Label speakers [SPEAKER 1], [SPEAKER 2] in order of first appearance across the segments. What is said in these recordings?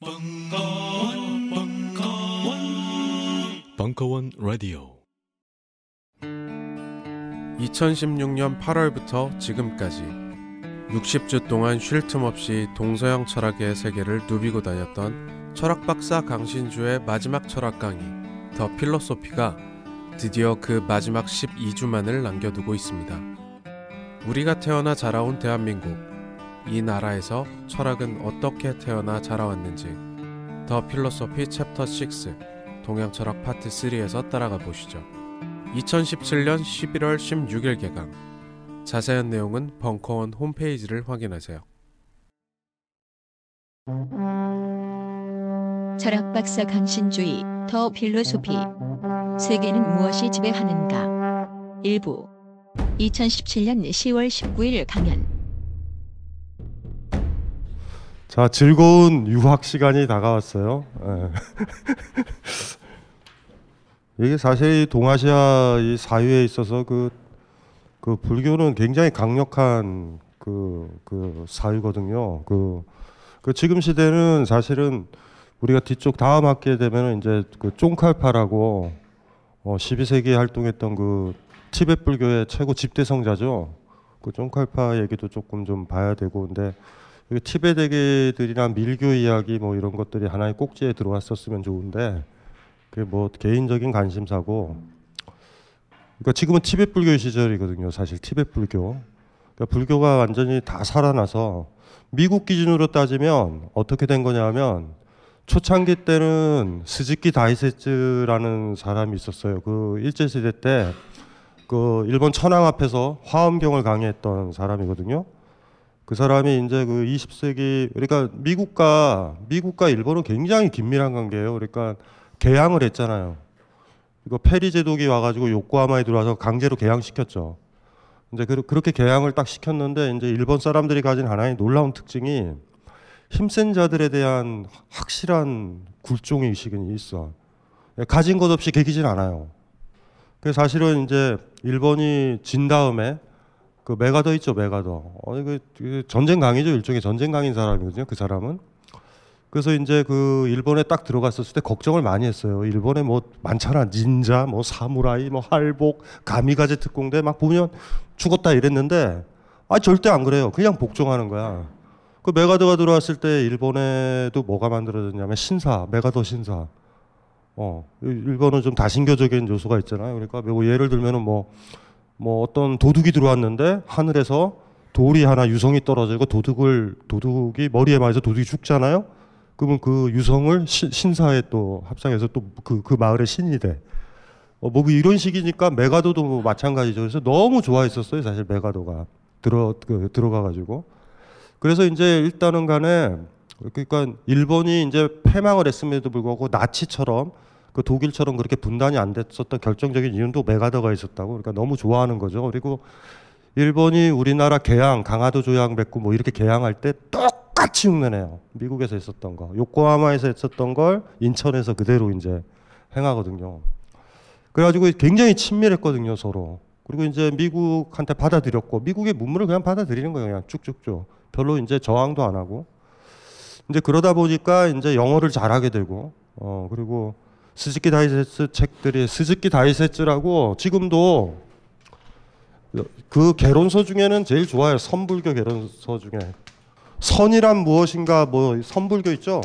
[SPEAKER 1] 벙커원, 벙커원, 벙커원 라디오.
[SPEAKER 2] 2016년 8월부터 지금까지 60주 동안 쉴 틈 없이 동서양 철학의 세계를 누비고 다녔던 철학 박사 강신주의 마지막 철학 강의 더 필로소피가 드디어 그 마지막 12주만을 남겨두고 있습니다. 우리가 태어나 자라온 대한민국 이 나라에서 철학은 어떻게 태어나 자라왔는지 The Philosophy chapter 6 동양 철학 파트 3에서 따라가 보시죠. 2017년 11월 16일 개강. 자세한 내용은 벙커원 홈페이지를 확인하세요.
[SPEAKER 3] 철학 박사 강신주의 The Philosophy 세계는 무엇이 지배하는가 일부 2017년 10월 19일 강연
[SPEAKER 4] 자, 즐거운 유학 시간이 다가왔어요. 예. 이게 사실 동아시아 이 사유에 있어서 그, 그 불교는 굉장히 강력한 그, 그 사유거든요. 그, 그 지금 시대는 사실은 우리가 뒤쪽 다음 학기에 되면은 이제 그 쫑칼파라고 어 12세기에 활동했던 그 티베트 불교의 최고 집대성자죠. 그 쫑칼파 얘기도 조금 좀 봐야 되고 근데 이 티베트계들이나 밀교 이야기 뭐 이런 것들이 하나의 꼭지에 들어왔었으면 좋은데 그게 뭐 개인적인 관심사고 그러니까 지금은 티베트 불교 시절이거든요. 사실 티베트 불교. 그러니까 불교가 완전히 다 살아나서 미국 기준으로 따지면 어떻게 된 거냐면 초창기 때는 스즈키 다이세츠라는 사람이 있었어요. 그 일제 시대 때 그 일본 천황 앞에서 화엄경을 강의했던 사람이거든요. 그 사람이 이제 그 20세기 그러니까 미국과 미국과 일본은 굉장히 긴밀한 관계예요. 그러니까 개항을 했잖아요. 이거 페리 제독이 와가지고 요코하마에 들어와서 강제로 개항시켰죠. 이제 그렇게 개항을 딱 시켰는데 이제 일본 사람들이 가진 하나의 놀라운 특징이 힘센 자들에 대한 확실한 굴종 의식이 있어. 가진 것 없이 개기진 않아요. 그 사실은 이제 일본이 진 다음에 그 메가더 있죠 메가더. 어 이거 전쟁 강이죠 일종의 전쟁 강인 사람이거든요 그 사람은. 그래서 이제 그 일본에 딱 들어갔었을 때 걱정을 많이 했어요. 일본에 뭐 많잖아 닌자, 뭐 사무라이, 뭐 할복, 가미가제 특공대 막 보면 죽었다 이랬는데 아 절대 안 그래요. 그냥 복종하는 거야. 그 메가더가 들어왔을 때 일본에도 뭐가 만들어졌냐면 신사, 메가더 신사. 어, 일본은 좀 다신교적인 요소가 있잖아요. 그러니까 뭐 예를 들면은 뭐, 뭐 어떤 도둑이 들어왔는데 하늘에서 돌이 하나 유성이 떨어지고 도둑을, 도둑이 머리에 맞아서 도둑이 죽잖아요. 그러면 그 유성을 시, 신사에 또 합성해서 또 그, 그 마을의 신이 돼. 어, 뭐 이런 식이니까 메가도도 뭐 마찬가지죠. 그래서 너무 좋아했었어요. 사실 메가도가. 들어, 그, 들어가 가지고. 그래서 이제 일단은 간에 그러니까 일본이 이제 패망을 했음에도 불구하고 나치처럼 그 독일처럼 그렇게 분단이 안 됐었던 결정적인 이유도 메가더가 있었다고 그러니까 너무 좋아하는 거죠. 그리고 일본이 우리나라 개항, 강화도 조약 맺고 뭐 이렇게 개항할 때 똑같이 흉내내요. 미국에서 있었던 거, 요코하마에서 했었던 걸 인천에서 그대로 이제 행하거든요. 그래가지고 굉장히 친밀했거든요 서로. 그리고 이제 미국한테 받아들였고 미국의 문물을 그냥 받아들이는 거예요. 그냥 쭉쭉쭉. 별로 이제 저항도 안 하고. 이제 그러다 보니까 이제 영어를 잘하게 되고 어 그리고 스즈키 다이세츠 책들이 스즈키 다이세츠라고 지금도 그 개론서 중에는 제일 좋아요. 선불교 개론서 중에 선이란 무엇인가 뭐 선불교 있죠.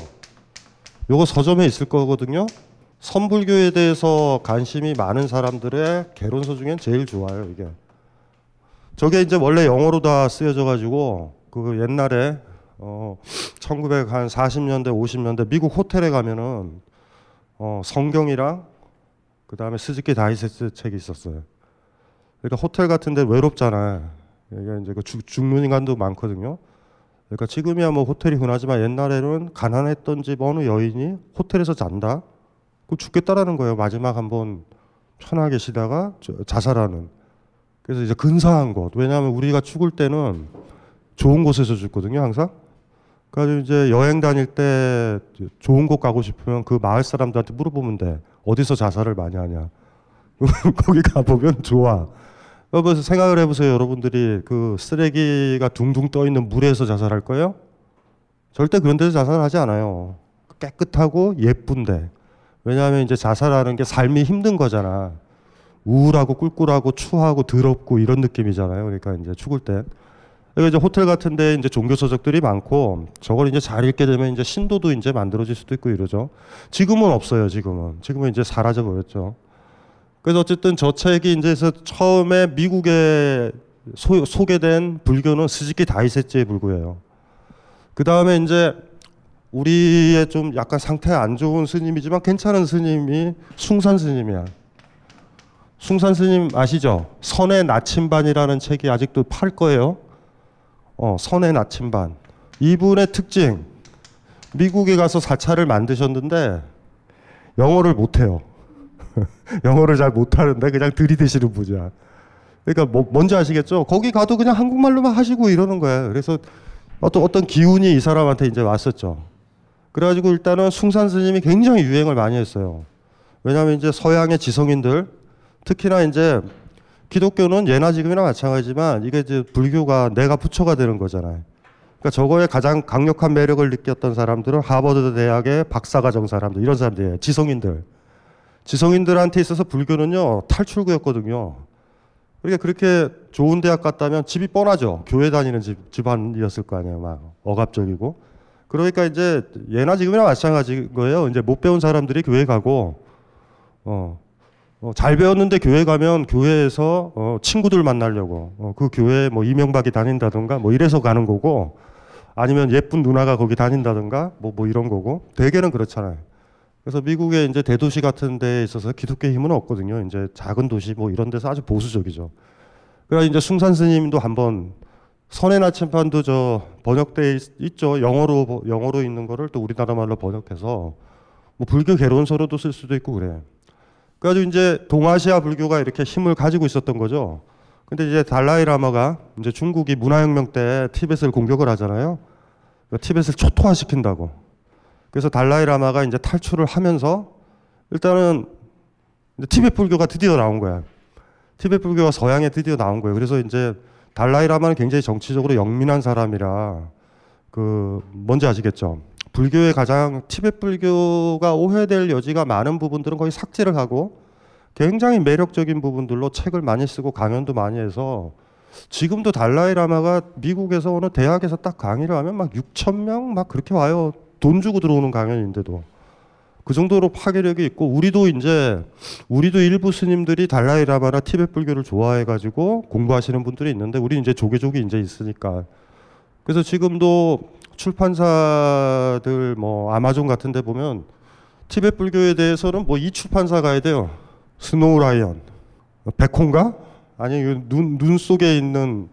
[SPEAKER 4] 요거 서점에 있을 거거든요. 선불교에 대해서 관심이 많은 사람들의 개론서 중엔 제일 좋아요, 이게. 저게 이제 원래 영어로 다 쓰여져 가지고 그 옛날에 어 1940년대 50년대 미국 호텔에 가면은 어 성경이랑 그 다음에 스즈키 다이세스 책이 있었어요. 그러니까 호텔 같은 데 외롭잖아요. 이게 이제 그 죽는 인간도 많거든요. 그러니까 지금이야 뭐 호텔이 흔하지만 옛날에는 가난했던 집 어느 여인이 호텔에서 잔다. 그 죽겠다라는 거예요. 마지막 한번 편하게 쉬다가 자살하는. 그래서 이제 근사한 곳. 왜냐하면 우리가 죽을 때는 좋은 곳에서 죽거든요, 항상. 그래서 이제 여행 다닐 때 좋은 곳 가고 싶으면 그 마을 사람들한테 물어보면 돼. 어디서 자살을 많이 하냐. 거기 가보면 좋아. 그래서 생각을 해보세요, 여러분들이 그 쓰레기가 둥둥 떠 있는 물에서 자살할 거예요? 절대 그런 데서 자살하지 않아요. 깨끗하고 예쁜데 왜냐하면 이제 자살하는 게 삶이 힘든 거잖아. 우울하고 꿀꿀하고 추하고 더럽고 이런 느낌이잖아요. 그러니까 이제 죽을 때. 그러니까 이제 호텔 같은데 이제 종교 서적들이 많고 저걸 이제 잘 읽게 되면 이제 신도도 이제 만들어질 수도 있고 이러죠. 지금은 없어요. 지금은 지금은 이제 사라져 버렸죠. 그래서 어쨌든 저 책이 이제 처음에 미국에 소, 소개된 불교는 스즈키 다이세츠의 불교예요. 그 다음에 이제 우리의 좀 약간 상태 안 좋은 스님이지만 괜찮은 스님이 숭산 스님이야. 숭산 스님 아시죠? 선의 나침반이라는 책이 아직도 팔 거예요. 어, 선의 나침반. 이분의 특징. 미국에 가서 사찰을 만드셨는데 영어를 못해요. 영어를 잘 못하는데 그냥 들이대시는 분이야. 그러니까 뭐 뭔지 아시겠죠? 거기 가도 그냥 한국말로만 하시고 이러는 거예요. 그래서 어떤 어떤 기운이 이 사람한테 이제 왔었죠. 그래가지고 일단은 숭산 스님이 굉장히 유행을 많이 했어요. 왜냐하면 이제 서양의 지성인들 특히나 이제 기독교는 예나 지금이나 마찬가지지만 이게 이제 불교가 내가 부처가 되는 거잖아요. 그러니까 저거에 가장 강력한 매력을 느꼈던 사람들은 하버드 대학의 박사과정 사람들 이런 사람들이에요. 지성인들. 지성인들한테 있어서 불교는요 탈출구였거든요. 그러니까 그렇게 좋은 대학 갔다면 집이 뻔하죠. 교회 다니는 집, 집안이었을 거 아니에요. 막 억압적이고. 그러니까 이제 예나 지금이나 마찬가지인 거예요. 이제 못 배운 사람들이 교회 가고, 어, 어, 잘 배웠는데 교회 가면 교회에서 어, 친구들 만나려고 어, 그 교회 뭐 이명박이 다닌다든가 뭐 이래서 가는 거고 아니면 예쁜 누나가 거기 다닌다든가 뭐, 뭐 이런 거고 대개는 그렇잖아요. 그래서 미국의 이제 대도시 같은 데에 있어서 기독교 힘은 없거든요. 이제 작은 도시 뭐 이런 데서 아주 보수적이죠. 그래서 이제 숭산 스님도 한번 선의 나침판도 저 번역돼 있, 죠 영어로 영어로 있는 거를 또 우리나라 말로 번역해서 뭐 불교 개론서로도 쓸 수도 있고 그래. 그래가지고 이제 동아시아 불교가 이렇게 힘을 가지고 있었던 거죠. 근데 이제 달라이 라마가 이제 중국이 문화혁명 때 티벳을 공격을 하잖아요. 티벳을 초토화시킨다고. 그래서 달라이 라마가 이제 탈출을 하면서 일단은 티베트 불교가 드디어 나온 거야. 티베트 불교가 서양에 드디어 나온 거예요. 그래서 이제 달라이 라마는 굉장히 정치적으로 영민한 사람이라 그 뭔지 아시겠죠? 불교의 가장 티베트 불교가 오해될 여지가 많은 부분들은 거의 삭제를 하고 굉장히 매력적인 부분들로 책을 많이 쓰고 강연도 많이 해서 지금도 달라이 라마가 미국에서 어느 대학에서 딱 강의를 하면 막 6천 명 막 그렇게 와요. 돈 주고 들어오는 강연인데도 그 정도로 파괴력이 있고 우리도 이제 우리도 일부 스님들이 달라이 라마나 티베트 불교를 좋아해 가지고 공부하시는 분들이 있는데 우리 이제 조개조개 이제 있으니까 그래서 지금도 출판사들 뭐 아마존 같은 데 보면 티베트 불교에 대해서는 뭐 이 출판사 가야 돼요. Snow Lion. 백호인가? 아니 눈, 눈 속에 있는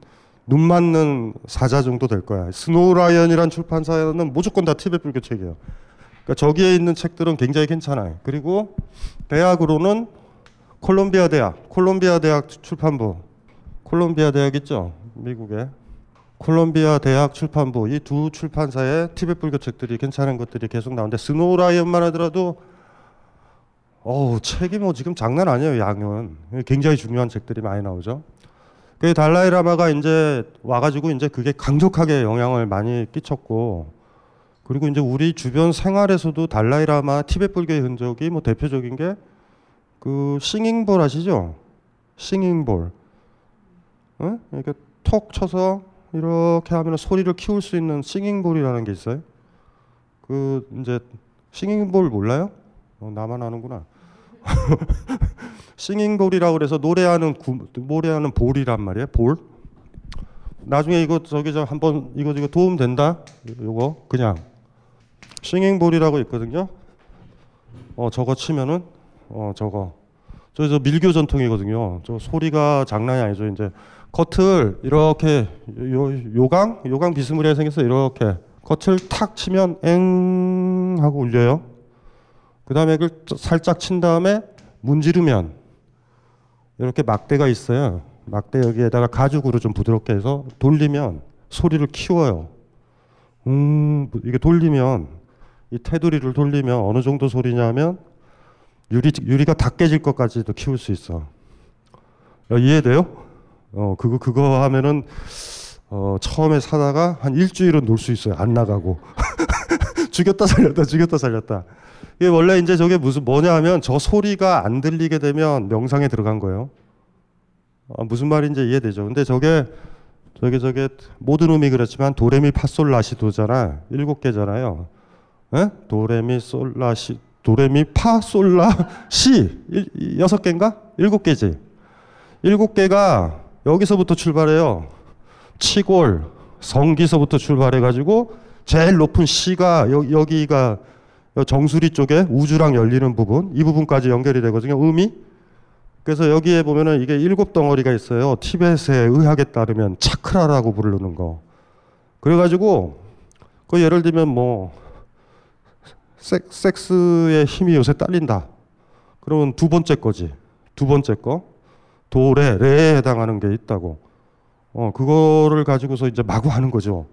[SPEAKER 4] 눈 맞는 사자 정도 될 거야. Snow Lion이란 출판사는 무조건 다 티베트 불교 책이에요. 그러니까 저기에 있는 책들은 굉장히 괜찮아요. 그리고 대학으로는 콜롬비아 대학, 콜롬비아 대학 출판부, 콜롬비아 대학 있죠, 미국에. 콜롬비아 대학 출판부 이 두 출판사의 티베트 불교 책들이 괜찮은 것들이 계속 나오는데 Snow Lion만 하더라도 어우 책이 뭐 지금 장난 아니에요 양은 굉장히 중요한 책들이 많이 나오죠. 그 달라이 라마가 이제 와가지고 이제 그게 강력하게 영향을 많이 끼쳤고 그리고 이제 우리 주변 생활에서도 달라이 라마 티베트 불교의 흔적이 뭐 대표적인 게 그 싱잉볼 아시죠? 싱잉볼. 어? 이렇게 톡 쳐서 이렇게 하면 소리를 키울 수 있는 싱잉볼이라는 게 있어요. 그 이제 singing bowl 몰라요? 어, 나만 아는구나. singing bowl이라고 그래서 노래하는 구, 노래하는 bowl이란 말이에요. bowl. 나중에 이거 저기 저 한번 이거 이거 도움 된다. 요거 그냥 singing bowl이라고 있거든요. 어 저거 치면은 어 저거 저저 밀교 전통이거든요. 저 소리가 장난이 아니죠. 이제 겉을 이렇게 요, 요강 요강 비스무리하게 생겨서 이렇게 겉을 탁 치면 엥 하고 울려요. 그 다음에 그걸 살짝 친 다음에 문지르면 이렇게 막대가 있어요. 막대 여기에다가 가죽으로 좀 부드럽게 해서 돌리면 소리를 키워요. 음, 이게 돌리면 이 테두리를 돌리면 어느 정도 소리냐면 유리 유리가 다 깨질 것까지도 키울 수 있어. 어, 이해돼요? 어, 그거 그거 하면은 어, 처음에 사다가 한 일주일은 놀 수 있어요. 안 나가고. 죽였다 살렸다 죽였다 살렸다. 이게 원래 이제 저게 무슨 뭐냐 하면 저 소리가 안 들리게 되면 명상에 들어간 거예요. 아, 무슨 말인지 이해되죠. 근데 저게 저게 저게 모든 음이 그렇지만 도레미 파솔 라시도잖아. 일곱 개잖아요. 에? 도레미 솔 라시 도레미 파솔 라시 여섯 개인가? 일곱 개지. 일곱 개가 여기서부터 출발해요. 치골 성기서부터 출발해 가지고 제일 높은 C가 여, 여기가 정수리 쪽에 우주랑 열리는 부분 이 부분까지 연결이 되거든요. 음이 그래서 여기에 보면은 이게 일곱 덩어리가 있어요. 티벳의 의학에 따르면 차크라라고 부르는 거. 그래가지고 그 예를 들면 뭐 섹, 섹스의 힘이 요새 딸린다. 그러면 두 번째 거지. 두 번째 거. 도레, 레에 해당하는 게 있다고. 어, 그거를 가지고서 이제 마구 하는 거죠.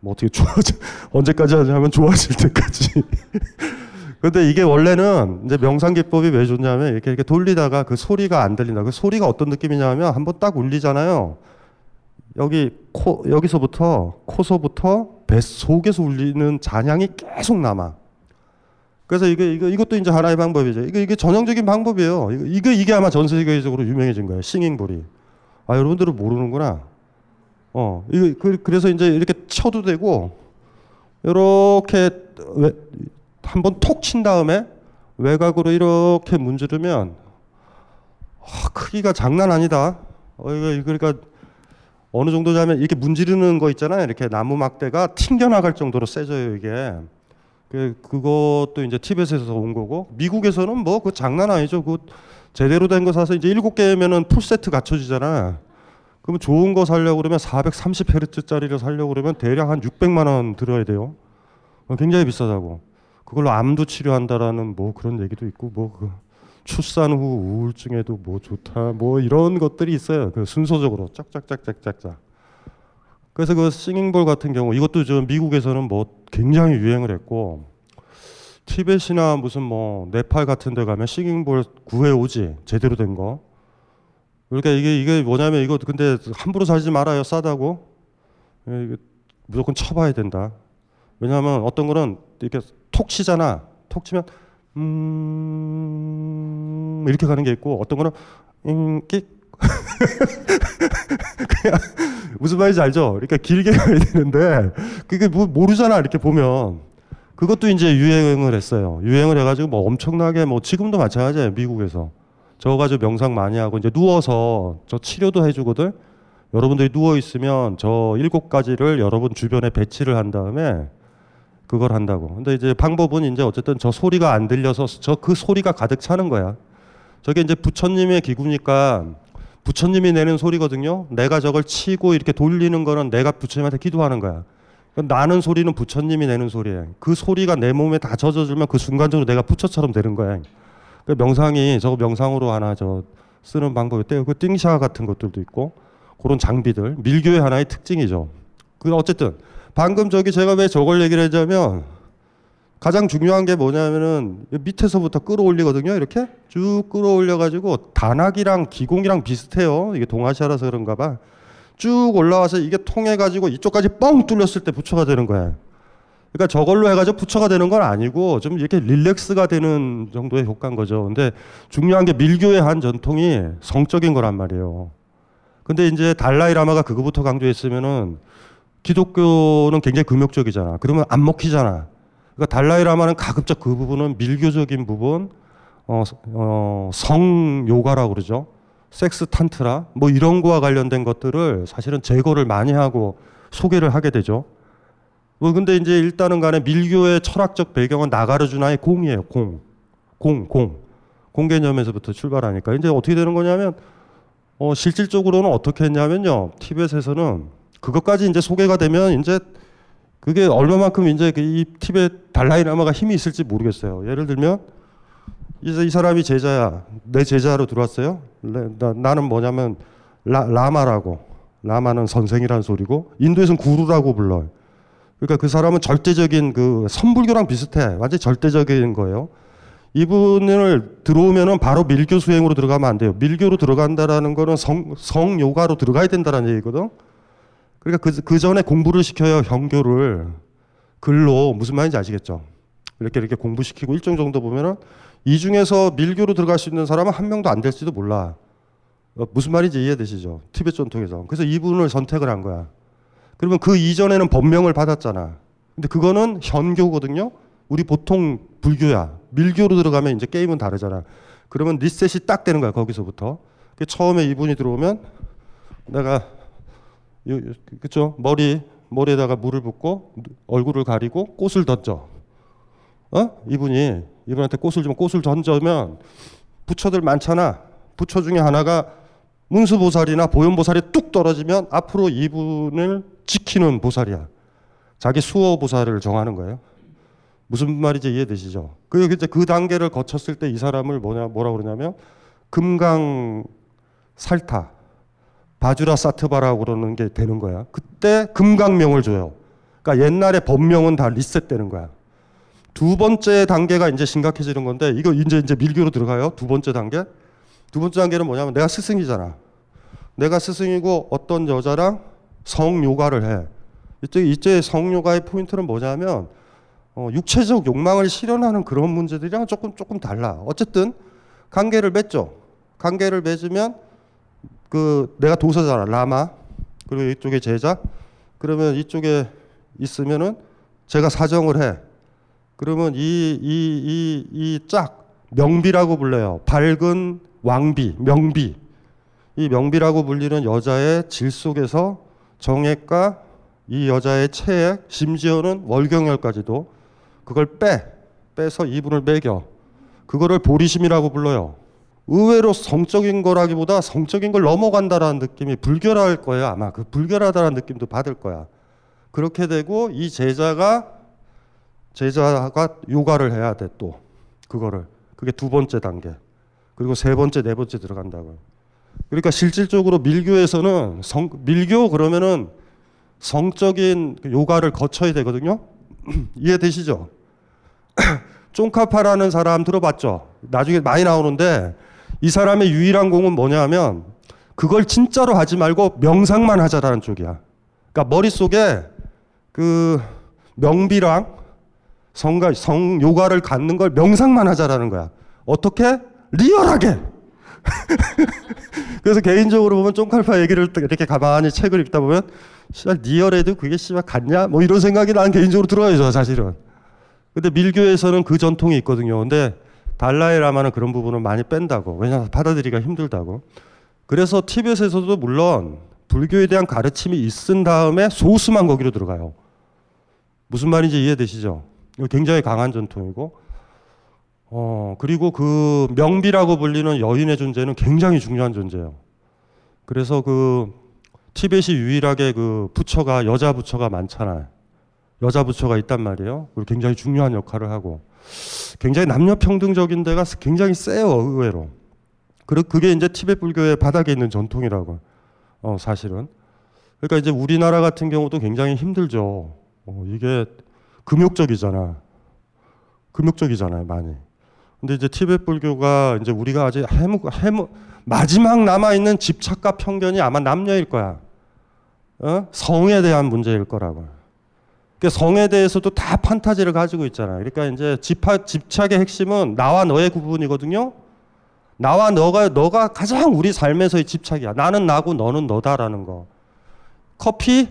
[SPEAKER 4] 뭐 어떻게 좋아지, 언제까지 하냐면 좋아질 때까지. 근데 이게 원래는 이제 명상 기법이 왜 좋냐면 이렇게 이렇게 돌리다가 그 소리가 안 들린다. 그 소리가 어떤 느낌이냐면 한번 딱 울리잖아요. 여기 코 여기서부터 코서부터 배 속에서 울리는 잔향이 계속 남아. 그래서 이게 이거 이것도 이제 하나의 방법이죠. 이게 이게 전형적인 방법이에요. 이거 이게, 이게 아마 전 세계적으로 유명해진 거예요. 싱잉볼이. 아 여러분들은 모르는구나. 어 이거 그, 그래서 이제 이렇게 쳐도 되고 이렇게 한번 톡 친 다음에 외곽으로 이렇게 문지르면 아, 크기가 장난 아니다. 어, 이거 그러니까 어느 정도냐면 이렇게 문지르는 거 있잖아요. 이렇게 나무 막대가 튕겨나갈 정도로 세져요 이게. 그 그것도 이제 티벳에서 온 거고 미국에서는 뭐 그 장난 아니죠. 그 제대로 된 거 사서 이제 일곱 개면은 풀 세트 갖춰지잖아. 그러면 좋은 거 살려고 그러면 430헤르츠짜리를 살려고 그러면 대략 한 600만 원 들어야 돼요. 어, 굉장히 비싸다고. 그걸로 암도 치료한다라는 뭐 그런 얘기도 있고 뭐 그 출산 후 우울증에도 뭐 좋다 뭐 이런 것들이 있어요. 그 순서적으로 짝짝짝짝짝짝. 그래서 그 싱잉볼 같은 경우 이것도 저 미국에서는 뭐 굉장히 유행을 했고 티벳이나 무슨 뭐 네팔 같은 데 가면 싱잉볼 구해 오지 제대로 된 거. 그러니까 이게 이게 뭐냐면 이거 근데 함부로 사지 말아요 싸다고. 예, 무조건 쳐봐야 된다. 왜냐하면 어떤 거는 이렇게 톡 치잖아. 톡 치면 음 이렇게 가는 게 있고 어떤 거는 음끽 그냥 무슨 말인지 알죠? 그러니까 길게 가야 되는데 그게 뭐 모르잖아 이렇게 보면 그것도 이제 유행을 했어요. 유행을 해가지고 뭐 엄청나게 뭐 지금도 마찬가지예요 미국에서 저 가지고 명상 많이 하고 이제 누워서 저 치료도 해주거든. 여러분들이 누워 있으면 저 일곱 가지를 여러분 주변에 배치를 한 다음에 그걸 한다고. 근데 이제 방법은 이제 어쨌든 저 소리가 안 들려서 저 그 소리가 가득 차는 거야. 저게 이제 부처님의 기구니까 부처님이 내는 소리거든요. 내가 저걸 치고 이렇게 돌리는 거는 내가 부처님한테 기도하는 거야. 나는 소리는 부처님이 내는 소리예요. 그 소리가 내 몸에 다 젖어들면 그 순간적으로 내가 부처처럼 되는 거야. 그 명상이 저거 명상으로 하나 저 쓰는 방법이 있대요. 그 띵샤 같은 것들도 있고 그런 장비들 밀교의 하나의 특징이죠. 그 어쨌든 방금 저기 제가 왜 저걸 얘기를 하자면 가장 중요한 게 뭐냐면은 밑에서부터 끌어올리거든요. 이렇게 쭉 끌어올려 가지고 단학이랑 기공이랑 비슷해요. 이게 동아시아라서 그런가 봐. 쭉 올라와서 이게 통해 가지고 이쪽까지 뻥 뚫렸을 때 부처가 되는 거야. 그러니까 저걸로 해가지고 부처가 되는 건 아니고 좀 이렇게 릴렉스가 되는 정도의 효과인 거죠. 근데 중요한 게 밀교의 한 전통이 성적인 거란 말이에요. 근데 이제 달라이 라마가 그거부터 강조했으면은 기독교는 굉장히 금욕적이잖아. 그러면 안 먹히잖아. 그러니까 달라이 라마는 가급적 그 부분은 밀교적인 부분, 어, 어, 성 요가라고 그러죠. 섹스 탄트라 뭐 이런 거와 관련된 것들을 사실은 제거를 많이 하고 소개를 하게 되죠. 뭐 근데 이제 일단은 간에 밀교의 철학적 배경은 나가르주나의 공이에요. 공. 공, 공. 공 개념에서부터 출발하니까 이제 어떻게 되는 거냐면 어 실질적으로는 어떻게 했냐면요. 티벳에서는 그것까지 이제 소개가 되면 이제 그게 얼마만큼 이제 그이 티벳 달라이라마가 힘이 있을지 모르겠어요. 예를 들면 이제 이 사람이 제자야. 내 제자로 들어왔어요. 나, 나는 뭐냐면 라, 라마라고. 라마는 선생이라는 소리고 인도에서는 구루라고 불러요. 그러니까 그 사람은 절대적인 그 선불교랑 비슷해. 완전 절대적인 거예요. 이분을 들어오면은 바로 밀교 수행으로 들어가면 안 돼요. 밀교로 들어간다라는 거는 성, 성 요가로 들어가야 된다는 얘기거든. 그러니까 그, 그 전에 공부를 시켜요. 형교를. 글로 무슨 말인지 아시겠죠? 이렇게 이렇게 공부시키고 일정 정도 보면은 이 중에서 밀교로 들어갈 수 있는 사람은 한 명도 안 될지도 몰라. 어, 무슨 말인지 이해되시죠? 티베트 전통에서. 그래서 이분을 선택을 한 거야. 그러면 그 이전에는 법명을 받았잖아. 근데 그거는 현교거든요. 우리 보통 불교야. 밀교로 들어가면 이제 게임은 다르잖아. 그러면 리셋이 딱 되는 거야. 거기서부터. 그 처음에 이분이 들어오면 내가 그쵸 머리 머리에다가 물을 붓고 얼굴을 가리고 꽃을 던져. 어? 이분이 이분한테 꽃을 주면 꽃을 던져면 부처들 많잖아. 부처 중에 하나가 문수보살이나 보현보살이 뚝 떨어지면 앞으로 이분을 지키는 보살이야. 자기 수호보살을 정하는 거예요. 무슨 말인지 이해되시죠? 그 이제 그 단계를 거쳤을 때 이 사람을 뭐냐 뭐라 그러냐면 금강 살타 바주라 사트바라고 그러는 게 되는 거야. 그때 금강명을 줘요. 그러니까 옛날에 법명은 다 리셋되는 거야. 두 번째 단계가 이제 심각해지는 건데 이거 이제 이제 밀교로 들어가요. 두 번째 단계. 두 번째 단계는 뭐냐면 내가 스승이잖아. 내가 스승이고 어떤 여자랑 성요가를 해. 이때 이때 성요가의 포인트는 뭐냐면 어, 육체적 욕망을 실현하는 그런 문제들이랑 조금 조금 달라. 어쨌든 관계를 맺죠. 관계를 맺으면 그 내가 도사잖아 라마 그리고 이쪽에 제자 그러면 이쪽에 있으면은 제가 사정을 해. 그러면 이 이 이 이 짝 명비라고 불러요. 밝은 왕비 명비 이 명비라고 불리는 여자의 질 속에서 정액과 이 여자의 체액 심지어는 월경혈까지도 그걸 빼 빼서 이분을 매겨 그거를 보리심이라고 불러요. 의외로 성적인 거라기보다 성적인 걸 넘어간다라는 느낌이 불결할 거예요. 아마 그 불결하다라는 느낌도 받을 거야. 그렇게 되고 이 제자가 제자가 요가를 해야 돼 또 그거를 그게 두 번째 단계 그리고 세 번째 네 번째 들어간다고. 그러니까 실질적으로 밀교에서는 성, 밀교 그러면은 성적인 그 요가를 거쳐야 되거든요. 이해되시죠? 쫑카파라는 사람 들어봤죠? 나중에 많이 나오는데 이 사람의 유일한 공은 뭐냐면 그걸 진짜로 하지 말고 명상만 하자라는 쪽이야. 그러니까 머릿속에 그 명비랑 성가, 성 요가를 갖는 걸 명상만 하자라는 거야. 어떻게? 리얼하게. 그래서 개인적으로 보면 쫑칼파 얘기를 이렇게 가만히 책을 읽다 보면 씨발 리얼해도 그게 씨발 같냐? 뭐 이런 생각이 난 개인적으로 들어요, 사실은. 근데 밀교에서는 그 전통이 있거든요. 근데 달라이 라마는 그런 부분을 많이 뺀다고. 왜냐하면 받아들이기가 힘들다고. 그래서 티벳에서도 물론 불교에 대한 가르침이 있은 다음에 소수만 거기로 들어가요. 무슨 말인지 이해되시죠? 굉장히 강한 전통이고, 어, 그리고 그 명비라고 불리는 여인의 존재는 굉장히 중요한 존재예요. 그래서 그 티벳이 유일하게 그 부처가 여자 부처가 많잖아요. 여자 부처가 있단 말이에요. 그리고 굉장히 중요한 역할을 하고 굉장히 남녀 평등적인 데가 굉장히 세요 의외로. 그리고 그게 이제 티베트 불교의 바닥에 있는 전통이라고. 어 사실은. 그러니까 이제 우리나라 같은 경우도 굉장히 힘들죠. 어, 이게 금욕적이잖아. 금욕적이잖아요 많이. 근데 이제 티베트 불교가 이제 우리가 아직 해무 해무 마지막 남아 있는 집착과 편견이 아마 남녀일 거야. 어? 성에 대한 문제일 거라고. 그 성에 대해서도 다 판타지를 가지고 있잖아요. 그러니까 이제 집하, 집착의 핵심은 나와 너의 구분이거든요. 나와 너가 너가 가장 우리 삶에서의 집착이야. 나는 나고 너는 너다라는 거. 커피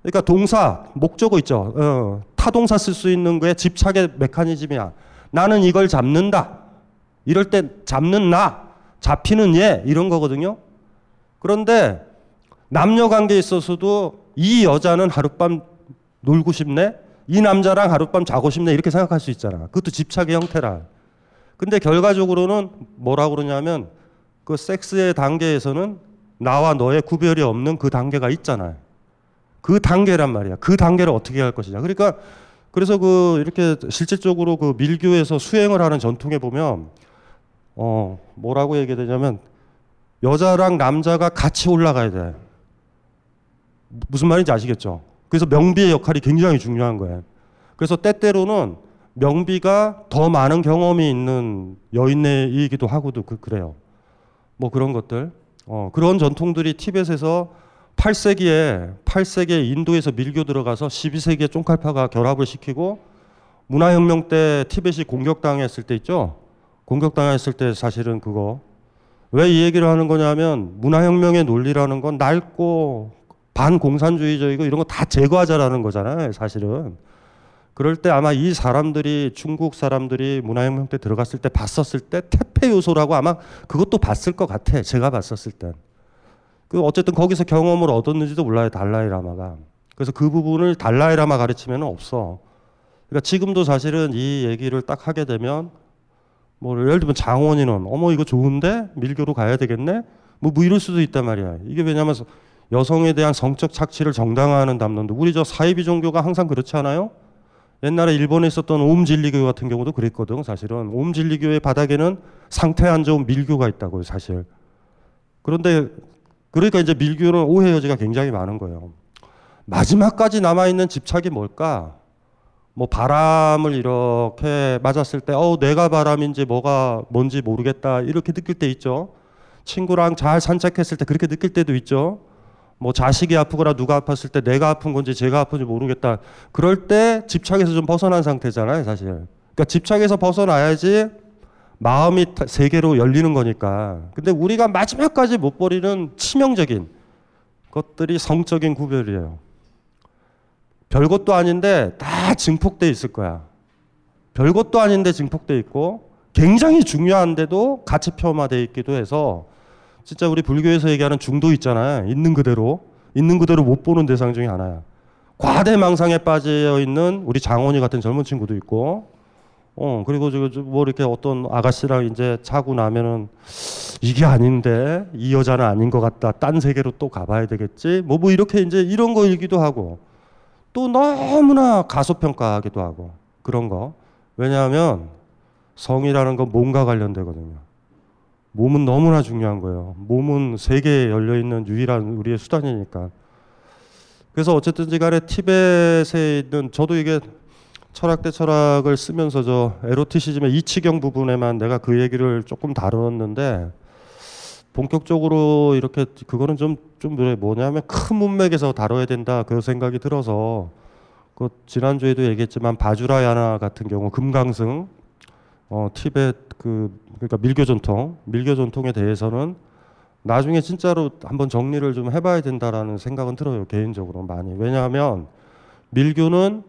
[SPEAKER 4] 그러니까 동사 목적어 있죠. 어, 타동사 쓸 수 있는 거에 집착의 메커니즘이야. 나는 이걸 잡는다. 이럴 때 잡는 나, 잡히는 얘 이런 거거든요. 그런데 남녀 관계에 있어서도 이 여자는 하룻밤 놀고 싶네? 이 남자랑 하룻밤 자고 싶네? 이렇게 생각할 수 있잖아. 그것도 집착의 형태라. 근데 결과적으로는 뭐라고 그러냐면 그 섹스의 단계에서는 나와 너의 구별이 없는 그 단계가 있잖아요. 그 단계란 말이야. 그 단계를 어떻게 할 것이냐. 그러니까 그래서 그 이렇게 실질적으로 그 밀교에서 수행을 하는 전통에 보면 어 뭐라고 얘기되냐면 여자랑 남자가 같이 올라가야 돼. 무슨 말인지 아시겠죠? 그래서 명비의 역할이 굉장히 중요한 거예요. 그래서 때때로는 명비가 더 많은 경험이 있는 여인이기도 하고도 그, 그래요. 뭐 그런 것들. 어, 그런 전통들이 티벳에서 8세기에 8세기에 인도에서 밀교 들어가서 12세기에 쫑칼파가 결합을 시키고 문화혁명 때 티벳이 공격당했을 때 있죠. 공격당했을 때 사실은 그거 왜 이 얘기를 하는 거냐면 문화혁명의 논리라는 건 낡고 반공산주의적이고 이런 거 다 제거하자라는 거잖아요. 사실은. 그럴 때 아마 이 사람들이 중국 사람들이 문화혁명 때 들어갔을 때 봤었을 때 태폐 요소라고 아마 그것도 봤을 것 같아. 제가 봤었을 땐. 그 어쨌든 거기서 경험을 얻었는지도 몰라요. 달라이 라마가. 그래서 그 부분을 달라이 라마 가르치면 없어. 그러니까 지금도 사실은 이 얘기를 딱 하게 되면 뭐 예를 들면 장원이는 어머 이거 좋은데 밀교로 가야 되겠네. 뭐, 뭐 이럴 수도 있단 말이야. 이게 왜냐하면 여성에 대한 성적 착취를 정당화하는 담론도 우리 저 사이비 종교가 항상 그렇지 않아요? 옛날에 일본에 있었던 옴진리교 같은 경우도 그랬거든. 사실은 옴진리교의 바닥에는 상태 안 좋은 밀교가 있다고요. 사실. 그런데 그러니까 이제 밀교는 오해 여지가 굉장히 많은 거예요. 마지막까지 남아있는 집착이 뭘까? 뭐 바람을 이렇게 맞았을 때, 어, 내가 바람인지 뭐가 뭔지 모르겠다. 이렇게 느낄 때 있죠. 친구랑 잘 산책했을 때 그렇게 느낄 때도 있죠. 뭐 자식이 아프거나 누가 아팠을 때 내가 아픈 건지 제가 아픈지 모르겠다. 그럴 때 집착에서 좀 벗어난 상태잖아요, 사실. 그러니까 집착에서 벗어나야지 마음이 세계로 열리는 거니까. 근데 우리가 마지막까지 못 버리는 치명적인 것들이 성적인 구별이에요. 별것도 아닌데 다 증폭돼 있을 거야. 별것도 아닌데 증폭돼 있고 굉장히 중요한데도 가치 폄하돼 있기도 해서 진짜 우리 불교에서 얘기하는 중도 있잖아요. 있는 그대로 있는 그대로 못 보는 대상 중에 하나야. 과대망상에 빠져 있는 우리 장원이 같은 젊은 친구도 있고 어, 그리고 저뭐 이렇게 어떤 아가씨랑 이제 자고 나면은 이게 아닌데 이 여자는 아닌 것 같다. 딴 세계로 또 가봐야 되겠지. 뭐, 뭐 이렇게 이제 이런 거일기도 하고 또 너무나 가소평가하기도 하고 그런 거. 왜냐하면 성이라는 건 몸과 관련되거든요. 몸은 너무나 중요한 거예요. 몸은 세계에 열려 있는 유일한 우리의 수단이니까. 그래서 어쨌든지 간에 티벳에 있는 저도 이게 철학 대 철학을 쓰면서 저 에로티시즘의 이치경 부분에만 내가 그 얘기를 조금 다루었는데 본격적으로 이렇게 그거는 좀 좀 뭐냐면 큰 문맥에서 다뤄야 된다 그 생각이 들어서 그 지난주에도 얘기했지만 바주라야나 같은 경우 금강승 어 티벳 그 그러니까 밀교 전통 밀교 전통에 대해서는 나중에 진짜로 한번 정리를 좀 해봐야 된다라는 생각은 들어요 개인적으로 많이 왜냐하면 밀교는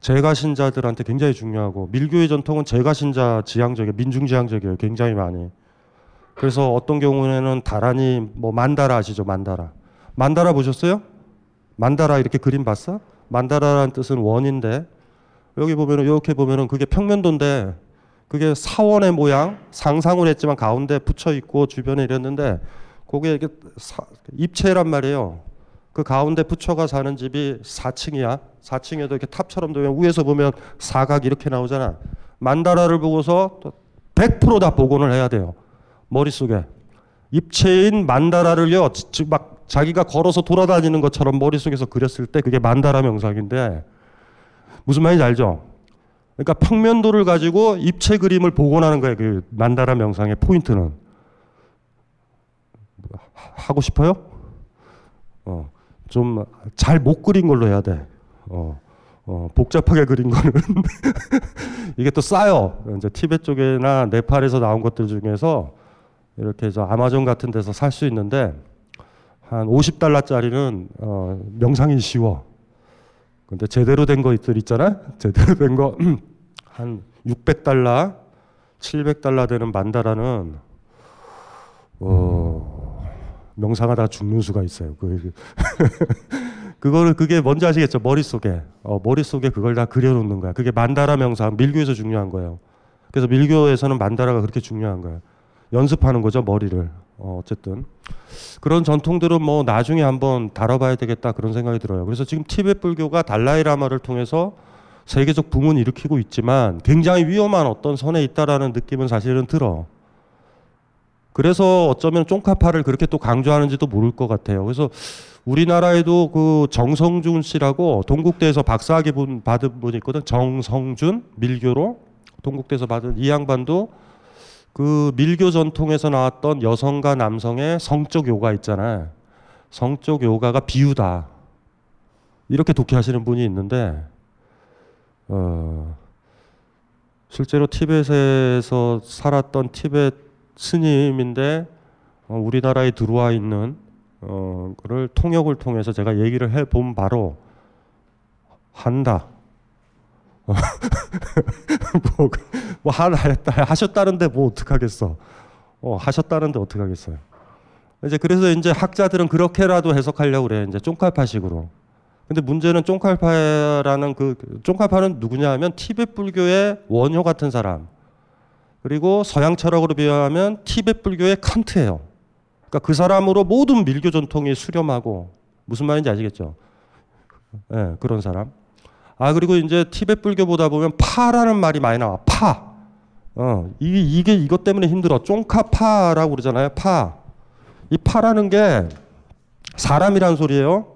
[SPEAKER 4] 제가 신자들한테 굉장히 중요하고 밀교의 전통은 제가 신자 지향적이에요. 민중 지향적이에요. 굉장히 많이. 그래서 어떤 경우에는 다란이 뭐 만다라 아시죠? 만다라. 만다라 보셨어요? 만다라 이렇게 그림 봤어? 만다라라는 뜻은 원인데 여기 보면은 이렇게 보면은 그게 평면도인데 그게 사원의 모양 상상을 했지만 가운데 붙여 있고 주변에 이랬는데 그게 이게 입체란 말이에요. 그 가운데 부처가 사는 집이 4층이야. 4층에도 이렇게 탑처럼 되면 위에서 보면 사각 이렇게 나오잖아. 만다라를 보고서 100%다 복원을 해야 돼요. 머릿속에. 입체인 만다라를요, 막 자기가 걸어서 돌아다니는 것처럼 머릿속에서 그렸을 때 그게 만다라 명상인데 무슨 말인지 알죠? 그러니까 평면도를 가지고 입체 그림을 복원하는 거예요. 그 만다라 명상의 포인트는. 하고 싶어요? 어. 좀 잘 못 그린 걸로 해야 돼. 어, 어, 복잡하게 그린 거는 이게 또 싸요. 이제 티베트 쪽이나 네팔에서 나온 것들 중에서 이렇게 저 아마존 같은 데서 살 수 있는데 한 50달러짜리는 어, 명상이 쉬워. 근데 제대로 된 거들 있잖아. 제대로 된 거 한 600달러, 700달러 되는 만다라는 어. 명상하다 죽는 수가 있어요. 그, 그거를 그게 뭔지 아시겠죠? 머릿속에 어, 머릿속에 그걸 다 그려 놓는 거야. 그게 만다라 명상 밀교에서 중요한 거예요. 그래서 밀교에서는 만다라가 그렇게 중요한 거예요. 연습하는 거죠 머리를. 어, 어쨌든 그런 전통들은 뭐 나중에 한번 다뤄봐야 되겠다 그런 생각이 들어요. 그래서 지금 티베트 불교가 달라이라마를 통해서 세계적 붐은 일으키고 있지만 굉장히 위험한 어떤 선에 있다라는 느낌은 사실은 들어. 그래서 어쩌면 쫑카파를 그렇게 또 강조하는지도 모를 것 같아요. 그래서 우리나라에도 그 정성준 씨라고 동국대에서 박사학위 분 받은 분이 있거든. 정성준 밀교로 동국대에서 받은 이 양반도 그 밀교 전통에서 나왔던 여성과 남성의 성적 요가 있잖아요. 성적 요가가 비유다. 이렇게 독해하시는 분이 있는데 어, 실제로 티벳에서 살았던 티벳 스님인데 어, 우리나라에 들어와 있는 어, 그를 통역을 통해서 제가 얘기를 해본 바로 한다. 뭐, 뭐 했다 하셨다는데 뭐 어떡하겠어. 어, 하셨다는데 어떡하겠어요. 이제 그래서 이제 학자들은 그렇게라도 해석하려고 그래. 이제 쫑칼파식으로. 근데 문제는 쫑칼파라는 그 쫑칼파는 누구냐 하면 티베트 불교의 원효 같은 사람. 그리고 서양 철학으로 비하면 티베트 불교의 칸트예요. 그러니까 그 사람으로 모든 밀교 전통이 수렴하고 무슨 말인지 아시겠죠? 예, 네, 그런 사람. 아 그리고 이제 티베트 불교 보다 보면 파라는 말이 많이 나와. 파. 어, 이게 이게 이것 때문에 힘들어. 쫑카파라고 그러잖아요. 파. 이 파라는 게 사람이란 소리예요.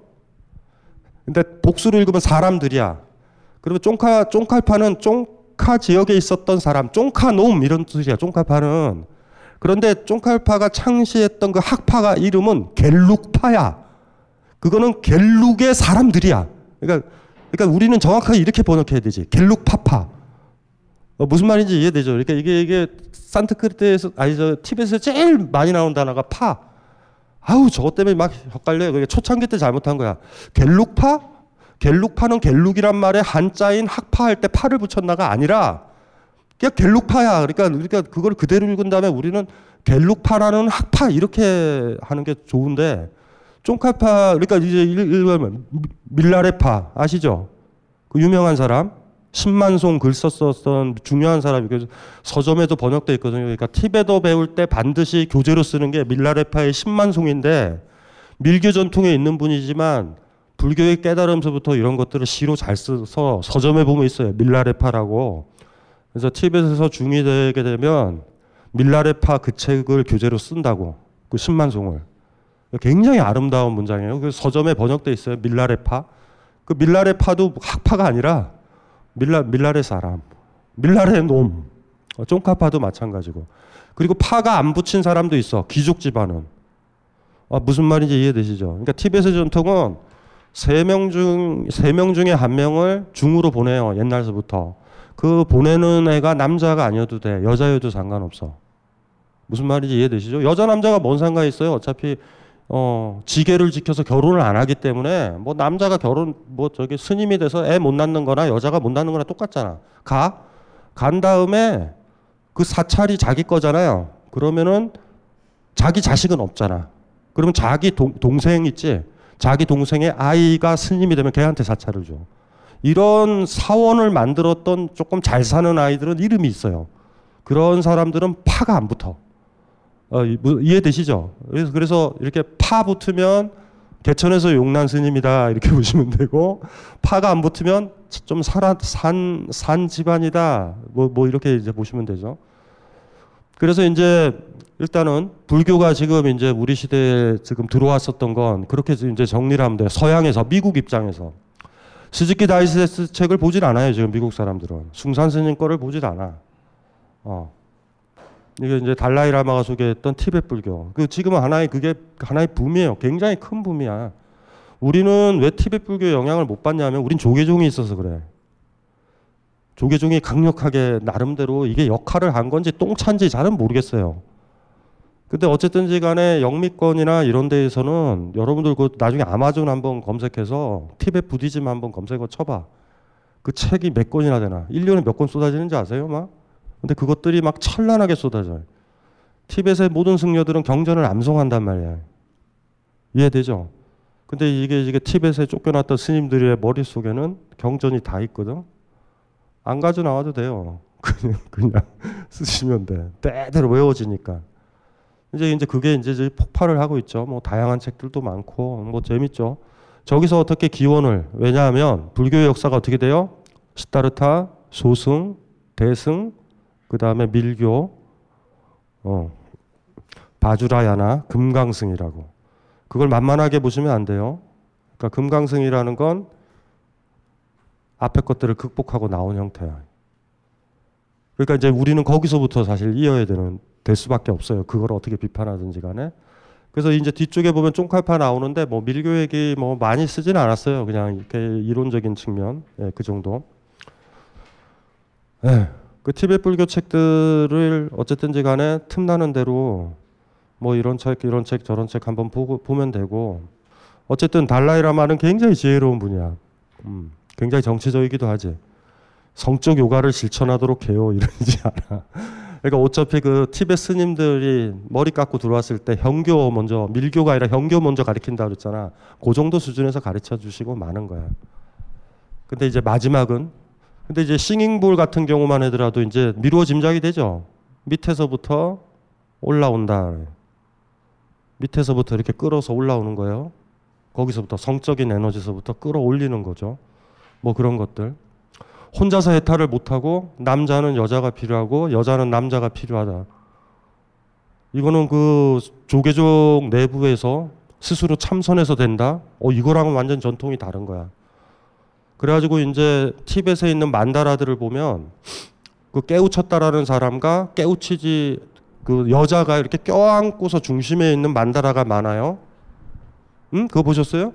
[SPEAKER 4] 근데 복수를 읽으면 사람들이야. 그러면 쫑카 쫑칼파는 쫑카 지역에 있었던 사람, 쫑카놈 이런 뜻이야. 쫑칼파는. 그런데 쫑칼파가 창시했던 그 학파가 이름은 갤룩파야. 그거는 갤룩의 사람들이야. 그러니까 그러니까 우리는 정확하게 이렇게 번역해야 되지. 갤룩 파파. 어, 무슨 말인지 이해되죠? 그러니까 이게 이게 산트크리트에서 아니 저 티벳에서 제일 많이 나온 단어가 파. 아우 저것 때문에 막 헷갈려요. 그게 초창기 때 잘못한 거야. 갤룩파? 갤룩파는 갤룩이란 말에 한자인 학파할 때 파를 붙였나가 아니라 그냥 갤룩파야. 그러니까 그러니까 그걸 그대로 읽은 다음에 우리는 갤룩파라는 학파 이렇게 하는 게 좋은데 쫑카파 그러니까 이제 일반 밀라레파 아시죠? 그 유명한 사람 신만송 글 썼었던 중요한 사람이 그 서점에도 번역돼 있거든요. 그러니까 티베도 배울 때 반드시 교재로 쓰는 게 밀라레파의 신만송인데 밀교 전통에 있는 분이지만 불교의 깨달음서부터 이런 것들을 시로 잘 써서 서점에 보면 있어요. 밀라레파라고. 그래서 티벳에서 중이 되게 되면 밀라레파 그 책을 교재로 쓴다고 그 신만송을. 굉장히 아름다운 문장이에요. 그 서점에 번역돼 있어요. 밀라레파. 그 밀라레파도 학파가 아니라 밀라 밀라레 사람, 밀라레 놈, 어, 쫑카파도 마찬가지고. 그리고 파가 안 붙인 사람도 있어. 귀족 집안은. 아, 무슨 말인지 이해되시죠? 그러니까 티벳의 전통은 세 명 중 세 명 중에 한 명을 중으로 보내요. 옛날서부터. 그 보내는 애가 남자가 아니어도 돼. 여자여도 상관없어. 무슨 말인지 이해되시죠? 여자 남자가 뭔 상관이 있어요? 어차피 어, 지계를 지켜서 결혼을 안 하기 때문에 뭐 남자가 결혼 뭐 저기 스님이 돼서 애 못 낳는 거나 여자가 못 낳는 거나 똑같잖아. 가. 간 다음에 그 사찰이 자기 거잖아요. 그러면은 자기 자식은 없잖아. 그러면 자기 동, 동생 있지? 자기 동생의 아이가 스님이 되면 걔한테 사찰을 줘. 이런 사원을 만들었던 조금 잘 사는 아이들은 이름이 있어요. 그런 사람들은 파가 안 붙어. 어, 이해되시죠? 그래서, 그래서 이렇게 파 붙으면 개천에서 용난 스님이다 이렇게 보시면 되고 파가 안 붙으면 좀 살아, 산, 산 집안이다 뭐, 뭐 이렇게 이제 보시면 되죠. 그래서 이제 일단은 불교가 지금 이제 우리 시대에 지금 들어왔었던 건 그렇게 이제 정리를 하면 돼요. 서양에서 미국 입장에서 스즈키 다이세츠 책을 보질 않아요. 지금 미국 사람들은 숭산 스님 거를 보질 않아. 어. 이게 이제 달라이 라마가 소개했던 티베트 불교. 그 지금은 하나의 그게 하나의 붐이에요. 굉장히 큰 붐이야. 우리는 왜 티베트 불교 영향을 못 받냐면 우린 조계종이 있어서 그래. 조계종이 강력하게 나름대로 이게 역할을 한 건지 똥찬지 잘은 모르겠어요. 근데 어쨌든지 간에 영미권이나 이런 데에서는 여러분들 그 나중에 아마존 한번 검색해서 Tibet Buddhism 한번 검색어 쳐봐. 그 책이 몇 권이나 되나? 1년에 몇 권 쏟아지는지 아세요? 막? 근데 그것들이 막 찬란하게 쏟아져요. 티벳의 모든 승려들은 경전을 암송한단 말이야. 이해되죠? 근데 이게 이게 티벳에 쫓겨났던 스님들의 머릿속에는 경전이 다 있거든. 안 가져 나와도 돼요. 그냥 그냥 쓰시면 돼. 때대로 외워지니까. 이제 이제 그게 이제 폭발을 하고 있죠. 뭐 다양한 책들도 많고 뭐 재밌죠. 저기서 어떻게 기원을 왜냐하면 불교의 역사가 어떻게 돼요? 시타르타, 소승, 대승, 그 다음에 밀교, 어, 바주라야나 금강승이라고. 그걸 만만하게 보시면 안 돼요. 그러니까 금강승이라는 건 앞에 것들을 극복하고 나온 형태야. 그러니까 이제 우리는 거기서부터 사실 이어야 되는 될 수밖에 없어요. 그걸 어떻게 비판하든지 간에. 그래서 이제 뒤쪽에 보면 쫑칼파 나오는데 뭐 밀교 얘기 뭐 많이 쓰지는 않았어요. 그냥 이렇게 이론적인 측면, 예, 그 정도. 예, 그 티베트 불교 책들을 어쨌든지 간에 틈나는 대로 뭐 이런 책, 이런 책, 저런 책 한번 보고 보면 되고 어쨌든 달라이라마는 굉장히 지혜로운 분이야. 음, 굉장히 정치적이기도 하지. 성적 요가를 실천하도록 해요. 이러지 않아. 그러니까 어차피 그 티베트 스님들이 머리 깎고 들어왔을 때 형교 먼저 밀교가 아니라 형교 먼저 가르친다 그랬잖아. 그 정도 수준에서 가르쳐 주시고 많은 거야. 근데 이제 마지막은 근데 이제 싱잉볼 같은 경우만 하더라도 이제 미루어 짐작이 되죠. 밑에서부터 올라온다. 밑에서부터 이렇게 끌어서 올라오는 거예요. 거기서부터 성적인 에너지서부터 끌어올리는 거죠. 뭐 그런 것들. 혼자서 해탈을 못하고 남자는 여자가 필요하고 여자는 남자가 필요하다. 이거는 그 조계종 내부에서 스스로 참선해서 된다. 어 이거랑은 완전 전통이 다른 거야. 그래가지고 이제 티벳에 있는 만다라들을 보면 그 깨우쳤다라는 사람과 깨우치지 그 여자가 이렇게 껴안고서 중심에 있는 만다라가 많아요. 음 그거 보셨어요?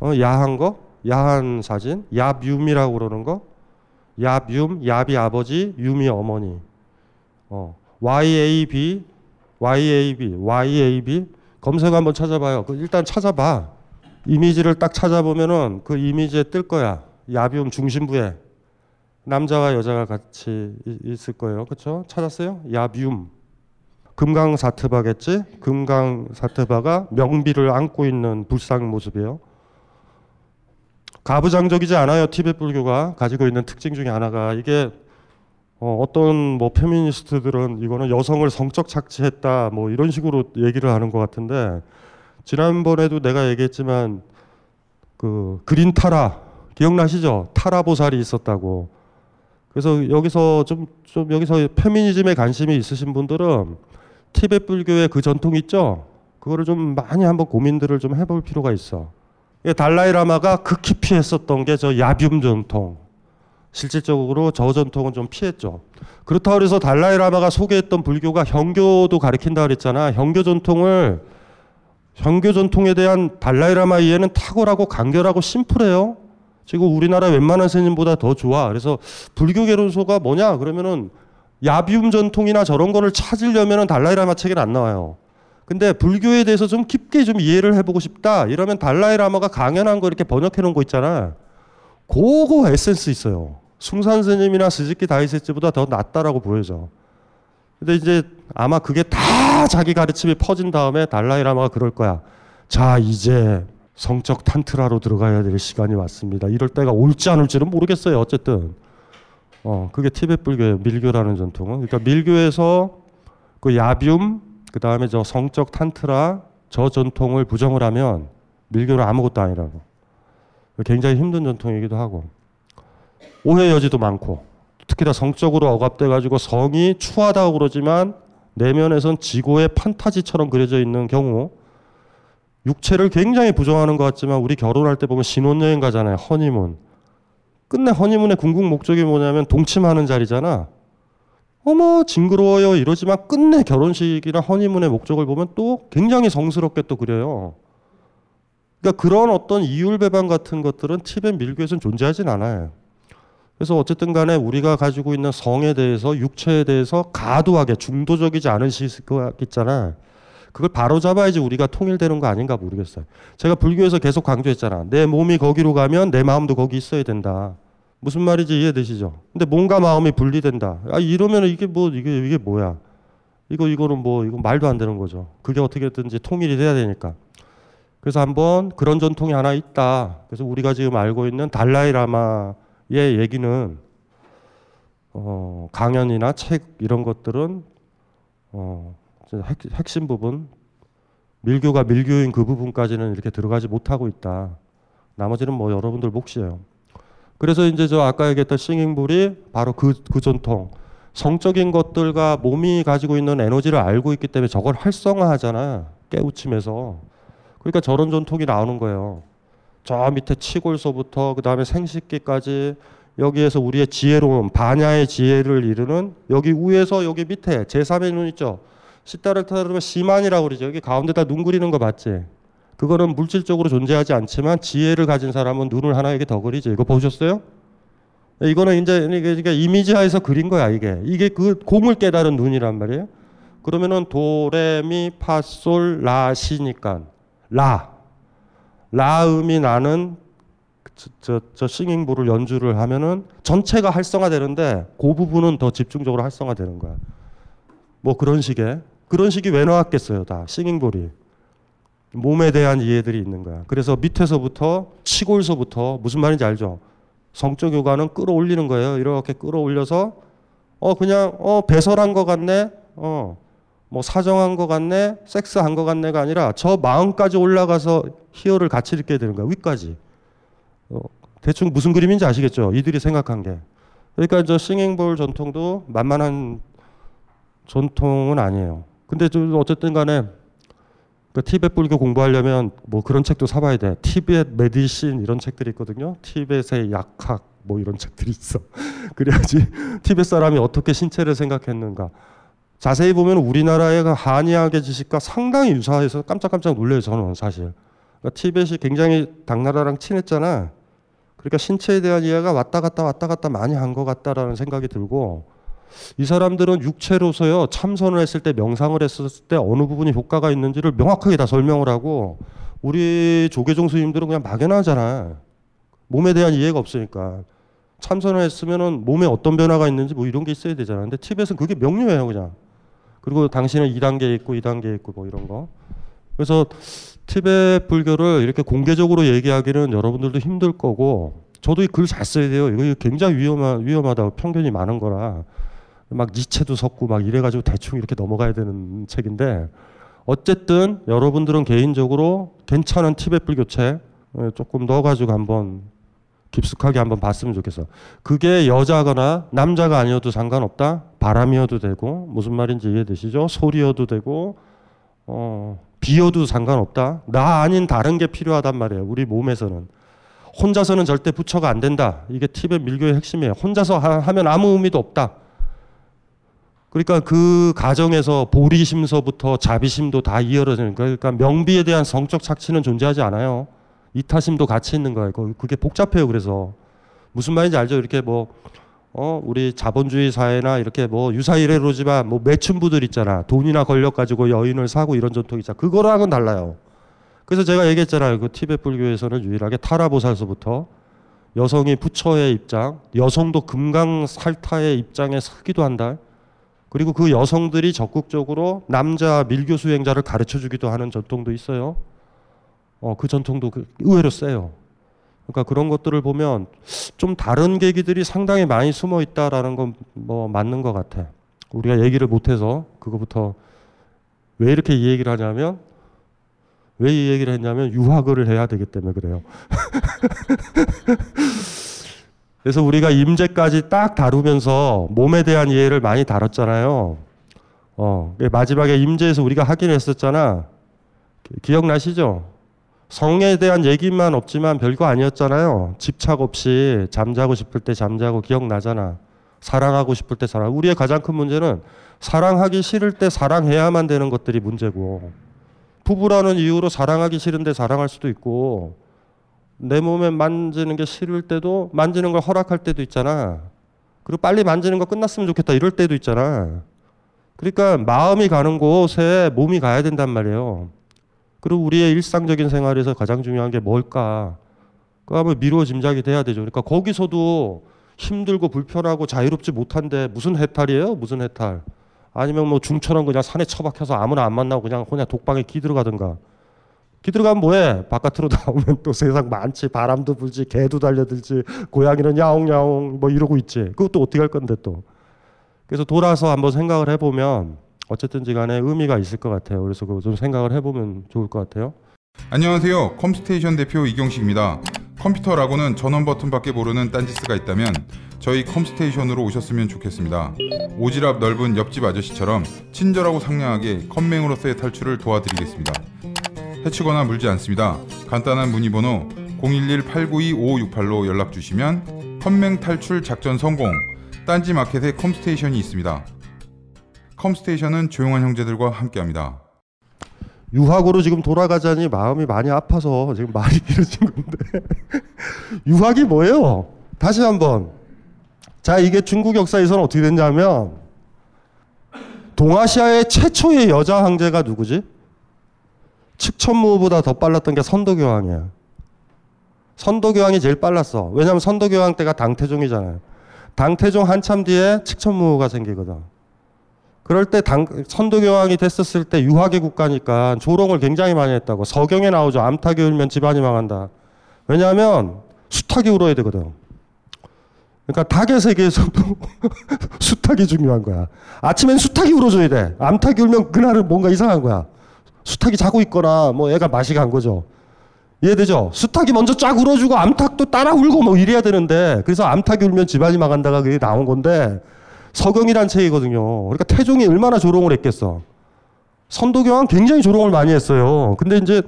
[SPEAKER 4] 어 야한 거? 야한 사진, 야뮨이라고 그러는 거, 야뮨, 야비 아버지, 유미 어머니. 어, YAB, YAB, YAB 검색 한번 찾아봐요. 그 일단 찾아봐. 이미지를 딱 찾아보면은 그 이미지에 뜰 거야. 야뮨 중심부에 남자와 여자가 같이 있을 거예요. 그렇죠? 찾았어요? 야뮨. 금강사트바겠지? 금강사트바가 명비를 안고 있는 불상 모습이에요. 가부장적이지 않아요. 티베트 불교가 가지고 있는 특징 중에 하나가 이게 어, 어떤 뭐 페미니스트들은 이거는 여성을 성적 착취했다 뭐 이런 식으로 얘기를 하는 것 같은데 지난번에도 내가 얘기했지만 그 그린 타라 기억나시죠? 타라 보살이 있었다고. 그래서 여기서 좀, 좀 여기서 페미니즘에 관심이 있으신 분들은 티베트 불교의 그 전통 있죠? 그거를 좀 많이 한번 고민들을 좀 해볼 필요가 있어. 달라이라마가 극히 피했었던 게 저 야뮨 전통. 실질적으로 저 전통은 좀 피했죠. 그렇다고 해서 달라이라마가 소개했던 불교가 형교도 가리킨다 그랬잖아. 형교 전통을 형교 전통에 대한 달라이라마 이해는 탁월하고 간결하고 심플해요. 지금 우리나라 웬만한 스님보다 더 좋아. 그래서 불교 개론소가 뭐냐? 그러면은 야뮨 전통이나 저런 거를 찾으려면은 달라이라마 책엔 안 나와요. 근데 불교에 대해서 좀 깊게 좀 이해를 해보고 싶다. 이러면 달라이라마가 강연한 거 이렇게 번역해 놓은 거 있잖아. 그거 에센스 있어요. 숭산 스님이나 스즈키 다이세츠보다 더 낫다라고 보여져. 근데 이제 아마 그게 다 자기 가르침이 퍼진 다음에 달라이라마가 그럴 거야. 자, 이제 성적 탄트라로 들어가야 될 시간이 왔습니다. 이럴 때가 올지 안 올지는 모르겠어요. 어쨌든. 어, 그게 티베트 불교예요. 밀교라는 전통은. 그러니까 밀교에서 그 야뮨, 그 다음에 저 성적 탄트라 저 전통을 부정을 하면 밀교는 아무것도 아니라고. 굉장히 힘든 전통이기도 하고 오해 여지도 많고 특히나 성적으로 억압돼 가지고 성이 추하다고 그러지만 내면에선 지고의 판타지처럼 그려져 있는 경우 육체를 굉장히 부정하는 것 같지만 우리 결혼할 때 보면 신혼여행 가잖아요 허니문. 끝내 허니문의 궁극 목적이 뭐냐면 동침하는 자리잖아. 어머 징그러워요 이러지만 끝내 결혼식이나 허니문의 목적을 보면 또 굉장히 성스럽게 또 그려요. 그러니까 그런 어떤 이율배반 같은 것들은 티벳 밀교에서는 존재하진 않아요. 그래서 어쨌든 간에 우리가 가지고 있는 성에 대해서 육체에 대해서 가도하게 중도적이지 않은 시각 있잖아. 그걸 바로 잡아야지 우리가 통일되는 거 아닌가 모르겠어요. 제가 불교에서 계속 강조했잖아. 내 몸이 거기로 가면 내 마음도 거기 있어야 된다. 무슨 말인지 이해되시죠? 근데 몸과 마음이 분리된다. 아 이러면 이게 뭐 이게 이게 뭐야? 이거 이거는 뭐 이거 말도 안 되는 거죠. 그게 어떻게든지 통일이 돼야 되니까. 그래서 한번 그런 전통이 하나 있다. 그래서 우리가 지금 알고 있는 달라이라마 의 얘기는 어, 강연이나 책 이런 것들은 어, 핵, 핵심 부분 밀교가 밀교인 그 부분까지는 이렇게 들어가지 못하고 있다. 나머지는 뭐 여러분들 몫이에요. 그래서 이제 저 아까 얘기했던 싱잉불이 바로 그, 그 전통 성적인 것들과 몸이 가지고 있는 에너지를 알고 있기 때문에 저걸 활성화하잖아. 깨우침에서. 그러니까 저런 전통이 나오는 거예요. 저 밑에 치골소부터 그 다음에 생식기까지 여기에서 우리의 지혜로움, 반야의 지혜를 이루는 여기 위에서 여기 밑에 제3의 눈 있죠. 시다를 타르면 시만이라고 그러죠. 여기 가운데다 눈 그리는 거 봤지? 그거는 물질적으로 존재하지 않지만 지혜를 가진 사람은 눈을 하나에게 더 그리죠. 이거 보셨어요? 이거는 이제 이게 그러니까 이미지하에서 그린 거야 이게. 이게 그 공을 깨달은 눈이란 말이에요. 그러면은 도레미 파솔 라시니까 라 라음이 나는 저, 저, 저 싱잉볼을 연주를 하면은 전체가 활성화되는데 그 부분은 더 집중적으로 활성화되는 거야. 뭐 그런 식의 그런 식이 왜 나왔겠어요, 다 싱잉볼이 몸에 대한 이해들이 있는 거야. 그래서 밑에서부터 치골서부터 무슨 말인지 알죠? 성적 요관은 끌어올리는 거예요. 이렇게 끌어올려서 어 그냥 어 배설한 것 같네. 어. 뭐 사정한 것 같네, 섹스한 것 같네가 아니라 저 마음까지 올라가서 희열을 같이 느끼게 되는 거야 위까지. 어, 대충 무슨 그림인지 아시겠죠? 이들이 생각한 게. 그러니까 저 싱잉볼 전통도 만만한 전통은 아니에요. 근데 좀 어쨌든 간에 그 티베트 불교 공부하려면 뭐 그런 책도 사봐야 돼. 티베트 메디신 이런 책들이 있거든요. 티베트의 약학 뭐 이런 책들이 있어. 그래야지 티베트 사람이 어떻게 신체를 생각했는가. 자세히 보면 우리나라의 그 한의학의 지식과 상당히 유사해서 깜짝깜짝 놀래요 저는 사실. 그러니까 티벳이 굉장히 당나라랑 친했잖아. 그러니까 신체에 대한 이해가 왔다 갔다 왔다 갔다 많이 한 것 같다라는 생각이 들고 이 사람들은 육체로서요 참선을 했을 때 명상을 했을 때 어느 부분이 효과가 있는지를 명확하게 다 설명을 하고 우리 조계종 스님들은 그냥 막연하잖아. 몸에 대한 이해가 없으니까 참선을 했으면은 몸에 어떤 변화가 있는지 뭐 이런 게 있어야 되잖아. 근데 티벳은 그게 명료해요 그냥. 그리고 당신은 2단계 있고 2단계 있고 뭐 이런 거. 그래서 티베트 불교를 이렇게 공개적으로 얘기하기는 여러분들도 힘들 거고 저도 이 글 잘 써야 돼요. 이거 굉장히 위험하, 위험하다고 편견이 많은 거라 막 니체도 섞고 막 이래가지고 대충 이렇게 넘어가야 되는 책인데 어쨌든 여러분들은 개인적으로 괜찮은 티베트 불교 책 조금 넣어가지고 한번 깊숙하게 한번 봤으면 좋겠어. 그게 여자거나 남자가 아니어도 상관없다. 바람이어도 되고 무슨 말인지 이해되시죠? 소리여도 되고 어, 비여도 상관없다. 나 아닌 다른 게 필요하단 말이에요. 우리 몸에서는 혼자서는 절대 부처가 안 된다. 이게 티벳 밀교의 핵심이에요. 혼자서 하, 면 아무 의미도 없다. 그러니까 그 가정에서 보리심서부터 자비심도 다 이어지는 거예요. 그러니까 명비에 대한 성적 착취는 존재하지 않아요. 이타심도 같이 있는 거예요. 그게 복잡해요. 그래서 무슨 말인지 알죠? 이렇게 뭐 어, 우리 자본주의 사회나 이렇게 뭐 유사 이래로지만 뭐 매춘부들 있잖아. 돈이나 권력 가지고 여인을 사고 이런 전통이 있잖아. 그거랑은 달라요. 그래서 제가 얘기했잖아요. 그 티베트 불교에서는 유일하게 타라보살서부터 여성이 부처의 입장, 여성도 금강 살타의 입장에 서기도 한다. 그리고 그 여성들이 적극적으로 남자 밀교 수행자를 가르쳐 주기도 하는 전통도 있어요. 어, 그 전통도 그 의외로 세요. 그러니까 그런 것들을 보면 좀 다른 계기들이 상당히 많이 숨어 있다라는 건 뭐 맞는 것 같아. 우리가 얘기를 못해서 그거부터 왜 이렇게 이 얘기를 하냐면 왜 이 얘기를 했냐면 유학을 해야 되기 때문에 그래요. 그래서 우리가 임재까지 딱 다루면서 몸에 대한 이해를 많이 다뤘잖아요. 어, 마지막에 임재에서 우리가 하긴 했었잖아. 기억나시죠? 성에 대한 얘기만 없지만 별거 아니었잖아요. 집착 없이 잠자고 싶을 때 잠자고 기억나잖아. 사랑하고 싶을 때 사랑. 우리의 가장 큰 문제는 사랑하기 싫을 때 사랑해야만 되는 것들이 문제고 부부라는 이유로 사랑하기 싫은데 사랑할 수도 있고 내 몸에 만지는 게 싫을 때도 만지는 걸 허락할 때도 있잖아. 그리고 빨리 만지는 거 끝났으면 좋겠다 이럴 때도 있잖아. 그러니까 마음이 가는 곳에 몸이 가야 된단 말이에요. 그리고 우리의 일상적인 생활에서 가장 중요한 게 뭘까? 그거 한번 미루어 짐작이 돼야 되죠. 그러니까 거기서도 힘들고 불편하고 자유롭지 못한데 무슨 해탈이에요? 무슨 해탈? 아니면 뭐 중처럼 그냥 산에 처박혀서 아무나 안 만나고 그냥 그냥 독방에 기 들어가든가. 기 들어가면 뭐해? 바깥으로 나오면 또 세상 많지. 바람도 불지, 개도 달려들지, 고양이는 야옹야옹 뭐 이러고 있지. 그것도 어떻게 할 건데 또. 그래서 돌아서 한번 생각을 해보면 어쨌든지 간에 의미가 있을 것 같아요. 그래서 그거 좀 생각을 해보면 좋을 것 같아요.
[SPEAKER 5] 안녕하세요. 컴스테이션 대표 이경식입니다. 컴퓨터라고는 전원 버튼밖에 모르는 딴지스가 있다면 저희 컴스테이션으로 오셨으면 좋겠습니다. 오지랖 넓은 옆집 아저씨처럼 친절하고 상냥하게 컴맹으로서의 탈출을 도와드리겠습니다. 해치거나 물지 않습니다. 간단한 문의 번호 011-892-5568로 연락 주시면 컴맹 탈출 작전 성공. 딴지 마켓에 컴스테이션이 있습니다. 컴스테이션은 조용한 형제들과 함께합니다.
[SPEAKER 4] 유학으로 지금 돌아가자니 마음이 많이 아파서 지금 말이 길어진 건데 유학이 뭐예요? 다시 한번 자 이게 중국 역사에서는 어떻게 됐냐면 동아시아의 최초의 여자 황제가 누구지? 측천무보다 더 빨랐던 게 선도교황이야. 선도교황이 제일 빨랐어. 왜냐하면 선도교황 때가 당태종이잖아요. 당태종 한참 뒤에 측천무가 생기거든. 그럴 때 당, 선도교황이 됐었을 때 유학의 국가니까 조롱을 굉장히 많이 했다고. 서경에 나오죠. 암탉이 울면 집안이 망한다. 왜냐하면 수탉이 울어야 되거든. 그러니까 닭의 세계에서도 수탉이 중요한 거야. 아침엔 수탉이 울어줘야 돼. 암탉이 울면 그날은 뭔가 이상한 거야. 수탉이 자고 있거나 뭐 애가 맛이 간 거죠. 이해되죠? 수탉이 먼저 쫙 울어주고 암탉도 따라 울고 뭐 이래야 되는데 그래서 암탉이 울면 집안이 망한다가 그게 나온 건데 서경이란 책이거든요. 그러니까 태종이 얼마나 조롱을 했겠어. 선도교황 굉장히 조롱을 많이 했어요. 근데 이제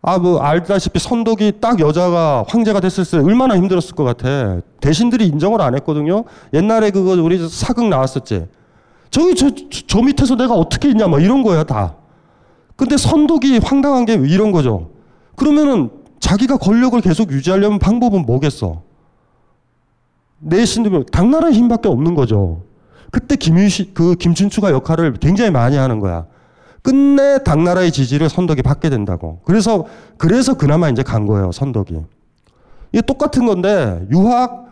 [SPEAKER 4] 아 뭐 알다시피 선독이 딱 여자가 황제가 됐을 때 얼마나 힘들었을 것 같아. 대신들이 인정을 안 했거든요. 옛날에 그거 우리 사극 나왔었지. 저기 저, 저, 저 밑에서 내가 어떻게 있냐 막 이런 거야 다. 근데 선독이 황당한 게 이런 거죠. 그러면은 자기가 권력을 계속 유지하려면 방법은 뭐겠어? 내 신도면 당나라의 힘밖에 없는 거죠. 그때 김유시 그 김춘추가 역할을 굉장히 많이 하는 거야. 끝내 당나라의 지지를 선덕이 받게 된다고. 그래서 그래서 그나마 이제 간 거예요, 선덕이. 이게 똑같은 건데 유학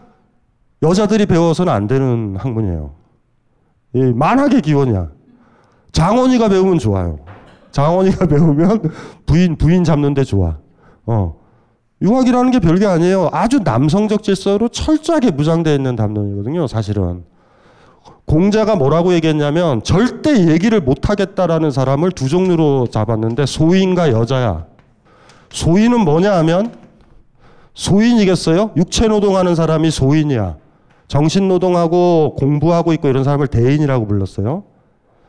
[SPEAKER 4] 여자들이 배워서는 안 되는 학문이에요. 이 만학의 기원이야. 장원이가 배우면 좋아요. 장원이가 배우면 부인 부인 잡는데 좋아. 어. 유학이라는 게 별게 아니에요. 아주 남성적 질서로 철저하게 무장되어 있는 담론이거든요, 사실은. 공자가 뭐라고 얘기했냐면 절대 얘기를 못 하겠다라는 사람을 두 종류로 잡았는데 소인과 여자야. 소인은 뭐냐 하면 소인이겠어요? 육체 노동하는 사람이 소인이야. 정신 노동하고 공부하고 있고 이런 사람을 대인이라고 불렀어요.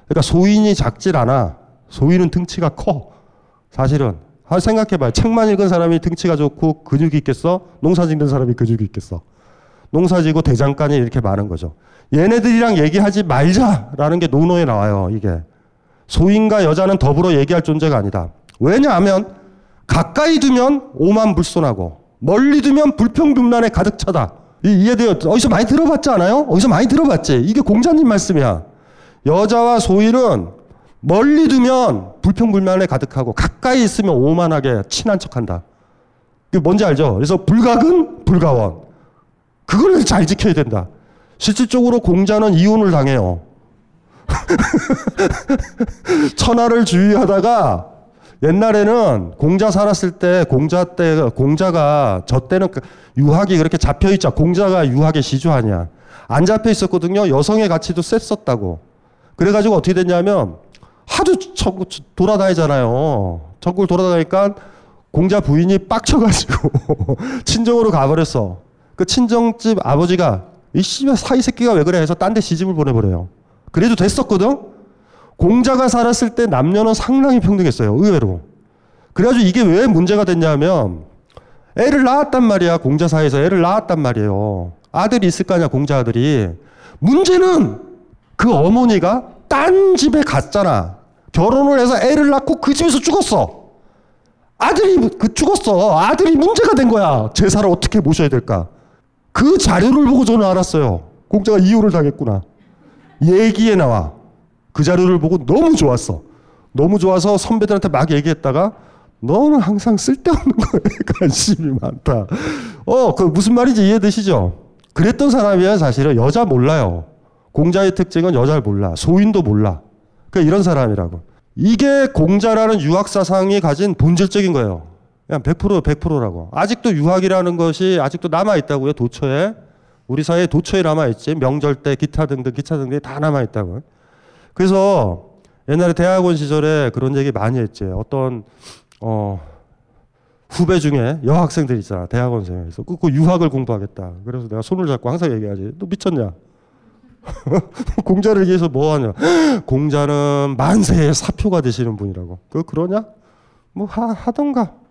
[SPEAKER 4] 그러니까 소인이 작질 않아. 소인은 등치가 커. 사실은. 아, 생각해봐요. 책만 읽은 사람이 등치가 좋고 근육이 있겠어? 농사 짓는 사람이 근육이 있겠어? 농사 지고 대장간이 이렇게 많은 거죠. 얘네들이랑 얘기하지 말자라는 게 논어에 나와요, 이게. 소인과 여자는 더불어 얘기할 존재가 아니다. 왜냐하면 가까이 두면 오만 불손하고 멀리 두면 불평등란에 가득 차다. 이해돼요? 어디서 많이 들어봤지 않아요? 어디서 많이 들어봤지? 이게 공자님 말씀이야. 여자와 소인은 멀리 두면 불평불만에 가득하고 가까이 있으면 오만하게 친한 척한다. 그게 뭔지 알죠? 그래서 불각은 불가원. 그걸 잘 지켜야 된다. 실질적으로 공자는 이혼을 당해요. 천하를 주의하다가 옛날에는 공자 살았을 때 공자 때 공자가 저 때는 그 유학이 그렇게 잡혀 있자 공자가 유학의 시주하냐 안 잡혀 있었거든요. 여성의 가치도 셌었다고. 그래가지고 어떻게 됐냐면 하도 전국 돌아다니잖아요. 전국을 돌아다니까 공자 부인이 빡쳐가지고 친정으로 가버렸어. 그 친정집 아버지가 이 씨발 사이 새끼가 왜 그래 해서 딴 데 시집을 보내버려요. 그래도 됐었거든. 공자가 살았을 때 남녀는 상당히 평등했어요. 의외로. 그래가지고 이게 왜 문제가 됐냐면 애를 낳았단 말이야. 공자 사이에서 애를 낳았단 말이에요. 아들이 있을 거 아니야. 공자 아들이. 문제는 그 어머니가 딴 집에 갔잖아. 결혼을 해서 애를 낳고 그 집에서 죽었어. 아들이 그 죽었어. 아들이 문제가 된 거야. 제사를 어떻게 모셔야 될까? 그 자료를 보고 저는 알았어요. 공자가 이혼을 당했구나. 얘기에 나와. 그 자료를 보고 너무 좋았어. 너무 좋아서 선배들한테 막 얘기했다가 너는 항상 쓸데없는 거에 관심이 많다. 어, 그 무슨 말인지 이해되시죠? 그랬던 사람이야 사실은 여자 몰라요. 공자의 특징은 여자를 몰라. 소인도 몰라. 그 이런 사람이라고. 이게 공자라는 유학 사상이 가진 본질적인 거예요. 그냥 100% 100%라고. 아직도 유학이라는 것이 아직도 남아 있다고요. 도처에. 우리 사회에 도처에 남아 있지. 명절 때 기타 등등 기타 등등이 다 남아 있다고. 그래서 옛날에 대학원 시절에 그런 얘기 많이 했지. 어떤 어 후배 중에 여학생들 있잖아. 대학원생에서 그, 그 유학을 공부하겠다. 그래서 내가 손을 잡고 항상 얘기하지. 너 미쳤냐? 공자를 위해서 뭐 하냐? 공자는 만세의 사표가 되시는 분이라고. 그 그러냐? 뭐 하, 하던가.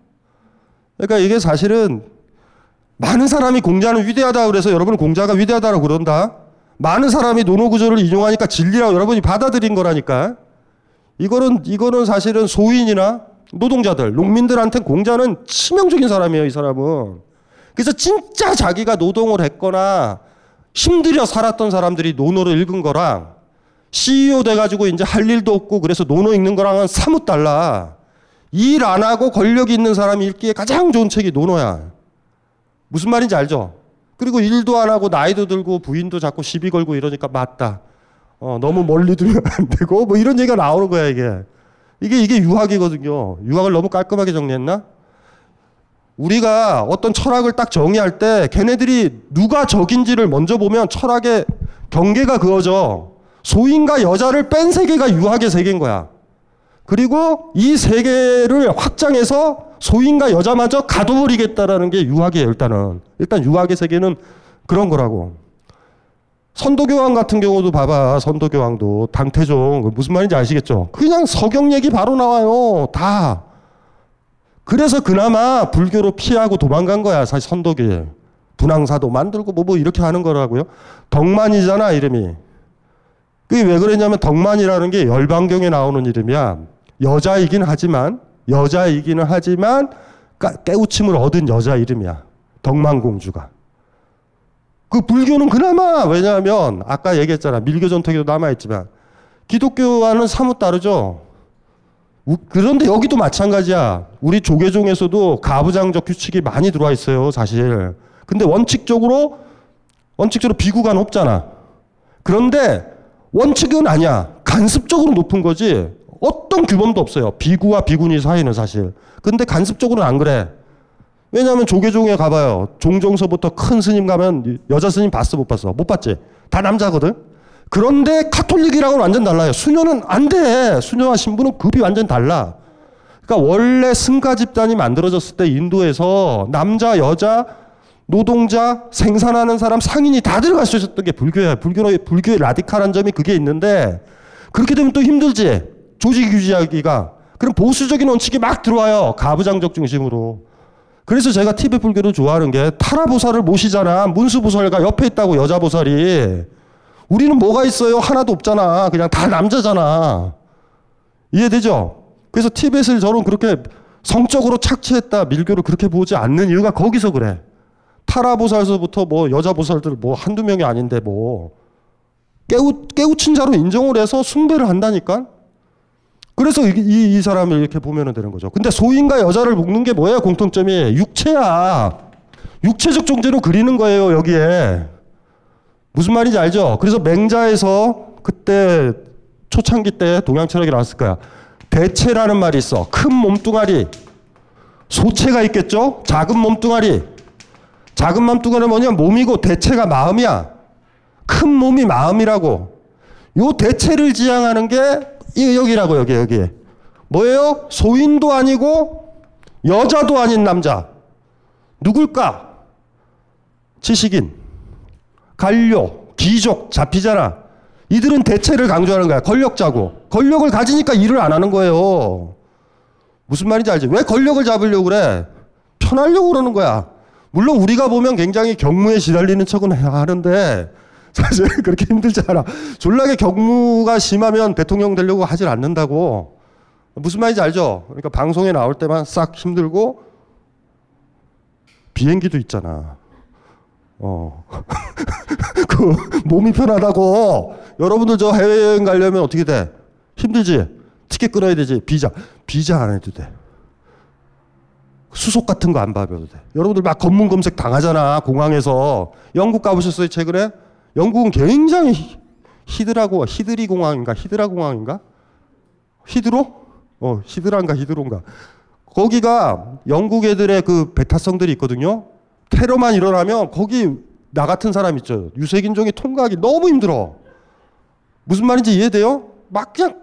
[SPEAKER 4] 그러니까 이게 사실은 많은 사람이 공자는 위대하다 그래서 여러분은 공자가 위대하다고 그런다. 많은 사람이 논어 구절을 인용하니까 진리라고 여러분이 받아들인 거라니까. 이거는 이거는 사실은 소인이나 노동자들, 농민들한테 공자는 치명적인 사람이에요, 이 사람은. 그래서 진짜 자기가 노동을 했거나 힘들여 살았던 사람들이 논어를 읽은 거랑 CEO 돼가지고 이제 할 일도 없고 그래서 논어 읽는 거랑은 사뭇 달라. 일 안 하고 권력 있는 사람이 읽기에 가장 좋은 책이 논어야. 무슨 말인지 알죠? 그리고 일도 안 하고 나이도 들고 부인도 자꾸 시비 걸고 이러니까 맞다. 어, 너무 멀리 두면 안 되고 뭐 이런 얘기가 나오는 거야 이게. 이게 이게 유학이거든요. 유학을 너무 깔끔하게 정리했나? 우리가 어떤 철학을 딱 정의할 때 걔네들이 누가 적인지를 먼저 보면 철학의 경계가 그어져. 소인과 여자를 뺀 세계가 유학의 세계인 거야. 그리고 이 세계를 확장해서 소인과 여자마저 가둬버리겠다라는 게 유학이에요, 일단은. 일단 유학의 세계는 그런 거라고. 선도교황 같은 경우도 봐봐. 선도교황도 당태종 무슨 말인지 아시겠죠? 그냥 서경 얘기 바로 나와요. 다. 그래서 그나마 불교로 피하고 도망간 거야. 사실 선도교에. 분황사도 만들고 뭐, 뭐 이렇게 하는 거라고요. 덕만이잖아 이름이. 그게 왜 그랬냐면 덕만이라는 게 열반경에 나오는 이름이야. 여자이긴 하지만 여자이기는 하지만 깨우침을 얻은 여자 이름이야. 덕만공주가. 그 불교는 그나마 왜냐하면 아까 얘기했잖아. 밀교 전통에도 남아있지만 기독교와는 사뭇 다르죠. 그런데 여기도 마찬가지야. 우리 조계종에서도 가부장적 규칙이 많이 들어와 있어요, 사실. 근데 원칙적으로, 원칙적으로 비구가 높잖아. 그런데 원칙은 아니야. 간습적으로 높은 거지. 어떤 규범도 없어요. 비구와 비구니 사이는 사실. 근데 간습적으로는 안 그래. 왜냐하면 조계종에 가봐요. 종종서부터 큰 스님 가면 여자 스님 봤어 못 봤어? 못 봤지? 다 남자거든. 그런데 카톨릭이랑은 완전 달라요. 수녀는 안 돼. 수녀와 신부는 급이 완전 달라. 그러니까 원래 승가 집단이 만들어졌을 때 인도에서 남자, 여자, 노동자, 생산하는 사람, 상인이 다 들어갈 수 있었던 게 불교야. 불교의, 불교의 라디칼한 점이 그게 있는데 그렇게 되면 또 힘들지. 조직 유지하기가. 그럼 보수적인 원칙이 막 들어와요. 가부장적 중심으로. 그래서 제가 티베 불교를 좋아하는 게 타라보살을 모시잖아. 문수보살과 옆에 있다고 여자보살이. 우리는 뭐가 있어요? 하나도 없잖아. 그냥 다 남자잖아. 이해되죠? 그래서 티벳을 저는 그렇게 성적으로 착취했다, 밀교를 그렇게 보지 않는 이유가 거기서 그래. 타라보살서부터 뭐 여자보살들 뭐 한두 명이 아닌데 뭐 깨우, 깨우친 자로 인정을 해서 숭배를 한다니까? 그래서 이, 이, 이 사람을 이렇게 보면 되는 거죠. 근데 소인과 여자를 묶는 게 뭐야, 공통점이? 육체야. 육체적 존재로 그리는 거예요, 여기에. 무슨 말인지 알죠? 그래서 맹자에서 그때 초창기 때 동양 철학이 나왔을 거야. 대체라는 말이 있어. 큰 몸뚱아리. 소체가 있겠죠? 작은 몸뚱아리. 작은 몸뚱아리는 뭐냐? 몸이고 대체가 마음이야. 큰 몸이 마음이라고. 요 대체를 지향하는 게 여기라고 여기 여기. 뭐예요? 소인도 아니고 여자도 아닌 남자. 누굴까? 지식인. 관료, 귀족 잡히잖아. 이들은 대체를 강조하는 거야. 권력자고. 권력을 가지니까 일을 안 하는 거예요. 무슨 말인지 알지? 왜 권력을 잡으려고 그래? 편하려고 그러는 거야. 물론 우리가 보면 굉장히 경무에 시달리는 척은 하는데 사실 그렇게 힘들지 않아. 졸라게 경무가 심하면 대통령 되려고 하질 않는다고. 무슨 말인지 알죠? 그러니까 방송에 나올 때만 싹 힘들고 비행기도 있잖아. 어. 그 몸이 편하다고. 여러분들 저 해외여행 가려면 어떻게 돼? 힘들지? 티켓 끊어야 되지? 비자. 비자 안 해도 돼. 수속 같은 거안 받아도 돼. 여러분들 막 검문 검색 당하잖아. 공항에서. 영국 가보셨어요, 최근에? 영국은 굉장히 히드라고, 히드리 공항인가? 히드라 공항인가? 히드로? 어, 히드라인가, 히드로인가? 거기가 영국 애들의 그 베타성들이 있거든요. 테러만 일어나면 거기 나 같은 사람 있죠. 유색인종이 통과하기 너무 힘들어. 무슨 말인지 이해돼요? 막 그냥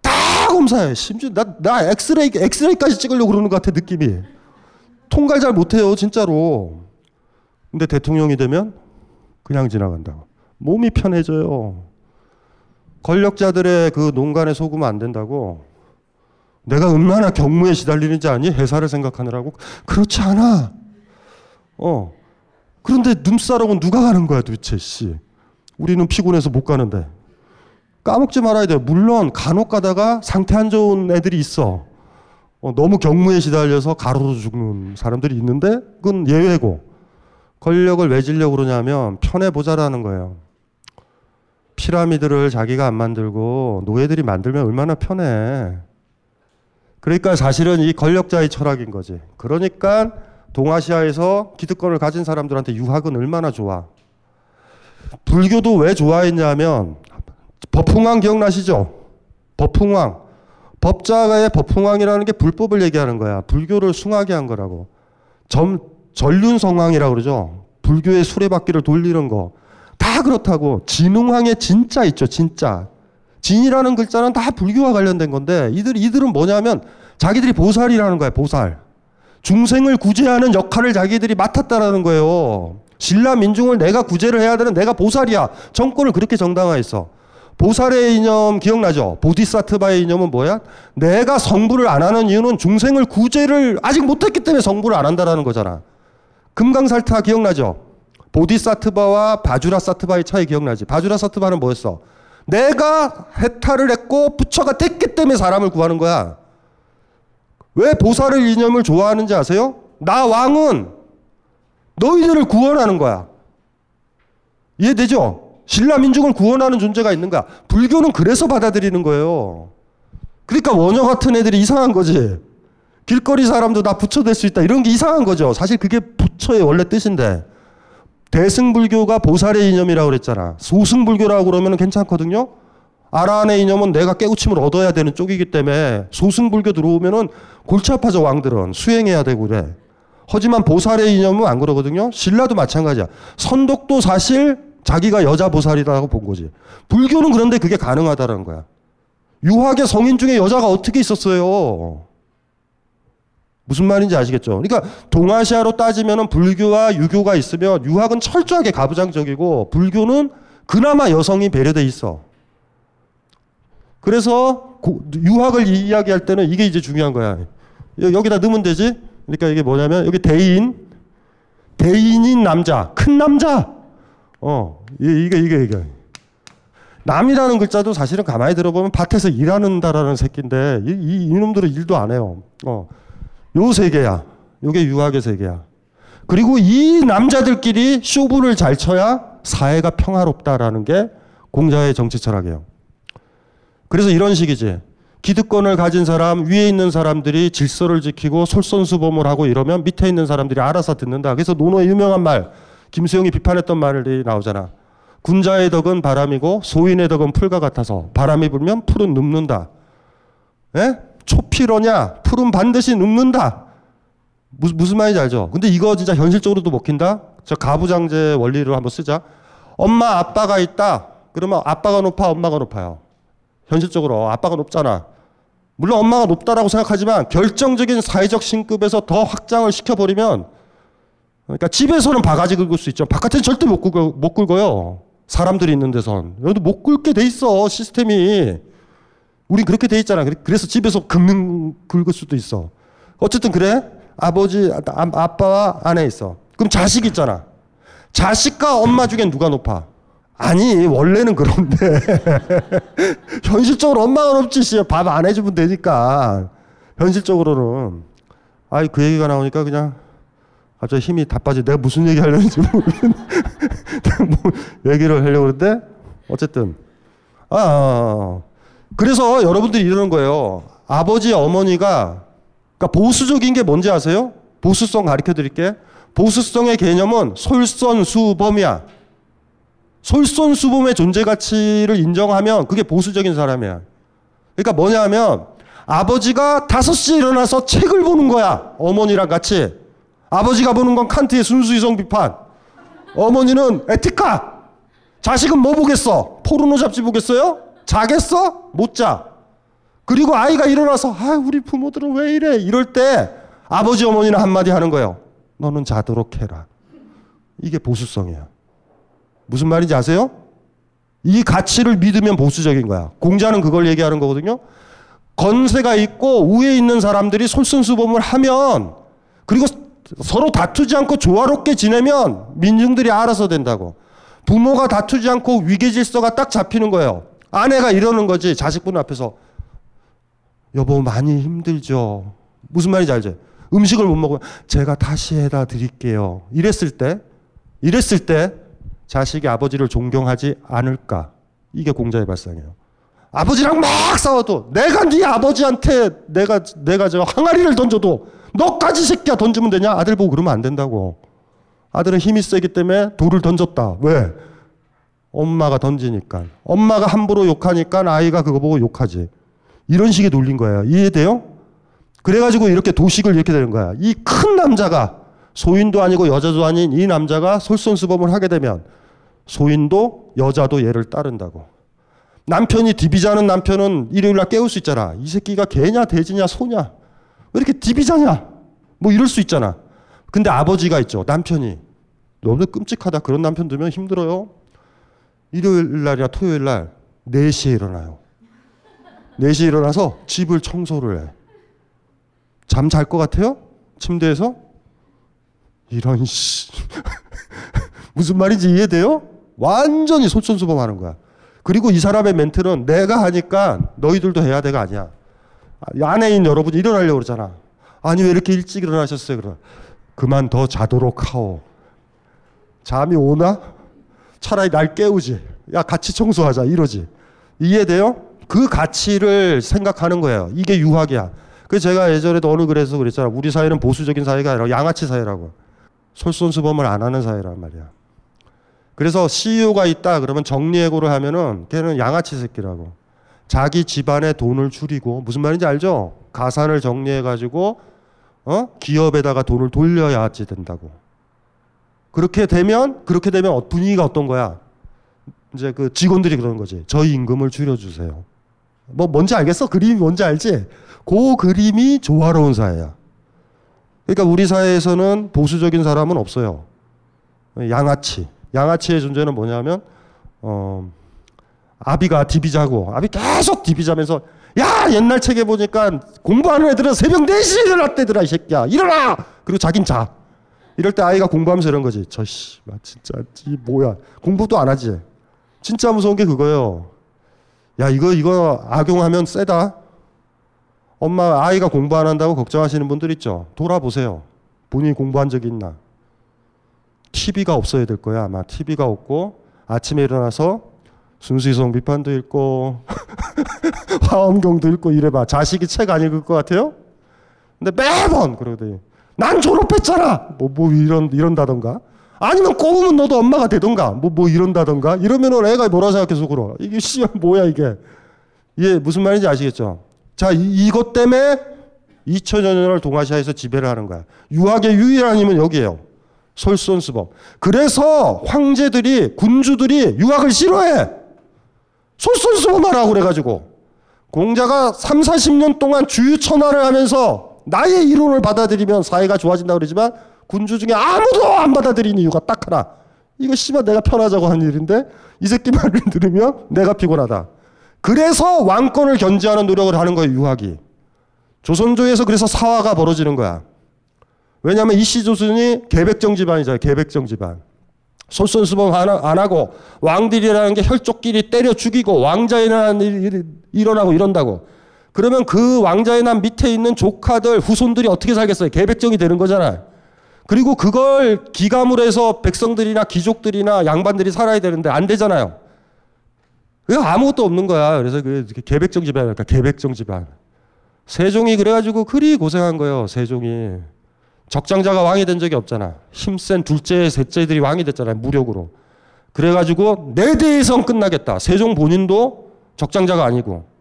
[SPEAKER 4] 다 검사해. 심지어 나, 나 엑스레이, 엑스레이까지 찍으려고 그러는 것 같아, 느낌이. 통과를 잘 못해요, 진짜로. 근데 대통령이 되면 그냥 지나간다고. 몸이 편해져요. 권력자들의 그 농간에 속으면 안 된다고. 내가 얼마나 경무에 시달리는지 아니? 회사를 생각하느라고. 그렇지 않아. 어. 그런데 눈사람은 누가 가는 거야 도대체 씨. 우리는 피곤해서 못 가는데. 까먹지 말아야 돼요. 물론 간혹 가다가 상태 안 좋은 애들이 있어. 어, 너무 경무에 시달려서 가로로 죽는 사람들이 있는데 그건 예외고 권력을 왜 지려고 그러냐면 편해 보자라는 거예요. 피라미드를 자기가 안 만들고 노예들이 만들면 얼마나 편해. 그러니까 사실은 이 권력자의 철학인 거지. 그러니까 동아시아에서 기득권을 가진 사람들한테 유학은 얼마나 좋아. 불교도 왜 좋아했냐면 법흥왕 기억나시죠? 법흥왕. 법자가의 법흥왕이라는 게 불법을 얘기하는 거야. 불교를 숭하게 한 거라고. 점, 전륜성왕이라고 그러죠. 불교의 수레바퀴를 돌리는 거. 다 그렇다고. 진흥왕의 진짜 있죠, 진짜. 진이라는 글자는 다 불교와 관련된 건데, 이들, 이들은 뭐냐면, 자기들이 보살이라는 거야, 보살. 중생을 구제하는 역할을 자기들이 맡았다라는 거예요. 신라 민중을 내가 구제를 해야 되는 내가 보살이야. 정권을 그렇게 정당화했어. 보살의 이념 기억나죠? 보디사트바의 이념은 뭐야? 내가 성불을 안 하는 이유는 중생을 구제를 아직 못했기 때문에 성불을 안 한다라는 거잖아. 금강살타 기억나죠? 보디사트바와 바주라사트바의 차이 기억나지? 바주라사트바는 뭐였어? 내가 해탈을 했고 부처가 됐기 때문에 사람을 구하는 거야. 왜 보살의 이념을 좋아하는지 아세요? 나 왕은 너희들을 구원하는 거야. 이해되죠? 신라 민족을 구원하는 존재가 있는 거야. 불교는 그래서 받아들이는 거예요. 그러니까 원효 같은 애들이 이상한 거지. 길거리 사람도 다 부처 될 수 있다. 이런 게 이상한 거죠. 사실 그게 부처의 원래 뜻인데. 대승불교가 보살의 이념이라고 그랬잖아. 소승불교라고 그러면 괜찮거든요. 아라한의 이념은 내가 깨우침을 얻어야 되는 쪽이기 때문에 소승불교 들어오면은 골치 아파져 왕들은 수행해야 되고 그래. 하지만 보살의 이념은 안 그러거든요. 신라도 마찬가지야. 선독도 사실 자기가 여자 보살이라고 본 거지. 불교는 그런데 그게 가능하다는 거야. 유학의 성인 중에 여자가 어떻게 있었어요? 무슨 말인지 아시겠죠? 그러니까 동아시아로 따지면 불교와 유교가 있으면 유학은 철저하게 가부장적이고 불교는 그나마 여성이 배려돼 있어. 그래서 유학을 이야기할 때는 이게 이제 중요한 거야. 여기다 넣으면 되지? 그러니까 이게 뭐냐면 여기 대인, 대인인 남자, 큰 남자. 어, 이게 이게 이게. 남이라는 글자도 사실은 가만히 들어보면 밭에서 일하는 다라는 새끼인데 이, 이 이놈들은 일도 안 해요. 어, 요 세계야. 요게 유학의 세계야. 그리고 이 남자들끼리 쇼부를 잘 쳐야 사회가 평화롭다라는 게 공자의 정치 철학이에요. 그래서 이런 식이지. 기득권을 가진 사람, 위에 있는 사람들이 질서를 지키고 솔선수범을 하고 이러면 밑에 있는 사람들이 알아서 듣는다. 그래서 노노의 유명한 말, 김수영이 비판했던 말이 나오잖아. 군자의 덕은 바람이고 소인의 덕은 풀과 같아서 바람이 불면 풀은 눕는다. 예? 초피러냐? 풀은 반드시 눕는다. 무슨, 무슨 말인지 알죠? 근데 이거 진짜 현실적으로도 먹힌다? 저 가부장제 원리를 한번 쓰자. 엄마, 아빠가 있다. 그러면 아빠가 높아, 엄마가 높아요. 현실적으로 아빠가 높잖아. 물론 엄마가 높다라고 생각하지만 결정적인 사회적 신급에서 더 확장을 시켜버리면 그러니까 집에서는 바가지 긁을 수 있죠. 바깥에는 절대 못, 긁어, 못 긁어요. 사람들이 있는 데선. 여기도 못 긁게 돼 있어, 시스템이. 우린 그렇게 돼 있잖아. 그래서 집에서 긁는, 긁을 수도 있어. 어쨌든 그래. 아버지, 아, 아빠와 아내 있어. 그럼 자식 있잖아. 자식과 엄마 중엔 누가 높아? 아니 원래는 그런데 현실적으로 엄마가 높지 밥안 해주면 되니까 현실적으로는 아이 그 얘기가 나오니까 그냥 갑자기 힘이 다 빠지 내가 무슨 얘기 하려는지 모르겠는데 뭐 얘기를 하려고 그러는데 어쨌든 아, 아, 아 그래서 여러분들이 이러는 거예요 아버지 어머니가 그러니까 보수적인 게 뭔지 아세요? 보수성 가르쳐 드릴게 보수성의 개념은 솔선수범이야 솔선수범의 존재 가치를 인정하면 그게 보수적인 사람이야. 그러니까 뭐냐 하면 아버지가 5시에 일어나서 책을 보는 거야. 어머니랑 같이. 아버지가 보는 건 칸트의 순수이성 비판. 어머니는 에티카. 자식은 뭐 보겠어? 포르노 잡지 보겠어요? 자겠어? 못 자. 그리고 아이가 일어나서 아 우리 부모들은 왜 이래? 이럴 때 아버지 어머니는 한마디 하는 거예요. 너는 자도록 해라. 이게 보수성이야. 무슨 말인지 아세요? 이 가치를 믿으면 보수적인 거야. 공자는 그걸 얘기하는 거거든요. 건세가 있고 위에 있는 사람들이 솔선수범을 하면 그리고 서로 다투지 않고 조화롭게 지내면 민중들이 알아서 된다고. 부모가 다투지 않고 위계 질서가 딱 잡히는 거예요. 아내가 이러는 거지 자식분 앞에서 여보 많이 힘들죠. 무슨 말인지 알죠? 음식을 못 먹으면 제가 다시 해다 드릴게요. 이랬을 때 이랬을 때 자식이 아버지를 존경하지 않을까? 이게 공자의 발상이에요. 아버지랑 막 싸워도 내가 네 아버지한테 내가 내가 저 항아리를 던져도 너까지 새끼야 던지면 되냐? 아들 보고 그러면 안 된다고. 아들은 힘이 세기 때문에 돌을 던졌다. 왜? 엄마가 던지니까. 엄마가 함부로 욕하니까 아이가 그거 보고 욕하지. 이런 식의 놀린 거예요. 이해돼요? 그래가지고 이렇게 도식을 이렇게 되는 거야. 이 큰 남자가 소인도 아니고 여자도 아닌 이 남자가 솔선수범을 하게 되면 소인도 여자도 얘를 따른다고. 남편이 디비자는 남편은 일요일날 깨울 수 있잖아. 이 새끼가 개냐 돼지냐 소냐. 왜 이렇게 디비자냐? 뭐 이럴 수 있잖아. 근데 아버지가 있죠. 남편이. 너무 끔찍하다. 그런 남편 두면 힘들어요. 일요일 날이나 토요일 날 4시에 일어나요. 4시에 일어나서 집을 청소를 해. 잠 잘 것 같아요? 침대에서? 이런 씨. 무슨 말인지 이해돼요? 완전히 솔선수범하는 거야. 그리고 이 사람의 멘트는 내가 하니까 너희들도 해야 돼가 아니야. 아내인 여러분이 일어나려고 그러잖아. 아니 왜 이렇게 일찍 일어나셨어요? 그러 그만 더 자도록 하오. 잠이 오나? 차라리 날 깨우지. 야 같이 청소하자 이러지. 이해돼요? 그 가치를 생각하는 거예요. 이게 유학이야. 그 제가 예전에도 어느 글에서 그랬잖아. 우리 사회는 보수적인 사회가 아니라 양아치 사회라고. 솔선수범을 안 하는 사회란 말이야. 그래서 CEO가 있다 그러면 정리해고를 하면은 걔는 양아치 새끼라고. 자기 집안의 돈을 줄이고 무슨 말인지 알죠? 가산을 정리해 가지고 어? 기업에다가 돈을 돌려야지 된다고. 그렇게 되면 그렇게 되면 어, 분위기가 어떤 거야? 이제 그 직원들이 그러는 거지. 저희 임금을 줄여주세요. 뭐 뭔지 알겠어? 그림이 뭔지 알지? 그 그림이 조화로운 사회야. 그러니까 우리 사회에서는 보수적인 사람은 없어요. 양아치. 양아치의 존재는 뭐냐면 어, 아비가 디비자고 아비 계속 디비자면서 야 옛날 책에 보니까 공부하는 애들은 새벽 4시에 일어났대더라 이 새끼야 일어나 그리고 자긴 자 이럴 때 아이가 공부하면서 이런 거지. 저씨 진짜 이 뭐야. 공부도 안 하지. 진짜 무서운 게 그거예요. 야 이거 이거 악용하면 세다. 엄마 아이가 공부 안 한다고 걱정하시는 분들 있죠? 돌아보세요. 본인이 공부한 적이 있나? TV가 없어야 될 거야 아마. TV가 없고 아침에 일어나서 순수이성 비판도 읽고 화엄경도 읽고 이래봐. 자식이 책 안 읽을 것 같아요? 근데 매번 그러더니 난 졸업했잖아. 뭐, 뭐 이런 이런다던가? 아니면 꼬우면 너도 엄마가 되던가? 뭐, 뭐 이런다던가? 이러면은 애가 뭐라 생각해서 그러 이게 씨 뭐야 이게? 이게 무슨 말인지 아시겠죠? 자 이, 이것 때문에 2000여 년을 동아시아에서 지배를 하는 거야. 유학의 유일한 힘은 여기에요. 솔선수범. 그래서 황제들이 군주들이 유학을 싫어해. 솔선수범하라고 그래가지고. 공자가 3, 40년 동안 주유천하를 하면서 나의 이론을 받아들이면 사회가 좋아진다 그러지만 군주 중에 아무도 안 받아들이는 이유가 딱 하나. 이거 씨발 내가 편하자고 한 일인데 이 새끼 말을 들으면 내가 피곤하다. 그래서 왕권을 견제하는 노력을 하는 거예요, 유학이. 조선조에서 그래서 사화가 벌어지는 거야. 왜냐하면 이씨 조선이 계백정 집안이잖아요, 계백정 집안. 솔선수범 안 하고 왕들이라는 게 혈족끼리 때려 죽이고 난 일이 일어나고 이런다고. 그러면 그 왕자에 난 밑에 있는 조카들 후손들이 어떻게 살겠어요? 계백정이 되는 거잖아요. 그리고 그걸 기감으로 해서 백성들이나 귀족들이나 양반들이 살아야 되는데 안 되잖아요. 그 아무것도 없는 거야. 그래서 그 계백정 집안이니까 계백정 집안. 세종이 그래가지고 그리 고생한 거예요. 세종이. 적장자가 왕이 된 적이 없잖아. 힘센 둘째, 셋째들이 왕이 됐잖아요. 무력으로. 그래가지고 내 대에선 끝나겠다. 세종 본인도 적장자가 아니고.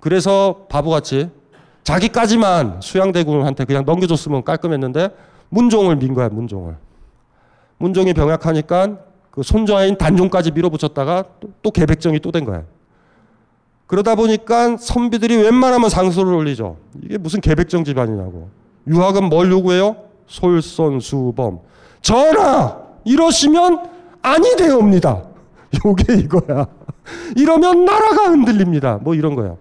[SPEAKER 4] 그래서 바보같이 자기까지만 수양대군한테 그냥 넘겨줬으면 깔끔했는데 문종을 민 거야, 문종을. 문종이 병약하니까 그 손자인 단종까지 밀어붙였다가 또, 또 개백정이 또 된 거야. 그러다 보니까 선비들이 웬만하면 상소를 올리죠. 이게 무슨 개백정 집안이냐고. 유학은 뭘 요구해요? 솔선수범. 전하! 이러시면 아니 되옵니다. 요게 이거야. 이러면 나라가 흔들립니다. 뭐 이런 거야.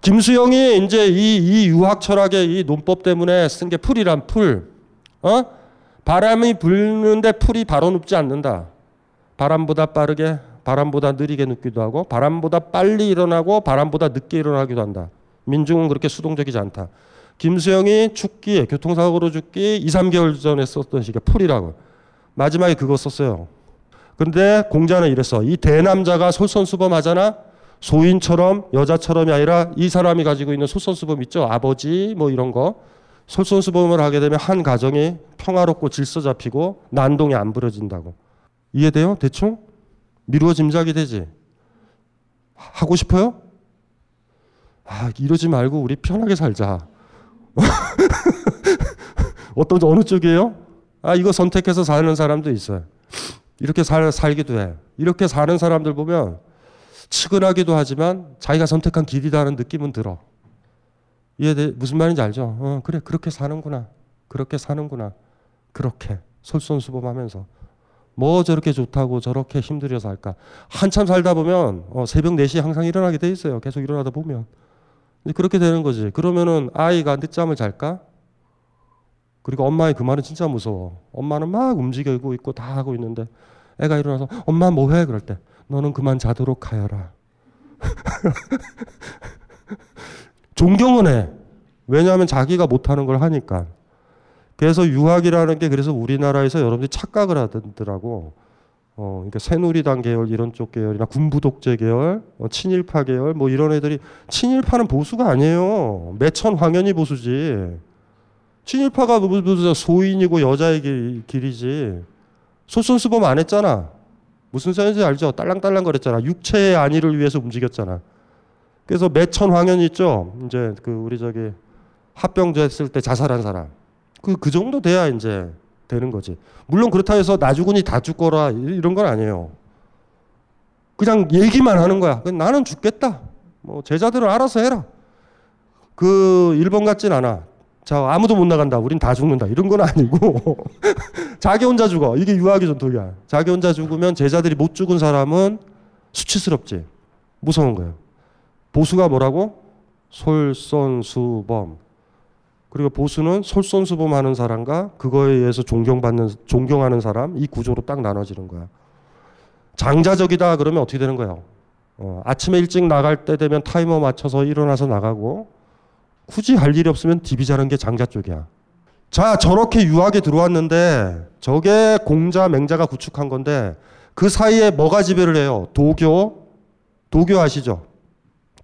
[SPEAKER 4] 김수영이 이제 이, 이 유학 철학의 이 논법 때문에 쓴 게 풀이란 풀. 어? 바람이 불는데 풀이 바로 눕지 않는다. 바람보다 빠르게, 바람보다 느리게 눕기도 하고, 바람보다 빨리 일어나고, 바람보다 늦게 일어나기도 한다. 민중은 그렇게 수동적이지 않다. 김수영이 죽기, 교통사고로 죽기 2, 3개월 전에 썼던 시가 풀이라고. 마지막에 그거 썼어요. 근데 공자는 이랬어. 이 대남자가 솔선수범하잖아. 소인처럼 여자처럼이 아니라 이 사람이 가지고 있는 솔선수범 있죠. 아버지 뭐 이런 거. 솔선수범을 하게 되면 한 가정이 평화롭고 질서 잡히고 난동이 안 부러진다고. 이해돼요? 대충? 미루어 짐작이 되지. 하고 싶어요? 아, 이러지 말고 우리 편하게 살자. 어떤 어느 쪽이에요? 아, 이거 선택해서 사는 사람도 있어요. 이렇게 살, 살기도 해. 이렇게 사는 사람들 보면 측은하기도 하지만 자기가 선택한 길이라는 느낌은 들어. 이해 무슨 말인지 알죠? 어, 그래 그렇게 사는구나. 그렇게 사는구나. 그렇게 솔선수범하면서 뭐 저렇게 좋다고 저렇게 힘들어서 할까? 한참 살다 보면 어, 새벽 4시에 항상 일어나게 돼 있어요. 계속 일어나다 보면. 그렇게 되는 거지. 그러면은 아이가 늦잠을 잘까? 그리고 엄마의 그 말은 진짜 무서워. 엄마는 막 움직이고 있고 다 하고 있는데 애가 일어나서 엄마 뭐 해? 그럴 때 너는 그만 자도록 하여라. 존경은 해. 왜냐하면 자기가 못하는 걸 하니까. 그래서 유학이라는 게 그래서 우리나라에서 여러분들이 착각을 하더라고. 어, 그러니까 새누리당 계열 이런 쪽 계열이나 군부 독재 계열, 어, 친일파 계열 뭐 이런 애들이 친일파는 보수가 아니에요. 매천 황현이 보수지. 친일파가 무슨 소인이고 여자의 길, 길이지. 솔선수범 안 했잖아. 무슨 소리인지 알죠? 딸랑딸랑 거렸잖아. 육체의 안위를 위해서 움직였잖아. 그래서 매천 황현 있죠? 이제 그 우리 저기 합병제 했을 때 자살한 사람. 그, 그 정도 돼야 이제 되는 거지. 물론 그렇다 해서 나 죽으니 다 죽거라 이런 건 아니에요. 그냥 얘기만 하는 거야. 나는 죽겠다. 뭐 제자들은 알아서 해라. 그 일본 같진 않아. 자 아무도 못 나간다. 우린 다 죽는다. 이런 건 아니고 자기 혼자 죽어. 이게 유학의 전통이야. 자기 혼자 죽으면 제자들이 못 죽은 사람은 수치스럽지. 무서운 거예요. 보수가 뭐라고? 솔선수범. 그리고 보수는 솔선수범하는 사람과 그거에 의해서 존경받는 존경하는 사람 이 구조로 딱 나눠지는 거야. 장자적이다 그러면 어떻게 되는 거예요? 어, 아침에 일찍 나갈 때 되면 타이머 맞춰서 일어나서 나가고 굳이 할 일이 없으면 디비자는 게 장자 쪽이야. 자 저렇게 유학에 들어왔는데 저게 공자 맹자가 구축한 건데 그 사이에 뭐가 지배를 해요? 도교 도교 아시죠?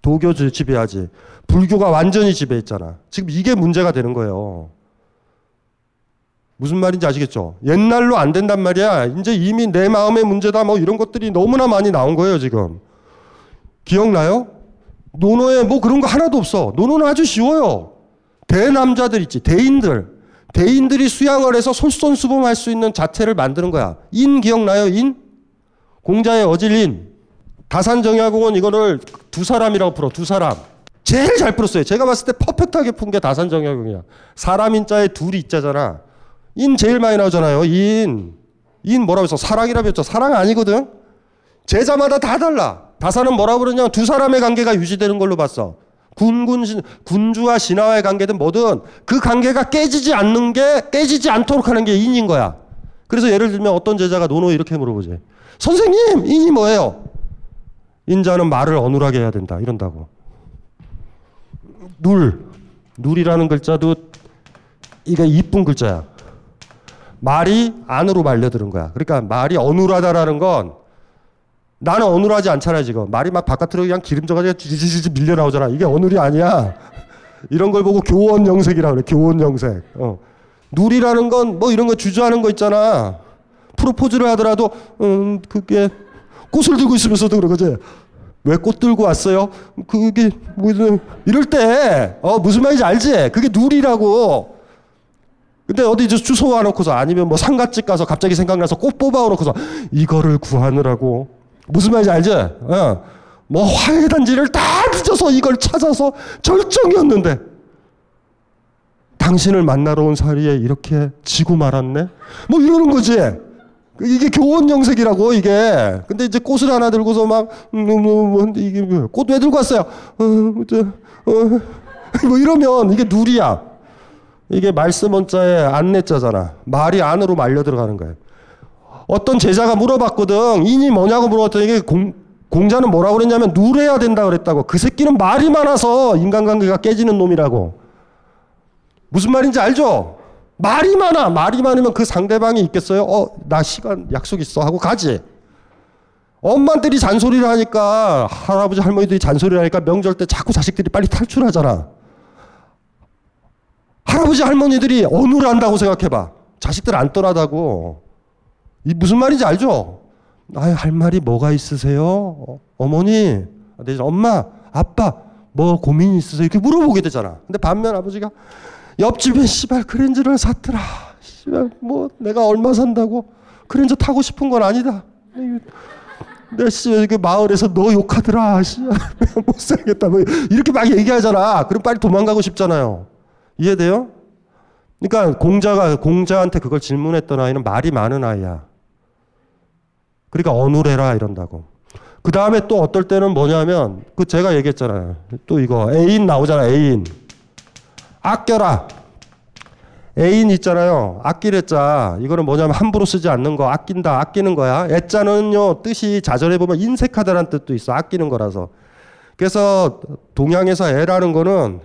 [SPEAKER 4] 도교 지배하지. 불교가 완전히 지배했잖아. 지금 이게 문제가 되는 거예요. 무슨 말인지 아시겠죠? 옛날로 안 된단 말이야. 이제 이미 내 마음의 문제다 뭐 이런 것들이 너무나 많이 나온 거예요, 지금. 기억나요? 논어에 뭐 그런 거 하나도 없어. 논어는 아주 쉬워요. 대남자들 있지, 대인들. 대인들이 수양을 해서 솔선수범할 수 있는 자체를 만드는 거야. 인 기억나요? 인? 공자의 어질인. 다산 정약용은 이거를 두 사람이라고 풀어. 두 사람. 제일 잘 풀었어요. 제가 봤을 때 perfect하게 푼 게 다산 정약용이야. 사람 인자에 두 이 자잖아. 인 제일 많이 나오잖아요. 인. 인 뭐라고 했어? 사랑이라고 했죠. 사랑 아니거든. 제자마다 다 달라. 다산은 뭐라고 그러냐? 두 사람의 관계가 유지되는 걸로 봤어. 군군 군주와 신하와의 관계든 뭐든 그 관계가 깨지지 않는 게 깨지지 않도록 하는 게 인인 거야. 그래서 예를 들면 어떤 제자가 논어 이렇게 물어보지. 선생님, 인이 뭐예요? 인자는 말을 어눌하게 해야 된다. 이런다고. 눌. 눌이라는 글자도 이게 이쁜 글자야. 말이 안으로 말려드는 거야. 그러니까 말이 어눌하다라는 건 나는 어눌하지 않잖아 지금. 말이 막 바깥으로 그냥 기름져가지고 지지지지 밀려 나오잖아. 이게 어눌이 아니야. 이런 걸 보고 교원 영색이라 그래. 교원 영색. 어. 눌이라는 건 뭐 이런 거 주저하는 거 있잖아. 프로포즈를 하더라도 음 그게 꽃을 들고 있으면서도 그러거지. 왜꽃 들고 왔어요? 그게 무슨 이럴 때 어 무슨 말인지 알지? 그게 누리라고. 근데 어디 저 주소 와놓고서 아니면 뭐 상가집 가서 갑자기 생각나서 꽃 뽑아놓고서 이거를 구하느라고 무슨 말인지 알지? 어. 뭐 화해 단지를 다 뒤져서 이걸 찾아서 절정이었는데 당신을 만나러 온 사이에 이렇게 지고 말았네? 뭐 이러는 거지. 이게 교원 영색이라고 이게. 근데 이제 꽃을 하나 들고서 막 음, 꽃왜 들고 왔어요? 어, 저, 어, 뭐 이러면 이게 누리야. 이게 말씀 원자에 안내자잖아. 말이 안으로 말려 들어가는 거예요. 어떤 제자가 물어봤거든. 인이 뭐냐고 물어봤더니 공, 공자는 뭐라고 그랬냐면 누래야 된다 그랬다고. 그 새끼는 말이 많아서 인간관계가 깨지는 놈이라고. 무슨 말인지 알죠? 말이 많아. 말이 많으면 그 상대방이 있겠어요? 어, 나 시간 약속 있어 하고 가지. 엄마들이 잔소리를 하니까 할아버지 할머니들이 잔소리를 하니까 명절 때 자꾸 자식들이 빨리 탈출하잖아. 할아버지 할머니들이 어눌한다고 생각해봐. 자식들 안 떠나다고. 이 무슨 말인지 알죠? 아, 할 말이 뭐가 있으세요? 어, 머니 내 엄마, 아빠, 뭐 고민 있으세요? 이렇게 물어보게 되잖아. 근데 반면 아버지가 옆집에 씨발 그랜저를 샀더라. 씨발 뭐 내가 얼마 산다고 그랜저 타고 싶은 건 아니다. 내 씨, 그 마을에서 너 욕하더라. 씨, 못 살겠다. 뭐 이렇게 막 얘기하잖아. 그럼 빨리 도망가고 싶잖아요. 이해돼요? 그러니까 공자가 공자한테 그걸 질문했던 아이는 말이 많은 아이야. 그러니까 어눌해라 이런다고. 그 다음에 또 어떨 때는 뭐냐면 그 제가 얘기했잖아요. 또 이거 애인 나오잖아. 애인. 아껴라. 애인 있잖아요. 아끼랬자. 이거는 뭐냐면 함부로 쓰지 않는 거. 아낀다. 아끼는 거야. 애자는요. 뜻이 자전에 보면 인색하다라는 뜻도 있어. 아끼는 거라서. 그래서 동양에서 애라는 거는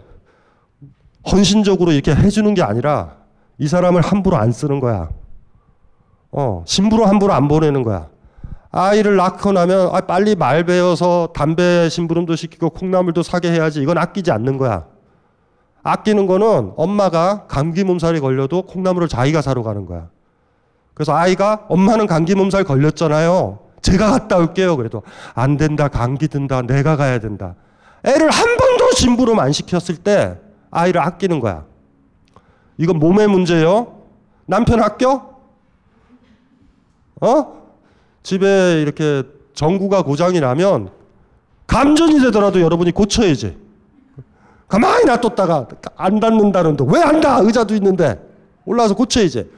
[SPEAKER 4] 헌신적으로 이렇게 해주는 게 아니라 이 사람을 함부로 안 쓰는 거야. 어, 심부로 함부로 안 보내는 거야. 아이를 낳고 나면 아, 빨리 말 배워서 담배 심부름도 시키고 콩나물도 사게 해야지. 이건 아끼지 않는 거야. 아끼는 거는 엄마가 감기 몸살이 걸려도 콩나물을 자기가 사러 가는 거야. 그래서 아이가 엄마는 감기 몸살 걸렸잖아요. 제가 갔다 올게요. 그래도 안 된다. 감기 든다. 내가 가야 된다. 애를 한 번도 심부름 안 시켰을 때 아이를 아끼는 거야. 이건 몸의 문제요. 남편 아껴? 어? 집에 이렇게 전구가 고장이 나면 감전이 되더라도 여러분이 고쳐야지. 가만히 놔뒀다가 안 닿는다는데 왜 안 닿아? 의자도 있는데 올라와서 고쳐야지.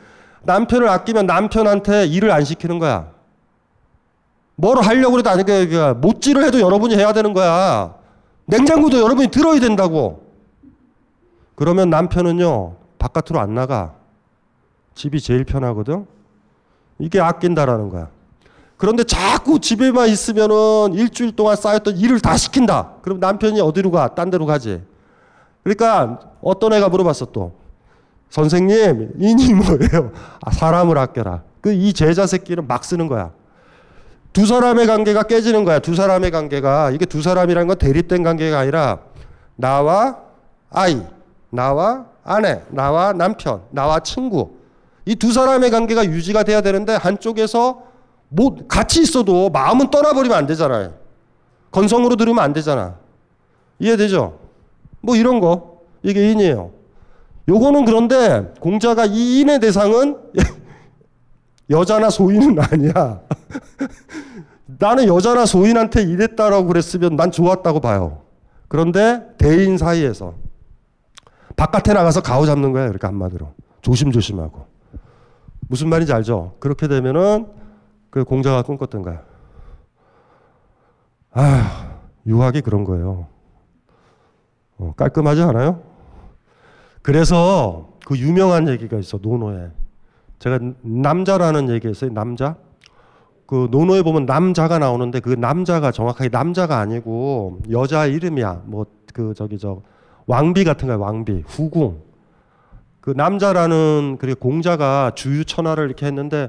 [SPEAKER 4] 남편을 아끼면 남편한테 일을 안 시키는 거야. 뭘 하려고 해도 아니까 못질을 해도 여러분이 해야 되는 거야. 냉장고도 여러분이 들어야 된다고. 그러면 남편은요 바깥으로 안 나가. 집이 제일 편하거든. 이게 아낀다라는 거야. 그런데 자꾸 집에만 있으면은 일주일 동안 쌓였던 일을 다 시킨다. 그럼 남편이 어디로 가? 딴 데로 가지. 그러니까 어떤 애가 물어봤어 또. 선생님, 인이 뭐예요? 아, 사람을 아껴라. 그 이 제자 새끼는 막 쓰는 거야. 두 사람의 관계가 깨지는 거야. 두 사람의 관계가. 이게 두 사람이라는 건 대립된 관계가 아니라 나와 아이, 나와 아내, 나와 남편, 나와 친구. 이 두 사람의 관계가 유지가 돼야 되는데 한쪽에서 뭐 같이 있어도 마음은 떠나버리면 안 되잖아요. 건성으로 들으면 안 되잖아. 이해되죠? 뭐 이런 거. 이게 인이에요. 요거는 그런데 공자가 이 인의 대상은 여자나 소인은 아니야. 나는 여자나 소인한테 이랬다라고 그랬으면 난 좋았다고 봐요. 그런데 대인 사이에서 바깥에 나가서 가오 잡는 거야. 이렇게 한마디로. 조심조심하고. 무슨 말인지 알죠? 그렇게 되면은 그 공자가 꿈꿨던 거야. 아, 유학이 그런 거예요. 어, 깔끔하지 않아요? 그래서 그 유명한 얘기가 있어, 노노에. 제가 남자라는 얘기했어요, 남자. 그 노노에 보면 남자가 나오는데 그 남자가 정확하게 남자가 아니고 여자 이름이야. 뭐 그 저기 저 왕비 같은 거야, 왕비. 후궁. 그 남자라는 그리고 공자가 주유 천하를 이렇게 했는데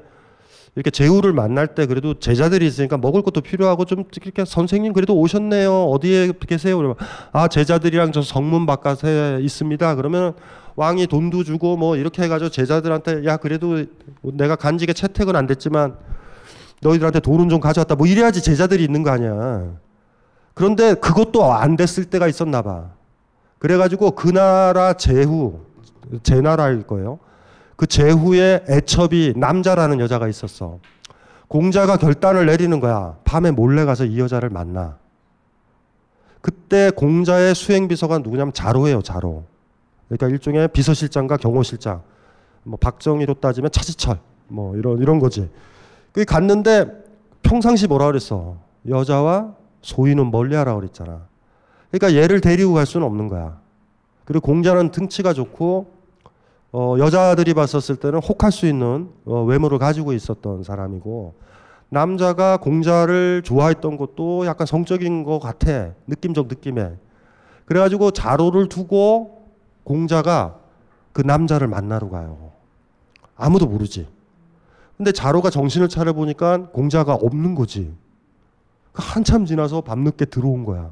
[SPEAKER 4] 이렇게 제후를 만날 때 그래도 제자들이 있으니까 먹을 것도 필요하고 좀 이렇게 선생님 그래도 오셨네요. 어디에 계세요? 그러면 아 제자들이랑 저 성문 바깥에 있습니다. 그러면 왕이 돈도 주고 뭐 이렇게 해가지고 제자들한테 야 그래도 내가 간직에 채택은 안 됐지만 너희들한테 돈은 좀 가져왔다. 뭐 이래야지 제자들이 있는 거 아니야. 그런데 그것도 안 됐을 때가 있었나 봐. 그래가지고 그 나라 제후 제 나라일 거예요. 그 제후에 애첩이 남자라는 여자가 있었어. 공자가 결단을 내리는 거야. 밤에 몰래 가서 이 여자를 만나. 그때 공자의 수행비서가 누구냐면 자로예요, 자로. 그러니까 일종의 비서실장과 경호실장. 뭐 박정희로 따지면 차지철. 뭐 이런 이런 거지. 그 갔는데 평상시 뭐라 그랬어? 여자와 소인은 멀리 하라 그랬잖아. 그러니까 얘를 데리고 갈 수는 없는 거야. 그리고 공자는 등치가 좋고 어, 여자들이 봤었을 때는 혹할 수 있는 어, 외모를 가지고 있었던 사람이고 남자가 공자를 좋아했던 것도 약간 성적인 것 같아. 느낌적 느낌에. 그래가지고 자로를 두고 공자가 그 남자를 만나러 가요. 아무도 모르지. 근데 자로가 정신을 차려 보니까 공자가 없는 거지. 한참 지나서 밤늦게 들어온 거야.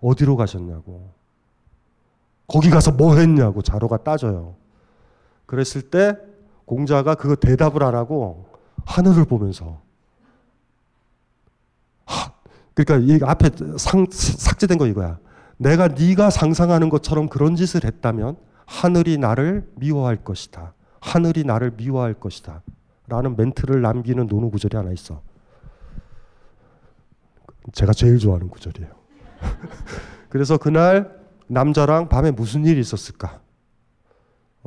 [SPEAKER 4] 어디로 가셨냐고. 거기 가서 뭐 했냐고 자로가 따져요 그랬을 때 공자가 그거 대답을 안 하고 하늘을 보면서 하, 그러니까 이 앞에 상, 삭제된 거 이거야. 내가 네가 상상하는 것처럼 그런 짓을 했다면 하늘이 나를 미워할 것이다. 하늘이 나를 미워할 것이다. 라는 멘트를 남기는 노노 구절이 하나 있어. 제가 제일 좋아하는 구절이에요. 그래서 그날 남자랑 밤에 무슨 일이 있었을까?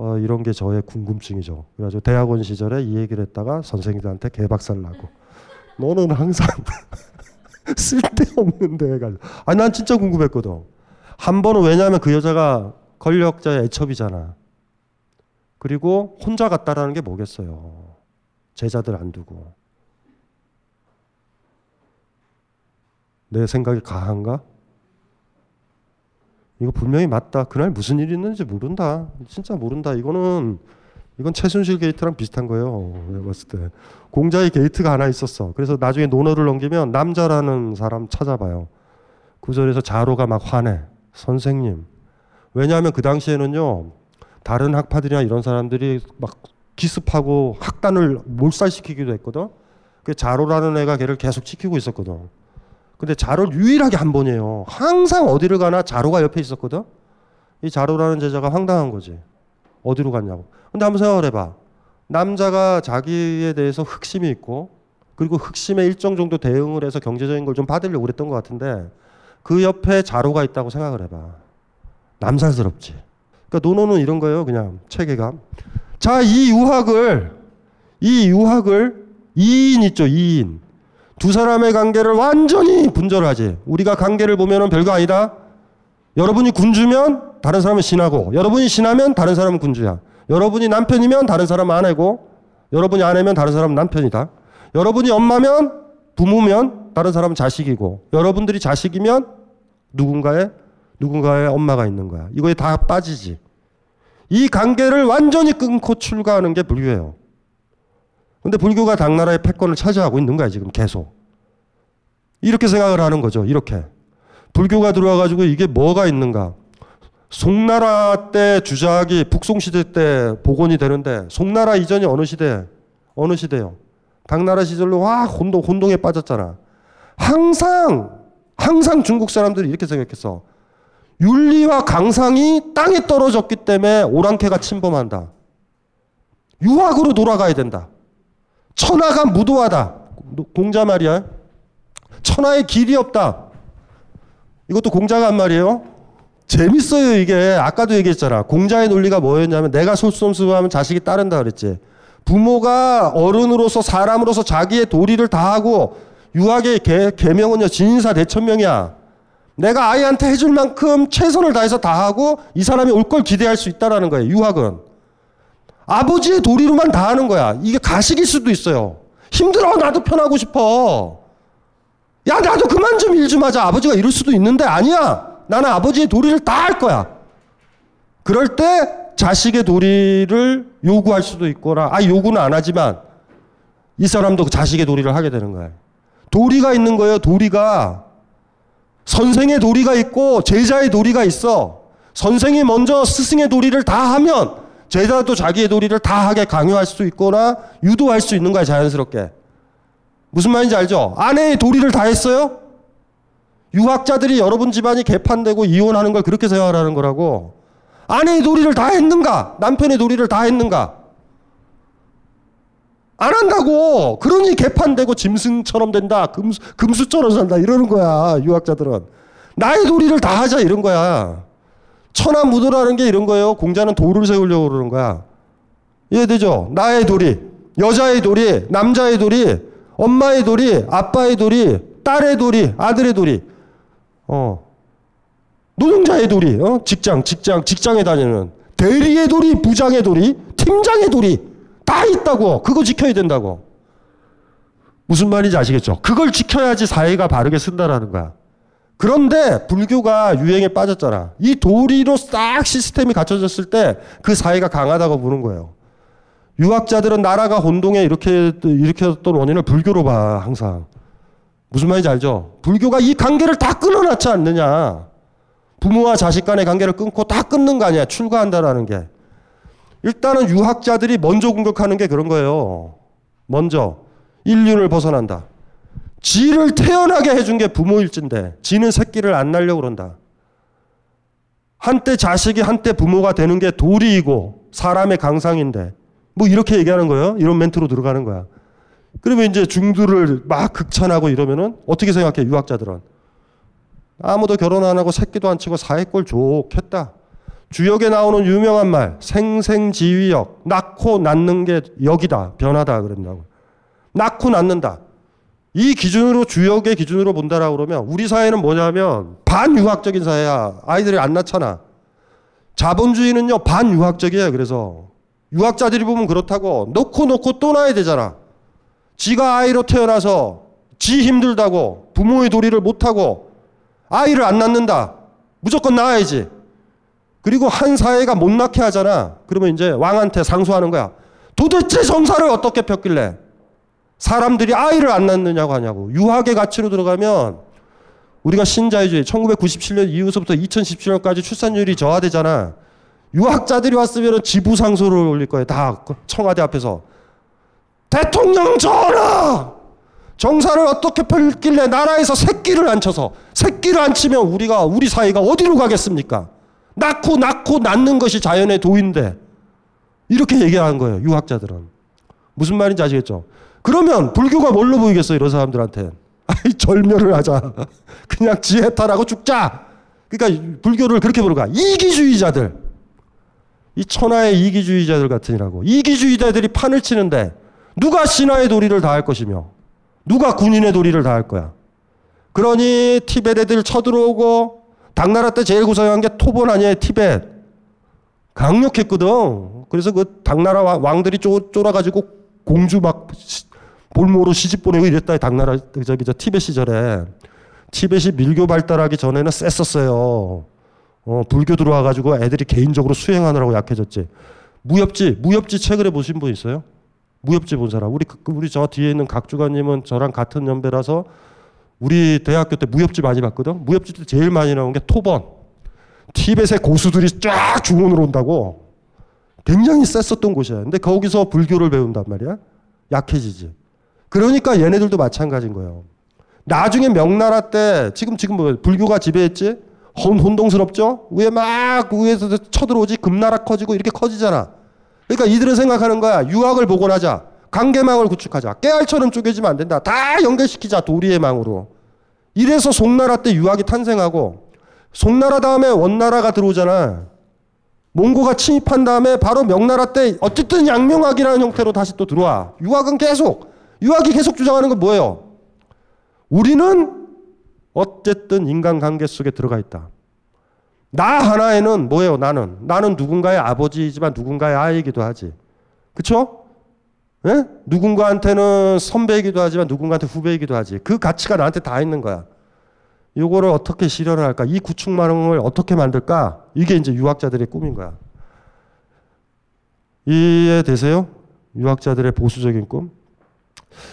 [SPEAKER 4] 어, 이런 게 저의 궁금증이죠. 그래가지고 대학원 시절에 이 얘기를 했다가 선생님들한테 개박살 나고 너는 항상 쓸데없는데 해가지고 아니 난 진짜 궁금했거든. 한 번은 왜냐하면 그 여자가 권력자의 애첩이잖아. 그리고 혼자 갔다라는 게 뭐겠어요. 제자들 안 두고. 내 생각이 가한가? 이거 분명히 맞다. 그날 무슨 일이 있는지 모른다. 진짜 모른다. 이거는 이건 최순실 게이트랑 비슷한 거예요. 내가 봤을 때. 공자의 게이트가 하나 있었어. 그래서 나중에 논어를 넘기면 남자라는 사람 찾아봐요. 구절에서 자로가 막 화내. 선생님. 왜냐하면 그 당시에는요. 다른 학파들이나 이런 사람들이 막 기습하고 학단을 몰살시키기도 했거든. 그 자로라는 애가 걔를 계속 지키고 있었거든. 근데 자로를 유일하게 한 번이에요. 항상 어디를 가나 자로가 옆에 있었거든. 이 자로라는 제자가 황당한 거지. 어디로 갔냐고. 근데 한번 생각을 해봐. 남자가 자기에 대해서 흑심이 있고 그리고 흑심에 일정 정도 대응을 해서 경제적인 걸 좀 받으려고 그랬던 것 같은데 그 옆에 자로가 있다고 생각을 해봐. 남살스럽지. 그러니까 노노는 이런 거예요. 그냥 체계감. 자, 이 유학을 이 유학을 이인 있죠. 이인. 두 사람의 관계를 완전히 분절하지. 우리가 관계를 보면은 별거 아니다. 여러분이 군주면 다른 사람은 신하고, 여러분이 신하면 다른 사람은 군주야. 여러분이 남편이면 다른 사람은 아내고, 여러분이 아내면 다른 사람은 남편이다. 여러분이 엄마면 부모면 다른 사람은 자식이고, 여러분들이 자식이면 누군가의 누군가의 엄마가 있는 거야. 이거에 다 빠지지. 이 관계를 완전히 끊고 출가하는 게 불교예요. 근데 불교가 당나라의 패권을 차지하고 있는 거야, 지금 계속. 이렇게 생각을 하는 거죠, 이렇게. 불교가 들어와가지고 이게 뭐가 있는가. 송나라 때 주작이 북송시대 때 복원이 되는데, 송나라 이전이 어느 시대? 어느 시대요? 당나라 시절로 와, 혼동, 혼동에 빠졌잖아. 항상, 항상 중국 사람들이 이렇게 생각했어. 윤리와 강상이 땅에 떨어졌기 때문에 오랑캐가 침범한다. 유학으로 돌아가야 된다. 천하가 무도하다. 공자 말이야. 천하에 길이 없다. 이것도 공자가 한 말이에요. 재밌어요, 이게. 아까도 얘기했잖아. 공자의 논리가 뭐였냐면 내가 솔선수범하면 자식이 따른다 그랬지. 부모가 어른으로서 사람으로서 자기의 도리를 다하고 유학의 개, 개명은요, 진사 대천명이야. 내가 아이한테 해줄 만큼 최선을 다해서 다하고 이 사람이 올 걸 기대할 수 있다라는 거예요, 유학은. 아버지의 도리로만 다 하는 거야. 이게 가식일 수도 있어요. 힘들어. 나도 편하고 싶어. 야, 나도 그만 좀 일 좀 하자. 아버지가 이럴 수도 있는데 아니야. 나는 아버지의 도리를 다 할 거야. 그럴 때 자식의 도리를 요구할 수도 있거나, 아, 요구는 안 하지만 이 사람도 그 자식의 도리를 하게 되는 거예요. 도리가 있는 거예요, 도리가. 선생의 도리가 있고 제자의 도리가 있어. 선생이 먼저 스승의 도리를 다 하면 제자도 자기의 도리를 다 하게 강요할 수 있거나 유도할 수 있는 거야, 자연스럽게. 무슨 말인지 알죠? 아내의 도리를 다 했어요? 유학자들이 여러분 집안이 개판되고 이혼하는 걸 그렇게 생각하는 거라고. 아내의 도리를 다 했는가? 남편의 도리를 다 했는가? 안 한다고. 그러니 개판되고 짐승처럼 된다. 금수, 금수처럼 산다. 이러는 거야, 유학자들은. 나의 도리를 다 하자. 이런 거야. 천하 무도라는 게 이런 거예요. 공자는 도를 세우려고 그러는 거야. 이해되죠? 나의 도리, 여자의 도리, 남자의 도리, 엄마의 도리, 아빠의 도리, 딸의 도리, 아들의 도리. 어. 노동자의 도리, 어? 직장, 직장, 직장에 다니는. 대리의 도리, 부장의 도리, 팀장의 도리 다 있다고. 그거 지켜야 된다고. 무슨 말인지 아시겠죠? 그걸 지켜야지 사회가 바르게 쓴다라는 거야. 그런데 불교가 유행에 빠졌잖아. 이 도리로 싹 시스템이 갖춰졌을 때 그 사회가 강하다고 보는 거예요. 유학자들은 나라가 혼동에 이렇게 일으켰던 원인을 불교로 봐, 항상. 무슨 말인지 알죠? 불교가 이 관계를 다 끊어놨지 않느냐. 부모와 자식 간의 관계를 끊고 다 끊는 거 아니야. 출가한다라는 게. 일단은 유학자들이 먼저 공격하는 게 그런 거예요. 먼저 인륜을 벗어난다. 지를 태어나게 해준 게 부모일진데 지는 새끼를 안 낳으려고 그런다. 한때 자식이 한때 부모가 되는 게 도리이고 사람의 강상인데 뭐 이렇게 얘기하는 거예요. 이런 멘트로 들어가는 거야. 그러면 이제 중두를 막 극찬하고 이러면은 어떻게 생각해 유학자들은 아무도 결혼 안 하고 새끼도 안 치고 사회꼴 좋겠다. 주역에 나오는 유명한 말 생생지위역 낳고 낳는 게 역이다 변하다 그런다고 낳고 낳는다 이 기준으로 주역의 기준으로 본다라고 그러면 우리 사회는 뭐냐면 반유학적인 사회야. 아이들이 안 낳잖아. 자본주의는요 반유학적이에요. 그래서 유학자들이 보면 그렇다고 놓고 놓고 또 낳아야 되잖아. 지가 아이로 태어나서 지 힘들다고 부모의 도리를 못하고 아이를 안 낳는다. 무조건 낳아야지. 그리고 한 사회가 못 낳게 하잖아. 그러면 이제 왕한테 상소하는 거야. 도대체 정사를 어떻게 폈길래 사람들이 아이를 안 낳느냐고 하냐고. 유학의 가치로 들어가면 우리가 신자유주의 1997년 이후서부터 2017년까지 출산율이 저하되잖아. 유학자들이 왔으면 지부 상소를 올릴 거예요. 다 청와대 앞에서. 대통령 전하! 정사를 어떻게 펼길래 나라에서 새끼를 안 쳐서 새끼를 안 치면 우리가 우리 사회가 어디로 가겠습니까? 낳고 낳고 낳는 것이 자연의 도인데 이렇게 얘기하는 거예요. 유학자들은. 무슨 말인지 아시겠죠? 그러면 불교가 뭘로 보이겠어요? 이런 사람들한테. 아이 절멸을 하자. 그냥 지혜탈하고 죽자. 그러니까 불교를 그렇게 부르가 이기주의자들. 이 천하의 이기주의자들 같으니라고. 이기주의자들이 판을 치는데 누가 신하의 도리를 다할 것이며 누가 군인의 도리를 다할 거야. 그러니 티베트 애들 쳐들어오고 당나라 때 제일 고생한 게 토본 아니에요, 티벳. 강력했거든. 그래서 그 당나라 왕들이 쪼, 쫄아가지고 공주 막 볼모로 시집 보내고 이랬다, 당나라, 저기 저 티벳 시절에. 티벳이 밀교 발달하기 전에는 셌었어요. 어, 불교 들어와가지고 애들이 개인적으로 수행하느라고 약해졌지. 무협지, 무협지 책을 해보신 분 있어요? 무협지 본 사람. 우리, 그, 우리 저 뒤에 있는 각주관님은 저랑 같은 연배라서 우리 대학교 때 무협지 많이 봤거든. 무협지 때 제일 많이 나온 게 토번. 티벳의 고수들이 쫙 중원으로 온다고. 굉장히 셌었던 곳이야. 근데 거기서 불교를 배운단 말이야. 약해지지. 그러니까 얘네들도 마찬가지인 거예요. 나중에 명나라 때 지금 지금 뭐 불교가 지배했지? 혼, 혼동스럽죠? 위에 막 위에서 쳐들어오지 금나라 커지고 이렇게 커지잖아. 그러니까 이들은 생각하는 거야. 유학을 복원하자. 관계망을 구축하자. 깨알처럼 쪼개지면 안 된다. 다 연결시키자. 도리의 망으로. 이래서 송나라 때 유학이 탄생하고 송나라 다음에 원나라가 들어오잖아. 몽고가 침입한 다음에 바로 명나라 때 어쨌든 양명학이라는 형태로 다시 또 들어와. 유학은 계속 유학이 계속 주장하는 건 뭐예요? 우리는 어쨌든 인간관계 속에 들어가 있다. 나 하나에는 뭐예요? 나는 나는 누군가의 아버지이지만 누군가의 아이이기도 하지. 그렇죠? 예? 누군가한테는 선배이기도 하지만 누군가한테 후배이기도 하지. 그 가치가 나한테 다 있는 거야. 이거를 어떻게 실현을 할까? 이 구축망을 어떻게 만들까? 이게 이제 유학자들의 꿈인 거야. 이해 되세요? 유학자들의 보수적인 꿈?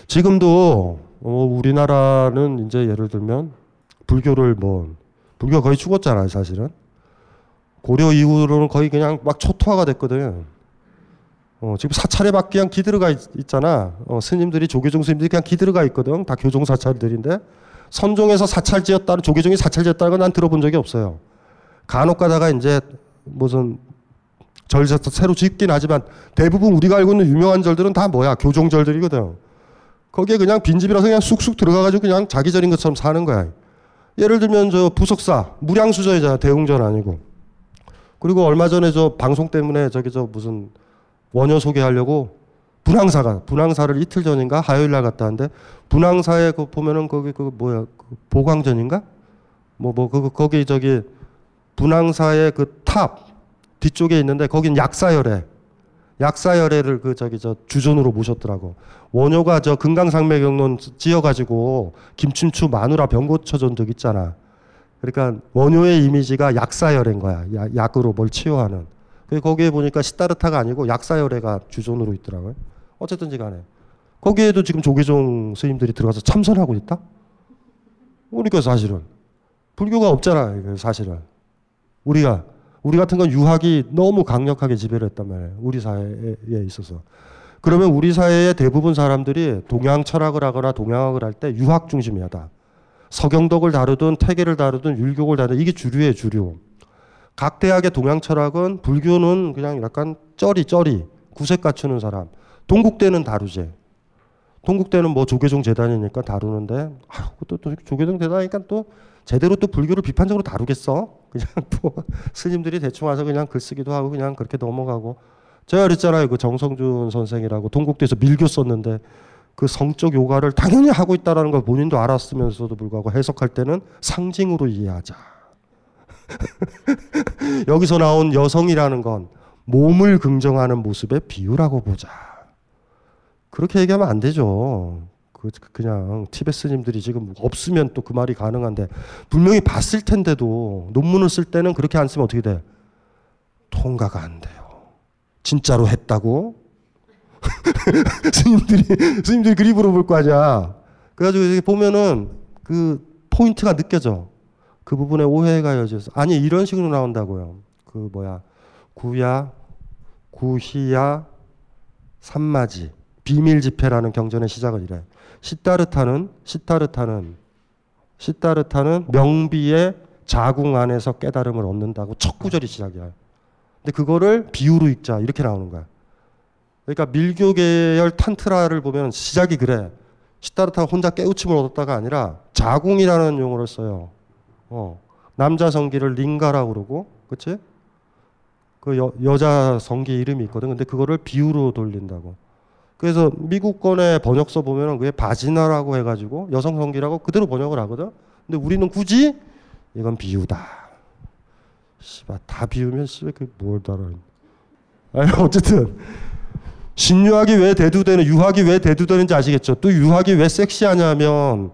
[SPEAKER 4] 지금도 어, 우리나라는 이제 예를 들면 불교를 뭐 불교가 거의 죽었잖아요, 사실은. 고려 이후로는 거의 그냥 막 초토화가 됐거든. 어, 지금 사찰에막 그냥 기들어가 있, 잖아 어, 스님들이 조계종 스님들이 그냥 기들어가 있거든. 다 교종 사찰들인데 선종에서 사찰 지었다는 조계종이 사찰 지었다는 건 난 들어본 적이 없어요. 간혹 가다가 이제 무슨 절에서 새로 짓긴 하지만 대부분 우리가 알고 있는 유명한 절들은 다 뭐야 교종절들이거든. 거기에 그냥 빈집이라서 그냥 쑥쑥 들어가가지고 그냥 자기 절인 것처럼 사는 거야. 예를 들면 저 부석사 무량수저이잖아 대웅전 아니고. 그리고 얼마 전에 저 방송 때문에 저기 저 무슨 원효 소개하려고 분황사가 분황사를 이틀 전인가 화요일 날 갔다 왔는데 분황사에 그 보면은 거기 그 뭐야 그 보광전인가 뭐 뭐 그 거기 저기 분황사의 그 탑 뒤쪽에 있는데 거긴 약사여래. 약사여래를 그 저기 저 주존으로 모셨더라고. 원효가 저 금강삼매경론 지어가지고 김춘추 마누라 병고쳐준 적 있잖아. 그러니까 원효의 이미지가 약사여래인 거야. 야- 약으로 뭘 치유하는. 그 거기에 보니까 싯다르타가 아니고 약사여래가 주존으로 있더라고요. 어쨌든지 간에 거기에도 지금 조계종 스님들이 들어가서 참선하고 있다. 그러니까 사실은 불교가 없잖아. 사실은 우리가 우리 같은 건 유학이 너무 강력하게 지배를 했단 말이에요. 우리 사회에 있어서. 그러면 우리 사회의 대부분 사람들이 동양 철학을 하거나 동양학을 할 때 유학 중심이다. 서경덕을 다루든 태계를 다루든 율곡을 다루든 이게 주류예요, 주류. 각 대학의 동양 철학은 불교는 그냥 약간 쩌리 쩌리 구색 갖추는 사람. 동국대는 다루지. 동국대는 뭐 조계종 재단이니까 다루는데 아, 또, 또 조계종 재단이니까 또 제대로 또 불교를 비판적으로 다루겠어? 그냥 또 스님들이 대충 와서 그냥 글 쓰기도 하고 그냥 그렇게 넘어가고 제가 그랬잖아요. 그 정성준 선생이라고 동국대에서 밀교 썼는데 그 성적 요가를 당연히 하고 있다라는 걸 본인도 알았으면서도 불구하고 해석할 때는 상징으로 이해하자. 여기서 나온 여성이라는 건 몸을 긍정하는 모습의 비유라고 보자. 그렇게 얘기하면 안 되죠. 그 그냥 티벳 스님들이 지금 없으면 또 그 말이 가능한데 분명히 봤을 텐데도 논문을 쓸 때는 그렇게 안 쓰면 어떻게 돼? 통과가 안 돼요. 진짜로 했다고? 스님들이 스님들이 그리 물어볼 거 아니야. 그래가지고 이렇게 보면은 그 포인트가 느껴져. 그 부분에 오해가 여져서 아니 이런 식으로 나온다고요. 그 뭐야 구야 구희야 삼마지 비밀 집회라는 경전의 시작은 이래. 시타르타는 시타르타는 시타르타는 명비의 자궁 안에서 깨달음을 얻는다고 첫 구절이 시작이야. 근데 그거를 비유로 읽자 이렇게 나오는 거야. 그러니까 밀교 계열 탄트라를 보면 시작이 그래. 시타르타가 혼자 깨우침을 얻었다가 아니라 자궁이라는 용어를 써요. 어. 남자 성기를 링가라고 그러고, 그치? 그 여, 여자 성기 이름이 있거든. 근데 그거를 비유로 돌린다고. 그래서 미국권의 번역서 보면은 그게 바지나라고 해가지고 여성 성기라고 그대로 번역을 하거든. 근데 우리는 굳이 이건 비유다. 씨발 다 비우면 씨발 그뭘 달아. 아니 어쨌든 신유학이 왜 대두되는 유학이 왜 대두되는지 아시겠죠? 또 유학이 왜 섹시하냐면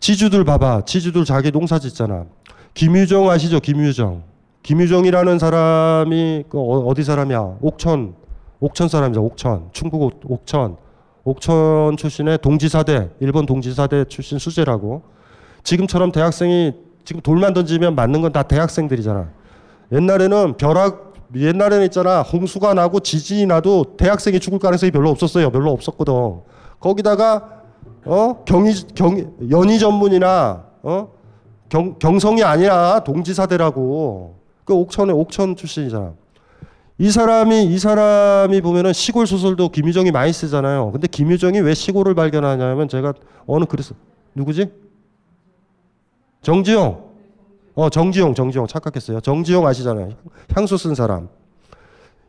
[SPEAKER 4] 지주들 봐봐. 지주들 자기 농사 짓잖아. 김유정 아시죠? 김유정. 김유정이라는 사람이 그 어- 어디 사람이야? 옥천. 옥천 사람이죠. 옥천. 충북 옥- 옥천. 옥천 출신의 동지사대, 일본 동지사대 출신 수재라고. 지금처럼 대학생이 지금 돌만 던지면 맞는 건 다 대학생들이잖아. 옛날에는 벼락 옛날에는 있잖아. 홍수가 나고 지진이 나도 대학생이 죽을 가능성이 별로 없었어요. 별로 없었거든. 거기다가 어 경희 경 연희 전문이나 어 경, 경성이 아니라 동지사대라고 그 옥천에 옥천 출신이잖아. 이 사람이 이 사람이 보면은 시골 소설도 김유정이 많이 쓰잖아요. 근데 김유정이 왜 시골을 발견하냐면 제가 어느 그랬어 누구지? 정지용. 어 정지용 정지용 착각했어요. 정지용 아시잖아요. 향수 쓴 사람.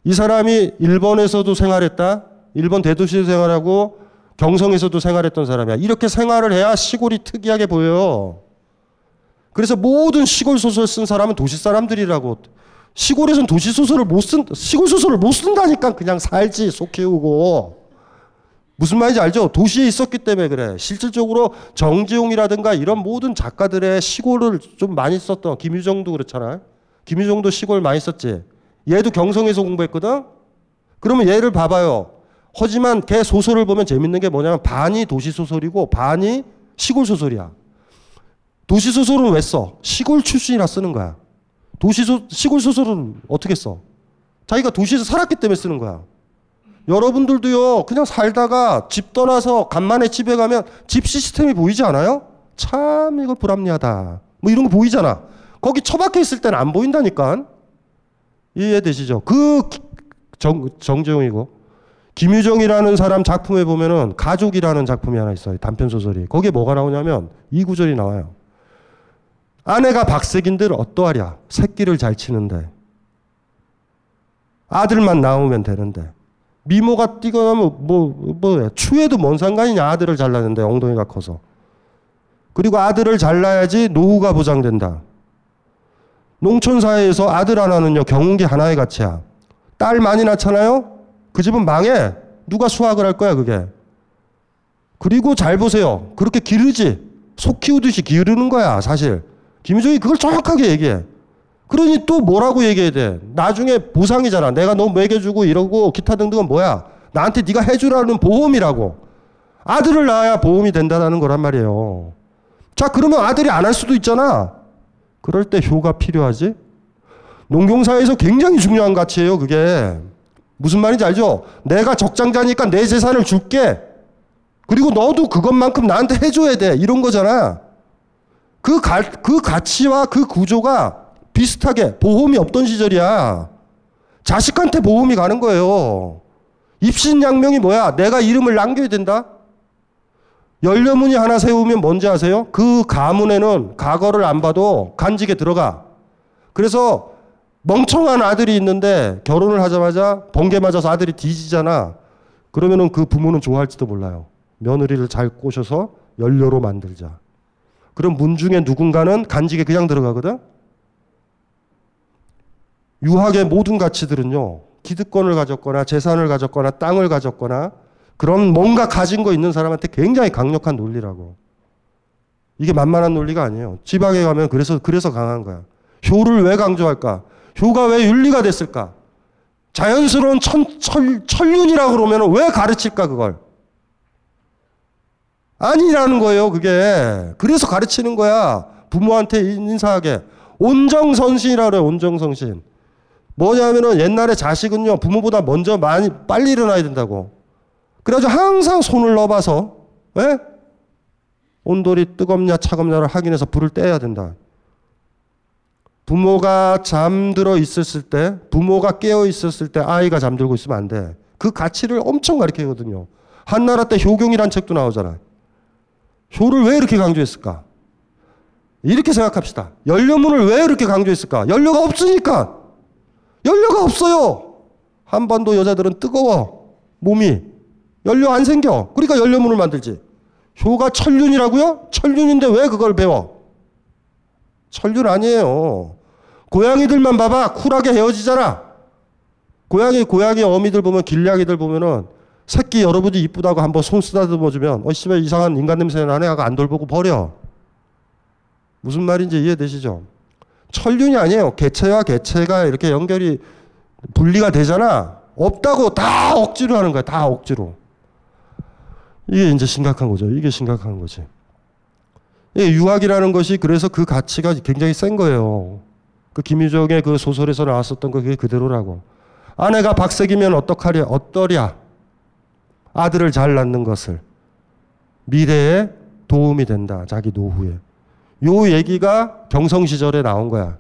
[SPEAKER 4] 이 사람이 일본에서도 생활했다. 일본 대도시에서 생활하고 경성에서도 생활했던 사람이야. 이렇게 생활을 해야 시골이 특이하게 보여요. 그래서 모든 시골 소설 쓴 사람은 도시 사람들이라고. 시골에선 도시 소설을 못 쓴, 시골 소설을 못 쓴다니까 그냥 살지, 속 키우고. 무슨 말인지 알죠? 도시에 있었기 때문에 그래. 실질적으로 정지용이라든가 이런 모든 작가들의 시골을 좀 많이 썼던, 김유정도 그렇잖아요. 김유정도 시골 많이 썼지. 얘도 경성에서 공부했거든? 그러면 얘를 봐봐요. 하지만 걔 소설을 보면 재밌는 게 뭐냐면 반이 도시 소설이고 반이 시골 소설이야. 도시 소설은 왜 써? 시골 출신이라 쓰는 거야. 도시 소, 시골 소설은 어떻게 써? 자기가 도시에서 살았기 때문에 쓰는 거야. 여러분들도요, 그냥 살다가 집 떠나서 간만에 집에 가면 집 시스템이 보이지 않아요? 참, 이거 불합리하다. 뭐 이런 거 보이잖아. 거기 처박혀 있을 때는 안 보인다니까. 이해되시죠? 그 정, 정재용이고. 김유정이라는 사람 작품에 보면은 가족이라는 작품이 하나 있어요. 단편 소설이. 거기에 뭐가 나오냐면 이 구절이 나와요. 아내가 박색인들 어떠하랴? 새끼를 잘 치는데. 아들만 나오면 되는데. 미모가 뛰거나면 뭐, 뭐, 추에도 뭔 상관이냐. 아들을 잘라는데 엉덩이가 커서. 그리고 아들을 잘라야지 노후가 보장된다. 농촌 사회에서 아들 하나는요 경운기 하나의 가치야. 딸 많이 낳잖아요. 그 집은 망해. 누가 수학을 할 거야 그게. 그리고 잘 보세요. 그렇게 기르지. 속 키우듯이 기르는 거야 사실. 김유정이 그걸 정확하게 얘기해. 그러니 또 뭐라고 얘기해야 돼? 나중에 보상이잖아. 내가 너 먹여주고 이러고 기타 등등은 뭐야? 나한테 네가 해주라는 보험이라고. 아들을 낳아야 보험이 된다는 거란 말이에요. 자, 그러면 아들이 안 할 수도 있잖아. 그럴 때 효가 필요하지? 농경사에서 굉장히 중요한 가치예요, 그게. 무슨 말인지 알죠? 내가 적장자니까 내 재산을 줄게. 그리고 너도 그것만큼 나한테 해줘야 돼. 이런 거잖아. 그, 가, 그 가치와 그 구조가 비슷하게 보험이 없던 시절이야. 자식한테 보험이 가는 거예요. 입신양명이 뭐야? 내가 이름을 남겨야 된다? 열려문이 하나 세우면 뭔지 아세요? 그 가문에는 과거를 안 봐도 간직에 들어가. 그래서 멍청한 아들이 있는데 결혼을 하자마자 번개 맞아서 아들이 뒤지잖아. 그러면은 그 부모는 좋아할지도 몰라요. 며느리를 잘 꼬셔서 연료로 만들자. 그럼 문 중에 누군가는 간직에 그냥 들어가거든? 유학의 모든 가치들은요, 기득권을 가졌거나 재산을 가졌거나 땅을 가졌거나 그런 뭔가 가진 거 있는 사람한테 굉장히 강력한 논리라고. 이게 만만한 논리가 아니에요. 지방에 가면 그래서, 그래서 강한 거야. 효를 왜 강조할까? 효가 왜 윤리가 됐을까? 자연스러운 천, 철, 천륜이라고 그러면 왜 가르칠까, 그걸? 아니라는 거예요, 그게. 그래서 가르치는 거야. 부모한테 인사하게. 온정선신이라고 그래요, 온정선신. 뭐냐면은 옛날에 자식은요, 부모보다 먼저 많이, 빨리 일어나야 된다고. 그래가지고 항상 손을 넣어봐서, 왜? 온돌이 뜨겁냐, 차갑냐를 확인해서 불을 떼야 된다. 부모가 잠들어 있었을 때, 부모가 깨어 있었을 때 아이가 잠들고 있으면 안 돼. 그 가치를 엄청 가르치거든요. 한나라 때 효경이란 책도 나오잖아. 효를 왜 이렇게 강조했을까? 이렇게 생각합시다. 연료문을 왜 이렇게 강조했을까? 연료가 없으니까. 연료가 없어요. 한반도 여자들은 뜨거워. 몸이. 연료 안 생겨. 그러니까 연료문을 만들지. 효가 천륜이라고요? 천륜인데 왜 그걸 배워? 천륜 아니에요. 고양이들만 봐봐. 쿨하게 헤어지잖아. 고양이, 고양이 어미들 보면, 길냥이들 보면은 새끼 여러분이 이쁘다고 한번 손 쓰다듬어 주면 어 씨발 이상한 인간 냄새 나네 하고 안 돌보고 버려. 무슨 말인지 이해되시죠? 천륜이 아니에요. 개체와 개체가 이렇게 연결이 분리가 되잖아. 없다고 다 억지로 하는 거야. 다 억지로. 이게 이제 심각한 거죠. 이게 심각한 거지. 유학이라는 것이 그래서 그 가치가 굉장히 센 거예요. 그 김유정의 그 소설에서 나왔었던 거 그게 그대로라고. 아내가 박색이면 어떡하랴, 어떠랴. 아들을 잘 낳는 것을 미래에 도움이 된다. 자기 노후에. 요 얘기가 경성 시절에 나온 거야.